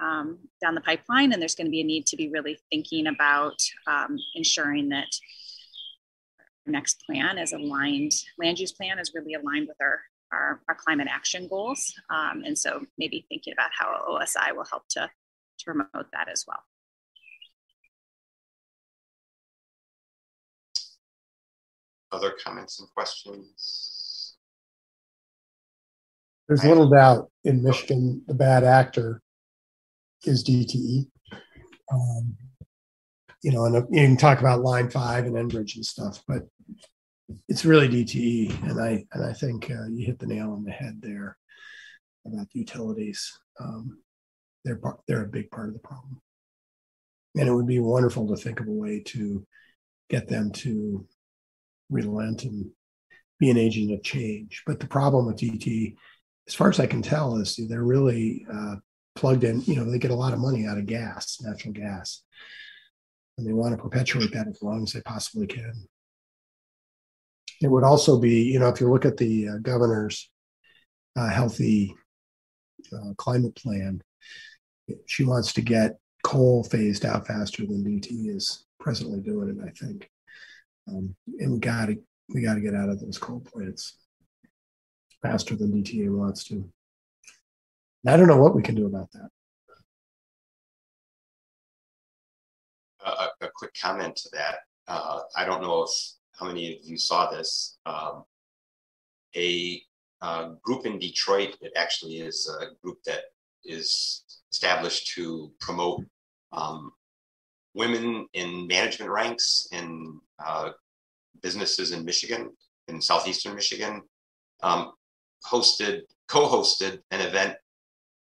um, down the pipeline. And there's going to be a need to be really thinking about um, ensuring that next plan is aligned, land use plan is really aligned with our, our, our climate action goals. Um, and so maybe thinking about how OSI will help to, to promote that as well. Other comments and questions? There's little doubt in Michigan, the bad actor is DTE. Um, you know, and uh, you can talk about Line Five and Enbridge and stuff, but it's really DTE, and I and I think uh, you hit the nail on the head there about the utilities. Um, they're they're a big part of the problem, and it would be wonderful to think of a way to get them to relent and be an agent of change. But the problem with DTE, as far as I can tell, is they're really uh, plugged in. You know, they get a lot of money out of gas, natural gas, and they want to perpetuate that as long as they possibly can. It would also be, you know, if you look at the uh, governor's uh, healthy uh, climate plan, she wants to get coal phased out faster than DTE is presently doing it. I think. Um, and we got to we got to get out of those coal plants faster than DTE wants to. And I don't know what we can do about that. A, a, quick comment to that. Uh, I don't know if how many of you saw this. Um, a uh, group in Detroit. It actually is a group that is established to promote um, women in management ranks in uh, businesses in Michigan, in southeastern Michigan, um, hosted, co-hosted an event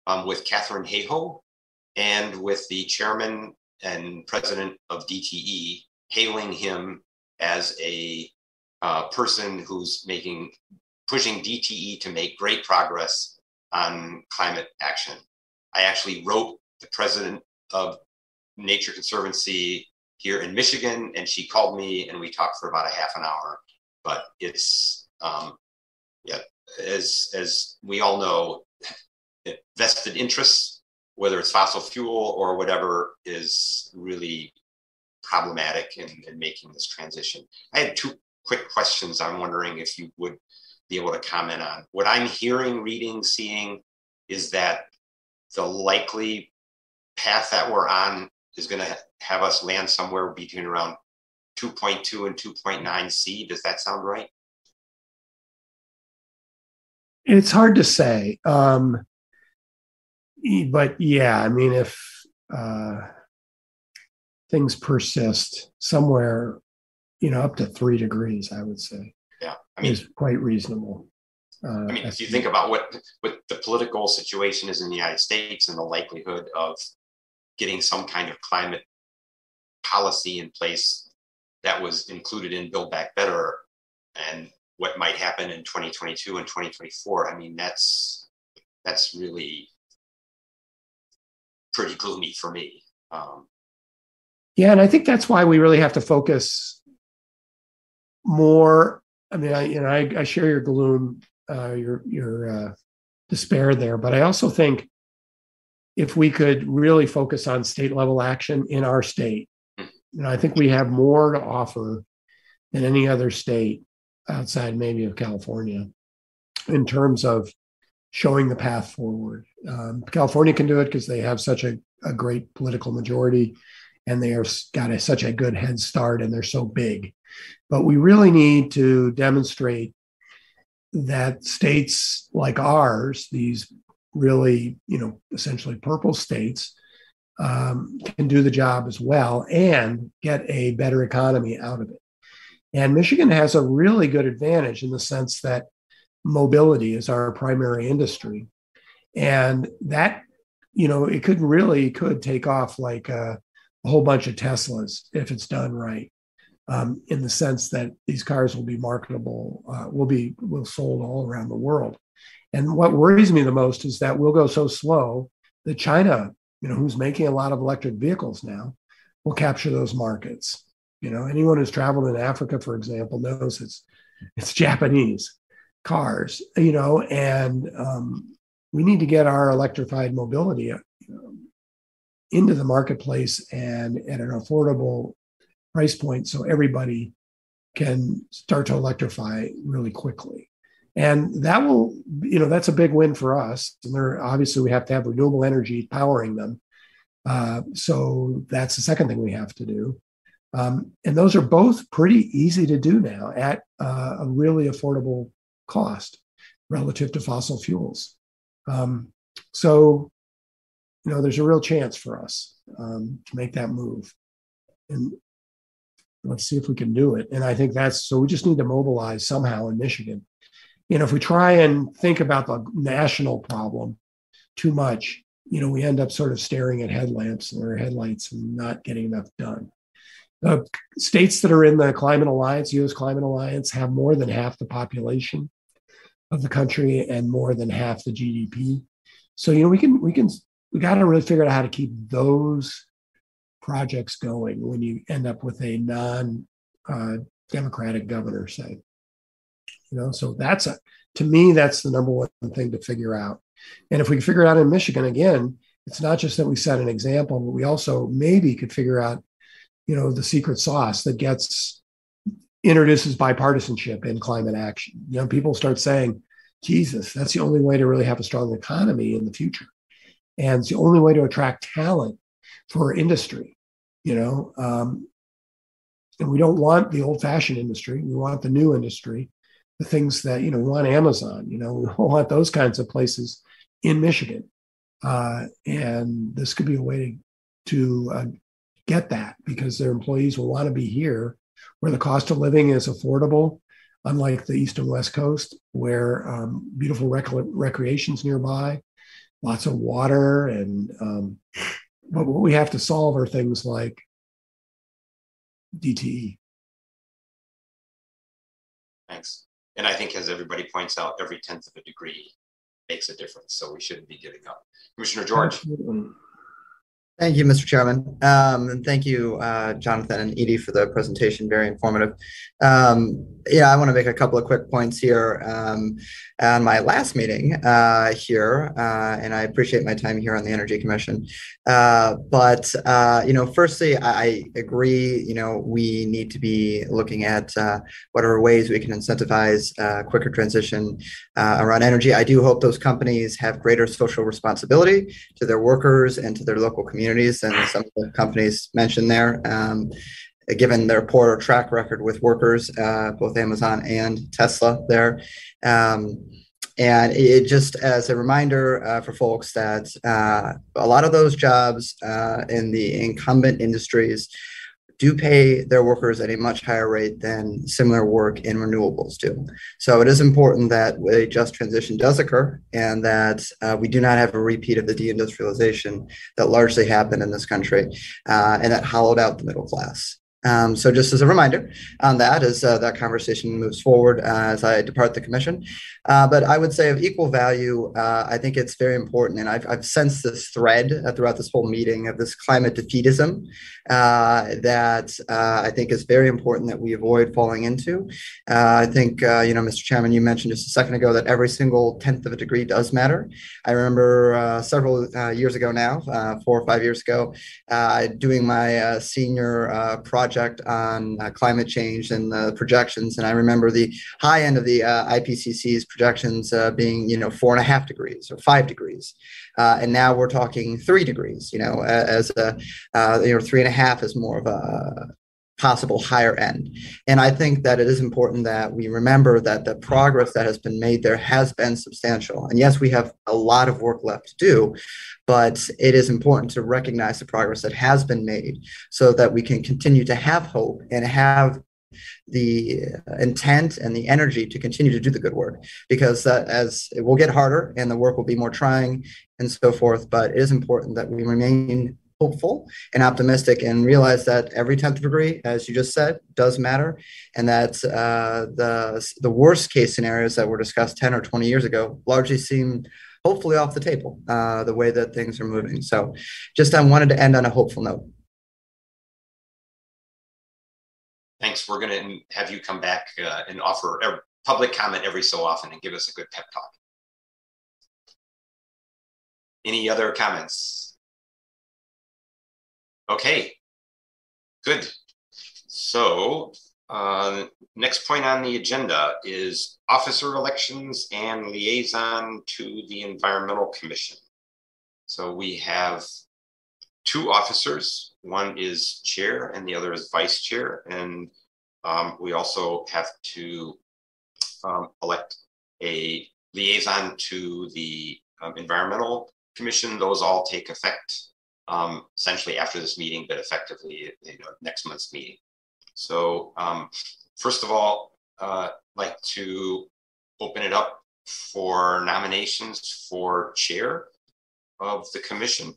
um, with Katharine Hayhoe and with the chairman and president of DTE, hailing him as a uh, person who's making pushing DTE to make great progress on climate action. I actually wrote the president of Nature Conservancy here in Michigan, and she called me and we talked for about a half an hour. But it's um, yeah, as as we all know, vested interests, whether it's fossil fuel or whatever, is really problematic in, in making this transition. I had two quick questions. I'm wondering if you would be able to comment on what I'm hearing, reading, seeing is that the likely path that we're on is going to have us land somewhere between around 2.2 and 2.9 C. Does that sound right? It's hard to say. Um, [CLEARS THROAT] but yeah, I mean, if uh, things persist somewhere, you know, up to three degrees, I would say. Yeah, I mean, is quite reasonable. Uh, I mean, if you think about what what the political situation is in the United States and the likelihood of getting some kind of climate policy in place that was included in Build Back Better and what might happen in 2022 and 2024. I mean, that's that's really pretty gloomy for me. Um, yeah, and I think that's why we really have to focus more. I mean, I you know I, I share your gloom, uh, your your uh, despair there, but I also think if we could really focus on state level action in our state. You know, I think we have more to offer than any other state outside maybe of California in terms of showing the path forward. Um, California can do it because they have such a, a, great political majority and they are got a, such a good head start and they're so big. But we really need to demonstrate that states like ours, these really, you know, essentially purple states um, can do the job as well and get a better economy out of it. And Michigan has a really good advantage in the sense that mobility is our primary industry. And that, you know, it could really could take off like a, a whole bunch of Teslas if it's done right. Um, in the sense that these cars will be marketable, uh, will be will sold all around the world. And what worries me the most is that we'll go so slow that China, you know, who's making a lot of electric vehicles now, will capture those markets. You know, anyone who's traveled in Africa, for example, knows it's it's Japanese cars. You know, and um, we need to get our electrified mobility know, into the marketplace and at an affordable price point, so everybody can start to electrify really quickly. And that will you know that's a big win for us. And there obviously we have to have renewable energy powering them. Uh, so that's the second thing we have to do. Um, and those are both pretty easy to do now at uh, a really affordable cost relative to fossil fuels. Um, so you know there's a real chance for us um, to make that move. And let's see if we can do it. And i think that's so we just need to mobilize somehow in michigan. You know, if we try and think about the national problem too much, you know, we end up sort of staring at headlamps or headlights and not getting enough done. The states that are in the Climate Alliance, US Climate Alliance, have more than half the population of the country and more than half the GDP. So, you know, we can, we can, we got to really figure out how to keep those projects going when you end up with a non uh, democratic governor, say you know so that's a to me that's the number one thing to figure out and if we figure it out in michigan again it's not just that we set an example but we also maybe could figure out you know the secret sauce that gets introduces bipartisanship in climate action. You know people start saying jesus that's the only way to really have a strong economy in the future. And it's the only way to attract talent for industry you know um, and we don't want the old fashioned industry. We want the new industry the things that you know we want Amazon, you know, [LAUGHS] we want those kinds of places in Michigan, uh, and this could be a way to, to uh, get that because their employees will want to be here, where the cost of living is affordable, unlike the east and west coast, where um, beautiful rec- recreations nearby, lots of water, and um, but what we have to solve are things like DTE. Thanks. And I think, as everybody points out, every tenth of a degree makes a difference. So we shouldn't be giving up. Commissioner George. Thank you, Mr. Chairman. Um, and thank you, uh, Jonathan and Edie, for the presentation. Very informative. Um, yeah, I want to make a couple of quick points here. Um, on my last meeting uh, here, uh, and I appreciate my time here on the Energy Commission. Uh, but uh, you know, firstly, I agree. You know, we need to be looking at uh, what are ways we can incentivize quicker transition around energy. I do hope those companies have greater social responsibility to their workers and to their local communities than some of the companies mentioned there. Um, given their poor track record with workers, uh, both Amazon and Tesla there. Um, and it just as a reminder uh, for folks that uh, a lot of those jobs uh, in the incumbent industries do pay their workers at a much higher rate than similar work in renewables do. So it is important that a just transition does occur and that uh, we do not have a repeat of the deindustrialization that largely happened in this country uh, and that hollowed out the middle class. Um, so just as a reminder on that as uh, that conversation moves forward uh, as I depart the commission. Uh, but I would say of equal value, uh, I think it's very important. And I've, I've sensed this thread uh, throughout this whole meeting of this climate defeatism uh, that I think is very important that we avoid falling into. I think, you know, Mr. Chairman, you mentioned just a second ago that every single tenth of a degree does matter. I remember several years ago now, four or five years ago, doing my senior project project on uh, climate change and the projections. And I remember the high end of the uh, IPCC's projections uh, being, you know, four and a half degrees or five degrees. Uh, and now we're talking three degrees, you know, as a, uh, you know, three and a half is more of a, possible higher end. And I think that it is important that we remember that the progress that has been made there has been substantial. And yes, we have a lot of work left to do, but it is important to recognize the progress that has been made so that we can continue to have hope and have the intent and the energy to continue to do the good work because that as it will get harder and the work will be more trying and so forth but it is important that we remain hopeful and optimistic and realize that every 10th degree as you just said does matter and that uh, the the worst case scenarios that were discussed 10 or 20 years ago largely seem hopefully off the table uh, the way that things are moving. So just i wanted to end on a hopeful note. Thanks. We're going to have you come back uh, and offer a public comment every so often and give us a good pep talk. Any other comments? Okay, good. So uh, next point on the agenda is officer elections and liaison to the Environmental Commission. So we have two officers. One is chair and the other is vice chair. And um, we also have to um, elect a liaison to the um, Environmental Commission. Those all take effect um, essentially after this meeting, but effectively you know, next month's meeting. So um, first of all, uh, like to open it up for nominations for chair of the commission.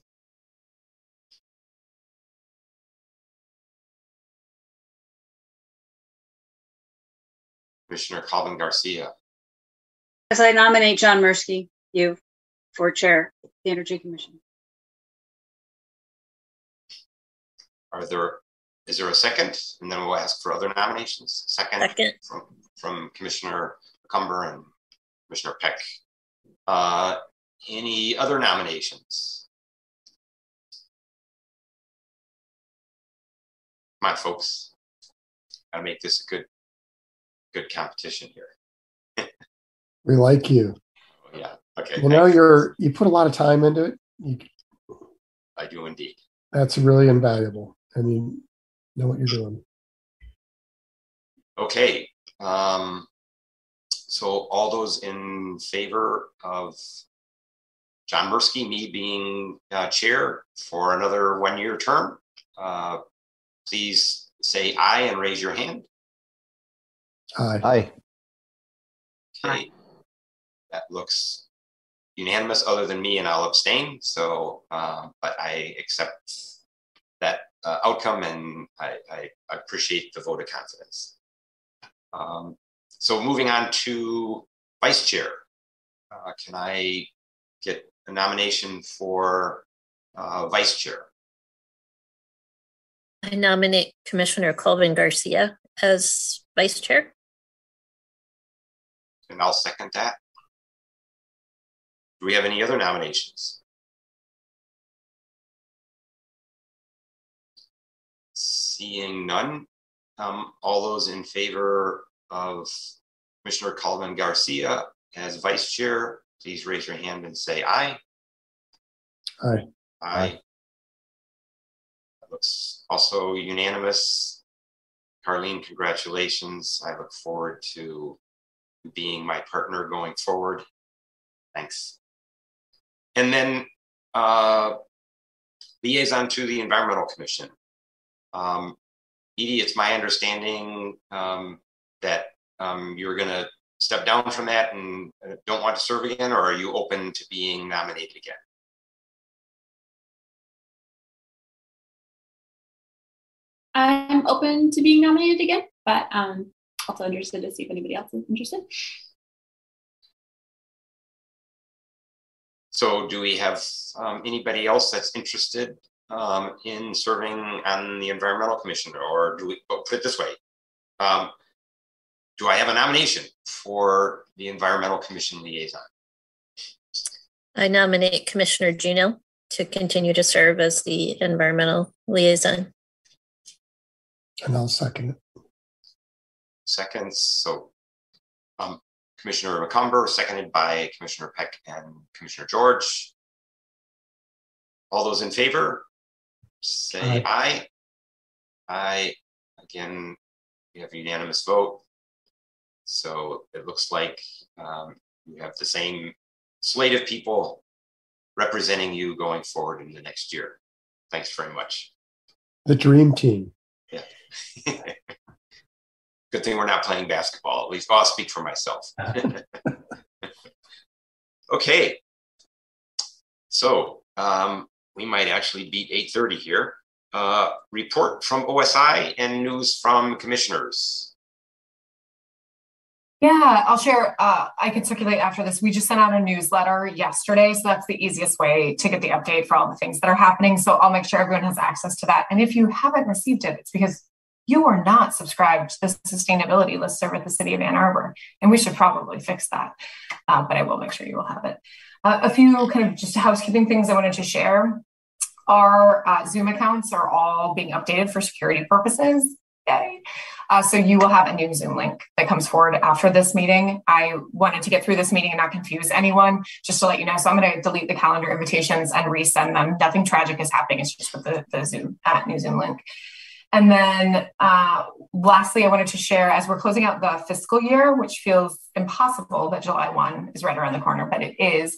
Commissioner Colvin Garcia. As I nominate John Mirsky, you, for chair of the Energy Commission. Are there, is there a second? And then we'll ask for other nominations. Second, Second. From, from Commissioner Cumber and Commissioner Peck. Uh, any other nominations? Come on, folks. Gotta make this a good, good competition here. [LAUGHS] We like you. Yeah, okay. You know, you're you put a lot of time into it. You, I do indeed. that's really invaluable, I you know what you're doing. Okay, um, so all those in favor of John Mirsky, me being uh, chair for another one-year term, uh, please say aye and raise your hand. Aye. Aye. Okay, that looks unanimous other than me and I'll abstain. So, uh, but I accept that uh, outcome and I, I, appreciate the vote of confidence. Um, so moving on to vice chair, uh, can I get a nomination for uh, vice chair? I nominate Commissioner Colvin Garcia as vice chair. And I'll second that. Do we have any other nominations? Seeing none, um, all those in favor of Commissioner Colvin Garcia as vice chair, please raise your hand and say aye. Aye. Aye. That looks also unanimous. Carlene, congratulations. I look forward to being my partner going forward. Thanks. And then uh, liaison to the Environmental Commission. Um, Edie, it's my understanding um, that um, you're going to step down from that and uh, don't want to serve again, or are you open to being nominated again? I'm open to being nominated again, but um, also interested to see if anybody else is interested. So do we have um, anybody else that's interested um, in serving on the Environmental Commission? Or do we, oh, put it this way, um, do I have a nomination for the Environmental Commission liaison? I nominate Commissioner Juneau to continue to serve as the environmental liaison. And I'll second it. Seconds, so um, Commissioner McCumber, seconded by Commissioner Peck and Commissioner George. All those in favor, say aye. Aye. Again, we have a unanimous vote. So it looks like um, you have the same slate of people representing you going forward in the next year. Thanks very much. The dream team. Yeah. [LAUGHS] Good thing we're not playing basketball. At least I'll speak for myself. [LAUGHS] [LAUGHS] okay. So um, we might actually beat 8:30 here. Uh, report from OSI and news from commissioners. Yeah, I'll share. Uh, I can circulate after this. We just sent out a newsletter yesterday. So that's the easiest way to get the update for all the things that are happening. So I'll make sure everyone has access to that. And if you haven't received it, it's because you are not subscribed to the sustainability list serve at the city of Ann Arbor. And we should probably fix that. Uh, but I will make sure you will have it. Uh, a few kind of just housekeeping things I wanted to share. Our uh, Zoom accounts are all being updated for security purposes. Yay. Uh, so you will have a new Zoom link that comes forward after this meeting. I wanted to get through this meeting and not confuse anyone, just to let you know. So I'm going to delete the calendar invitations and resend them. Nothing tragic is happening. It's just with the, the Zoom uh, new Zoom link. And then uh, lastly, I wanted to share as we're closing out the fiscal year, which feels impossible that July 1 is right around the corner, but it is.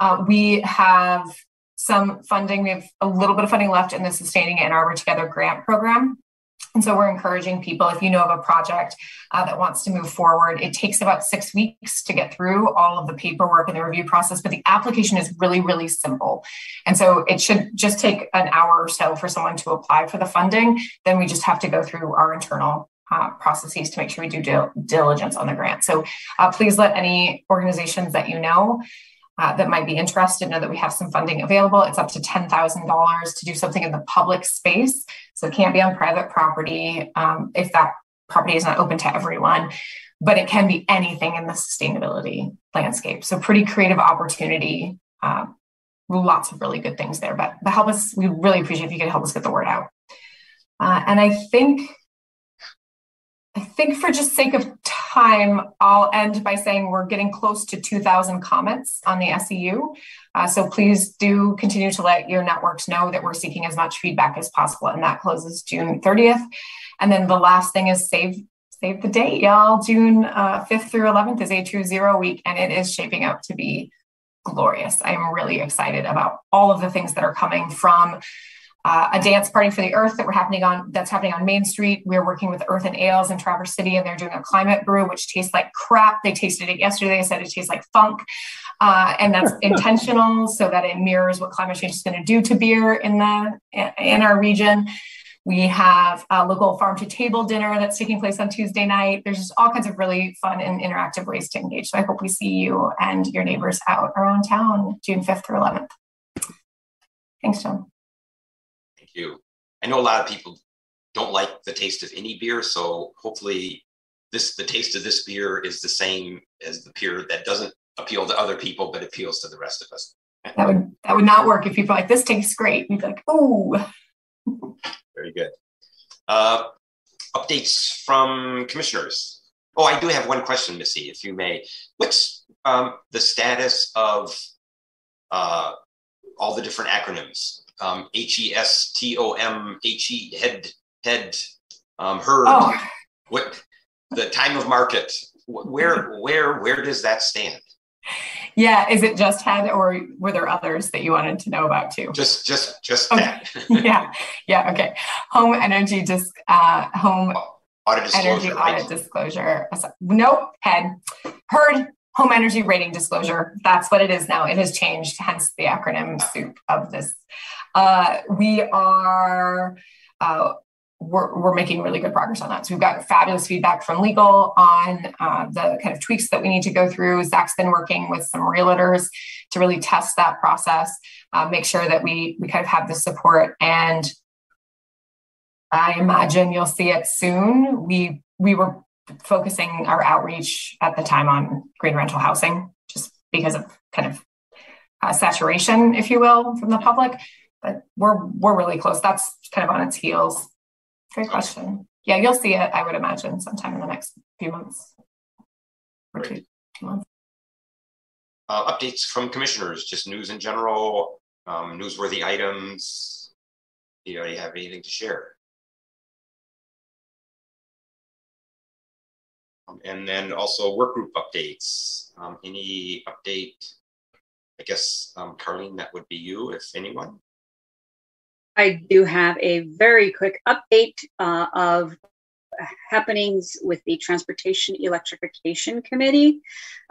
Uh, we have some funding. We have a little bit of funding left in the Sustaining Ann Arbor Together grant program. And so we're encouraging people, if you know of a project uh, that wants to move forward, it takes about six weeks to get through all of the paperwork and the review process, but the application is really, really simple. And so it should just take an hour or so for someone to apply for the funding. Then we just have to go through our internal uh, processes to make sure we do dil- diligence on the grant. So uh, please let any organizations that you know uh, that might be interested know that we have some funding available. It's up to $10,000 to do something in the public space. So it can't be on private property um, if that property is not open to everyone, but it can be anything in the sustainability landscape. So pretty creative opportunity. Uh, lots of really good things there, but, but help us, we really appreciate if you could help us get the word out. Uh, and I think I think for just sake of time, I'll end by saying we're getting close to 2,000 comments on the SEU. Uh, so please do continue to let your networks know that we're seeking as much feedback as possible. And that closes June 30th. And then the last thing is save save the date, y'all. June uh, 5th through 11th is A2ZERO week, and it is shaping up to be glorious. I'm really excited about all of the things that are coming from uh, a dance party for the earth that we're happening on that's happening on Main Street. We're working with Earthen Ales in Traverse City, and they're doing a climate brew, which tastes like crap. They tasted it yesterday. They said it tastes like funk, uh, and that's [LAUGHS] intentional so that it mirrors what climate change is going to do to beer in the in our region. We have a local farm to table dinner that's taking place on Tuesday night. There's just all kinds of really fun and interactive ways to engage. So I hope we see you and your neighbors out around town June 5th through 11th. Thanks, John you. I know a lot of people don't like the taste of any beer, so hopefully this the taste of this beer is the same as the beer that doesn't appeal to other people but appeals to the rest of us. That would that would not work if people like this tastes great. You'd be like, oh. Very good. Uh, updates from commissioners. Oh, I do have one question, Missy, if you may. What's um, the status of uh, all the different acronyms? Um, H E S T O M H E head head um, herd. Oh. What the time of market? Where where where does that stand? Yeah, is it just head, or were there others that you wanted to know about too? Just just just okay. that. [LAUGHS] yeah, yeah, okay. Home energy just uh, home audit energy right? audit disclosure. Nope, head herd home energy rating disclosure. That's what it is now. It has changed, hence the acronym soup of this uh, we are uh, we're, we're making really good progress on that. So we've got fabulous feedback from legal on uh, the kind of tweaks that we need to go through. Zach's been working with some realtors to really test that process, uh, make sure that we we kind of have the support. And I imagine you'll see it soon. We we were focusing our outreach at the time on green rental housing, just because of kind of uh, saturation, if you will, from the public but we're we're really close. That's kind of on its heels. Great question. Yeah, you'll see it. I would imagine sometime in the next few months or two, two months. Uh, updates from commissioners, just news in general, um, newsworthy items. Do you already have anything to share? Um, and then also work group updates. Um, any update? I guess um, Carlene, that would be you, if anyone. I do have a very quick update uh, of happenings with the Transportation Electrification Committee.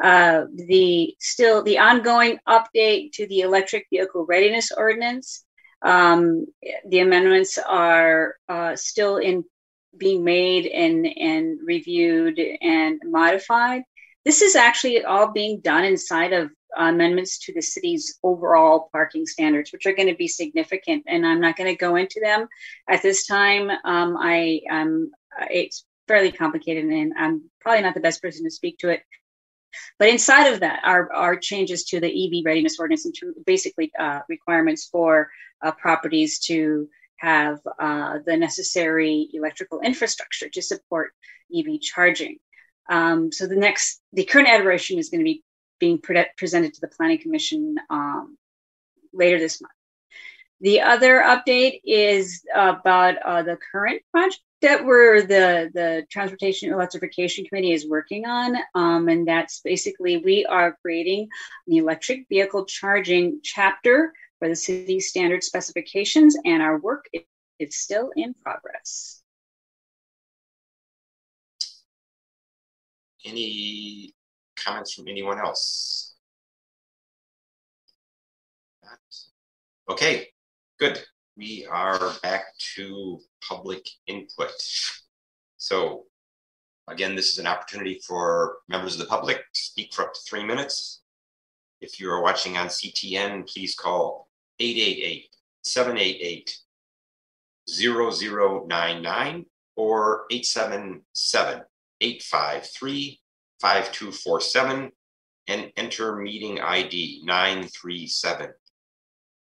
Uh, the still the ongoing update to the Electric Vehicle Readiness Ordinance. Um, the amendments are uh, still in being made and and reviewed and modified. This is actually all being done inside of amendments to the city's overall parking standards, which are going to be significant. And I'm not going to go into them at this time. Um, I um, it's fairly complicated, and I'm probably not the best person to speak to it. But inside of that are, are changes to the EV readiness ordinance and to basically uh, requirements for uh, properties to have uh, the necessary electrical infrastructure to support EV charging. Um, so the next, the current iteration is going to be being pre- presented to the Planning Commission um, later this month. The other update is about uh, the current project that we're the the Transportation Electrification Committee is working on, um, and that's basically we are creating the electric vehicle charging chapter for the city standard specifications, and our work is still in progress. Any comments from anyone else? Okay, good. We are back to public input. So again, this is an opportunity for members of the public to speak for up to three minutes. If you are watching on CTN, please call 888-788-0099 or 877 853 5247 and enter meeting ID 937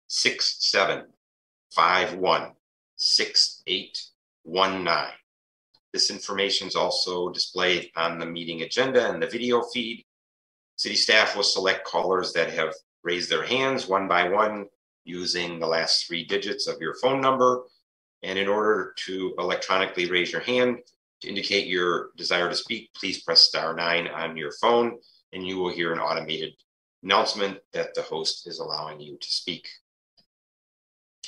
6751 6819. This information is also displayed on the meeting agenda and the video feed. City staff will select callers that have raised their hands one by one using the last three digits of your phone number. And in order to electronically raise your hand, to indicate your desire to speak, please press star nine on your phone and you will hear an automated announcement that the host is allowing you to speak.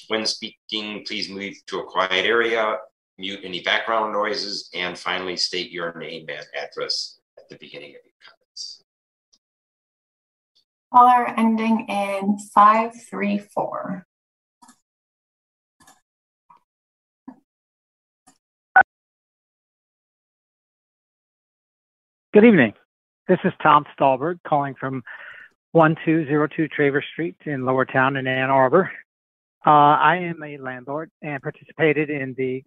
When speaking, please move to a quiet area, mute any background noises, and finally state your name and address at the beginning of your comments. Caller ending in 534. Good evening. This is Tom Stallberg calling from 1202 Traver Street in Lower Town in Ann Arbor. Uh, I am a landlord and participated in the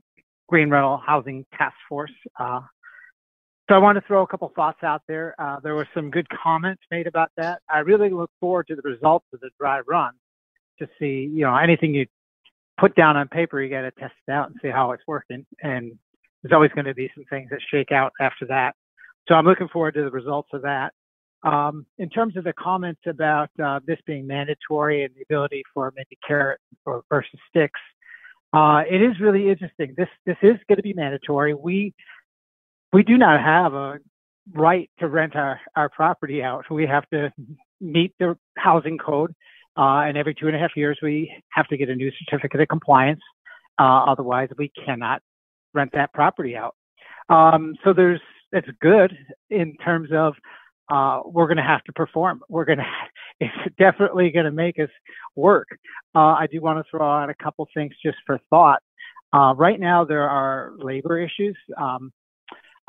Green Rental Housing Task Force. Uh, so I want to throw a couple thoughts out there. Uh, there were some good comments made about that. I really look forward to the results of the dry run to see, you know, anything you put down on paper, you got to test it out and see how it's working. And there's always going to be some things that shake out after that. So I'm looking forward to the results of that. Um, in terms of the comments about uh, this being mandatory and the ability for maybe carrot or versus sticks, uh, it is really interesting. This this is going to be mandatory. We we do not have a right to rent our, our property out. We have to meet the housing code, uh, and every two and a half years we have to get a new certificate of compliance. Uh, otherwise, we cannot rent that property out. Um, so there's it's good in terms of uh, we're going to have to perform. We're going to, it's definitely going to make us work. Uh, I do want to throw out a couple things just for thought. Uh, right now, there are labor issues, um,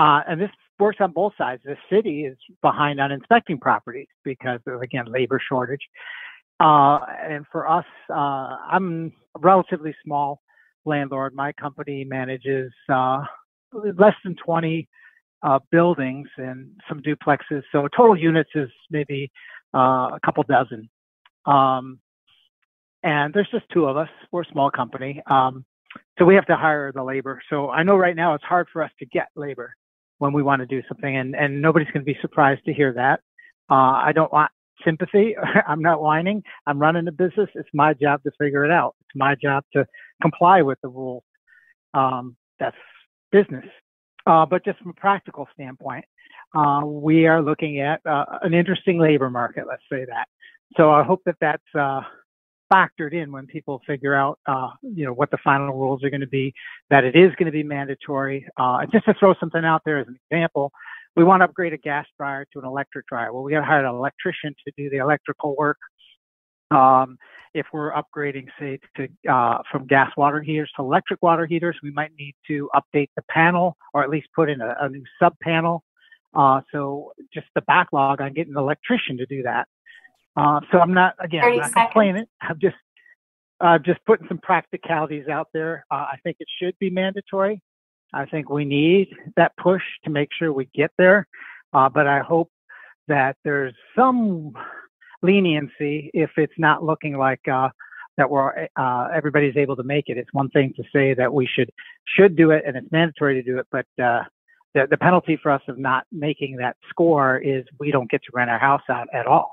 uh, and this works on both sides. The city is behind on inspecting properties because of, again, labor shortage. Uh, and for us, uh, I'm a relatively small landlord. My company manages less than 20 uh, buildings and some duplexes. So total units is maybe uh, a couple dozen. Um, and there's just two of us. We're a small company. Um, so we have to hire the labor. So I know right now it's hard for us to get labor when we want to do something, and, and nobody's going to be surprised to hear that. Uh, I don't want sympathy. [LAUGHS] I'm not whining. I'm running a business. It's my job to figure it out. It's my job to comply with the rules. Um, that's business. Uh, but just from a practical standpoint, uh, we are looking at uh, an interesting labor market, let's say that. So I hope that that's uh, factored in when people figure out, uh, you know, what the final rules are going to be, that it is going to be mandatory. Uh, just to throw something out there as an example, we want to upgrade a gas dryer to an electric dryer. Well, we got to hire an electrician to do the electrical work. Um, if we're upgrading, say, to uh, from gas water heaters to electric water heaters, we might need to update the panel or at least put in a, a new sub panel. Uh, so just the backlog on getting an electrician to do that. Uh, so I'm not again, I'm not seconds. complaining. I'm just uh, just putting some practicalities out there. Uh, I think it should be mandatory. I think we need that push to make sure we get there. Uh, but I hope that there's some leniency if it's not looking like uh, that we're uh, everybody's able to make it. It's one thing to say that we should should do it and it's mandatory to do it, but uh, the the penalty for us of not making that score is we don't get to rent our house out at all.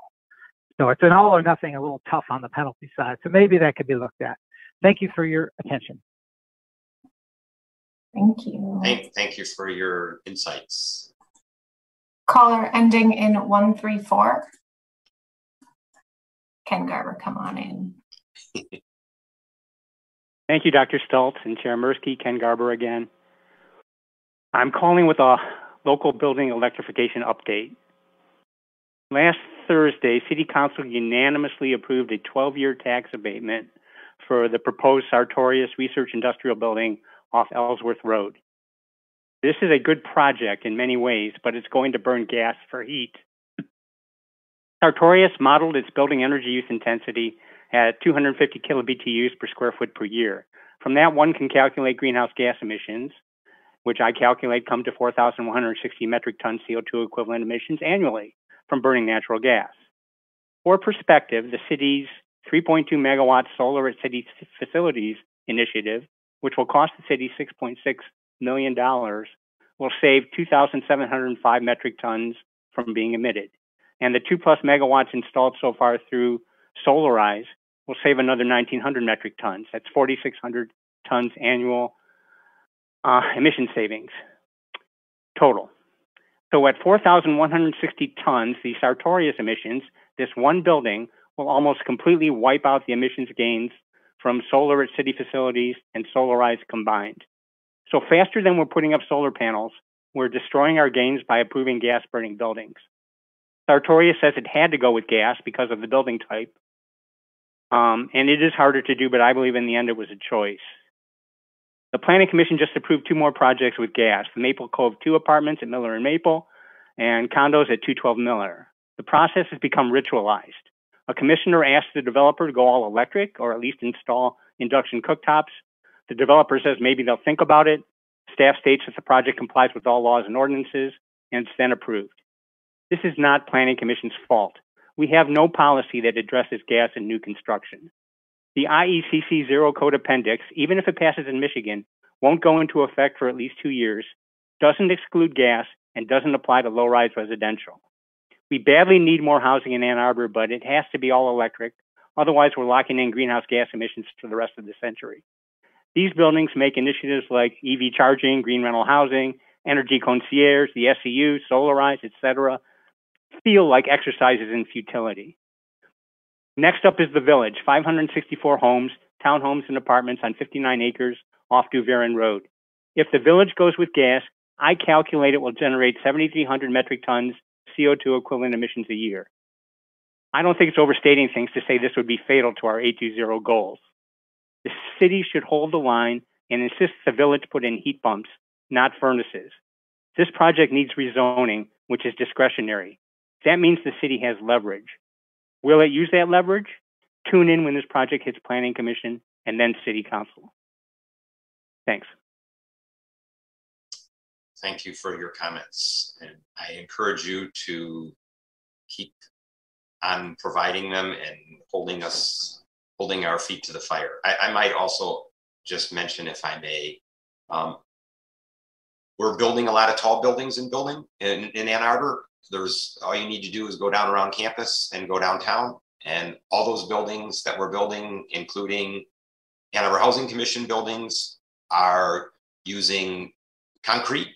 So it's an all or nothing, a little tough on the penalty side. So maybe that could be looked at. Thank you for your attention. Thank you. Thank, thank you for your insights. Caller ending in 134. Ken Garber, come on in. [LAUGHS] Thank you, Dr. Stults and Chair Mirsky, Ken Garber again. I'm calling with a local building electrification update. Last Thursday, City Council unanimously approved a 12-year tax abatement for the proposed Sartorius Research Industrial Building off Ellsworth Road. This is a good project in many ways, but it's going to burn gas for heat. Sartorius modeled its building energy use intensity at 250 kilobtu's per square foot per year. From that, one can calculate greenhouse gas emissions, which I calculate come to 4,160 metric ton CO2 equivalent emissions annually from burning natural gas. For perspective, the city's 3.2 megawatt solar at city facilities initiative, which will cost the city $6.6 million, will save 2,705 metric tons from being emitted. And the two plus megawatts installed so far through Solarize will save another 1,900 metric tons. That's 4,600 tons annual uh, emission savings total. So at 4,160 tons, the Sartorius emissions, this one building will almost completely wipe out the emissions gains from solar at city facilities and Solarize combined. So faster than we're putting up solar panels, we're destroying our gains by approving gas burning buildings. Sartorius says it had to go with gas because of the building type. Um, and it is harder to do, but I believe in the end it was a choice. The Planning Commission just approved two more projects with gas the Maple Cove 2 apartments at Miller and Maple, and condos at 212 Miller. The process has become ritualized. A commissioner asks the developer to go all electric or at least install induction cooktops. The developer says maybe they'll think about it. Staff states that the project complies with all laws and ordinances, and it's then approved. This is not Planning Commission's fault. We have no policy that addresses gas in new construction. The IECC Zero Code Appendix, even if it passes in Michigan, won't go into effect for at least two years, doesn't exclude gas, and doesn't apply to low rise residential. We badly need more housing in Ann Arbor, but it has to be all electric. Otherwise, we're locking in greenhouse gas emissions for the rest of the century. These buildings make initiatives like EV charging, green rental housing, energy concierge, the SEU, Solarize, etc., feel like exercises in futility. Next up is the village 564 homes, townhomes, and apartments on 59 acres off Dhu Varren Road. If the village goes with gas, I calculate it will generate 7,300 metric tons CO2 equivalent emissions a year. I don't think it's overstating things to say this would be fatal to our A2ZERO goals. The city should hold the line and insist the village put in heat pumps, not furnaces. This project needs rezoning, which is discretionary. That means the city has leverage. Will it use that leverage? Tune in when this project hits Planning Commission and then City Council. Thanks. Thank you for your comments. And I encourage you to keep on providing them and holding us, holding our feet to the fire. I, I might also just mention, if I may, um, we're building a lot of tall buildings in building in, in Ann Arbor. There's all you need to do is go down around campus and go downtown. And all those buildings that we're building, including Ann Arbor Housing Commission buildings, are using concrete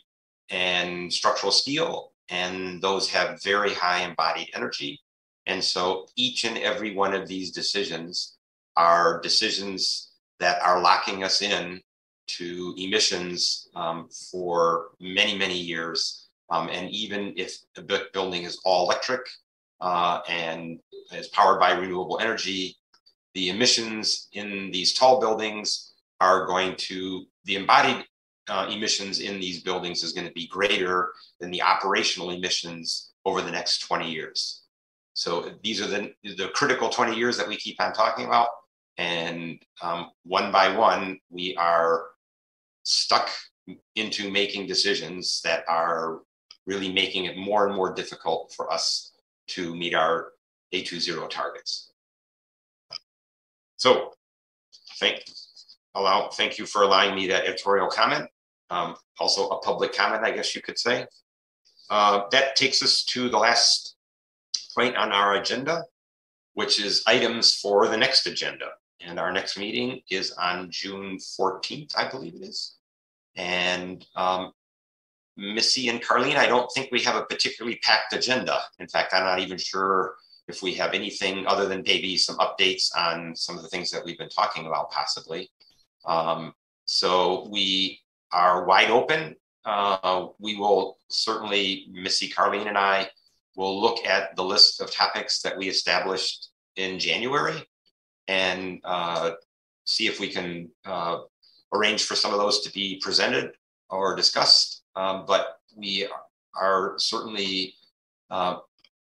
and structural steel, and those have very high embodied energy. And so each and every one of these decisions are decisions that are locking us in to emissions um, for many, many years. Um, and even if the building is all electric uh, and is powered by renewable energy, the emissions in these tall buildings are going to, the embodied uh, emissions in these buildings is going to be greater than the operational emissions over the next 20 years. So these are the, the critical 20 years that we keep on talking about. And um, one by one, we are stuck into making decisions that are really making it more and more difficult for us to meet our A2ZERO targets. So thank, allow, thank you for allowing me that editorial comment. Um, also a public comment, I guess you could say. Uh, that takes us to the last point on our agenda, which is items for the next agenda. And our next meeting is on June 14th, I believe it is. And um, Missy and Carlene, I don't think we have a particularly packed agenda. In fact, I'm not even sure if we have anything other than maybe some updates on some of the things that we've been talking about, possibly. Um, so we are wide open. Uh, we will certainly, Missy, Carlene, and I will look at the list of topics that we established in January and uh, see if we can uh, arrange for some of those to be presented or discussed. Um, but we are certainly uh,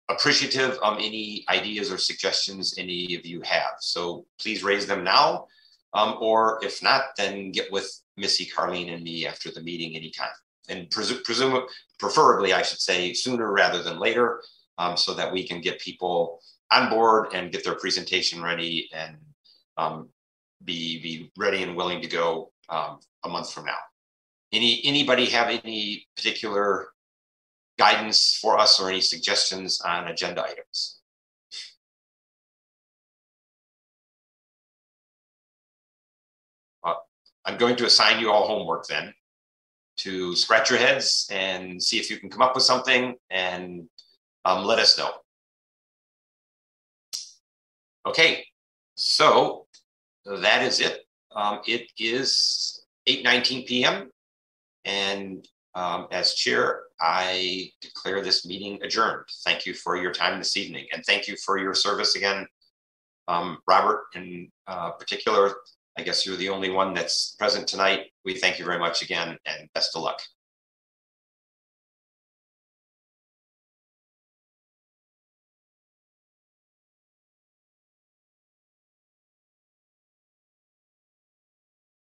appreciative of any ideas or suggestions any of you have. So please raise them now. Um, or if not, then get with Missy, Carlene, and me after the meeting anytime. And presu- presume, preferably, I should say, sooner rather than later, um, so that we can get people on board and get their presentation ready and um, be be ready and willing to go um, a month from now. Any anybody have any particular guidance for us or any suggestions on agenda items? Uh, I'm going to assign you all homework then to scratch your heads and see if you can come up with something and um, let us know. Okay, so that is it. Um, it is 8.19 p.m. And um, as chair, I declare this meeting adjourned. Thank you for your time this evening. And thank you for your service again, um, Robert, in uh, particular. I guess you're the only one that's present tonight. We thank you very much again and best of luck.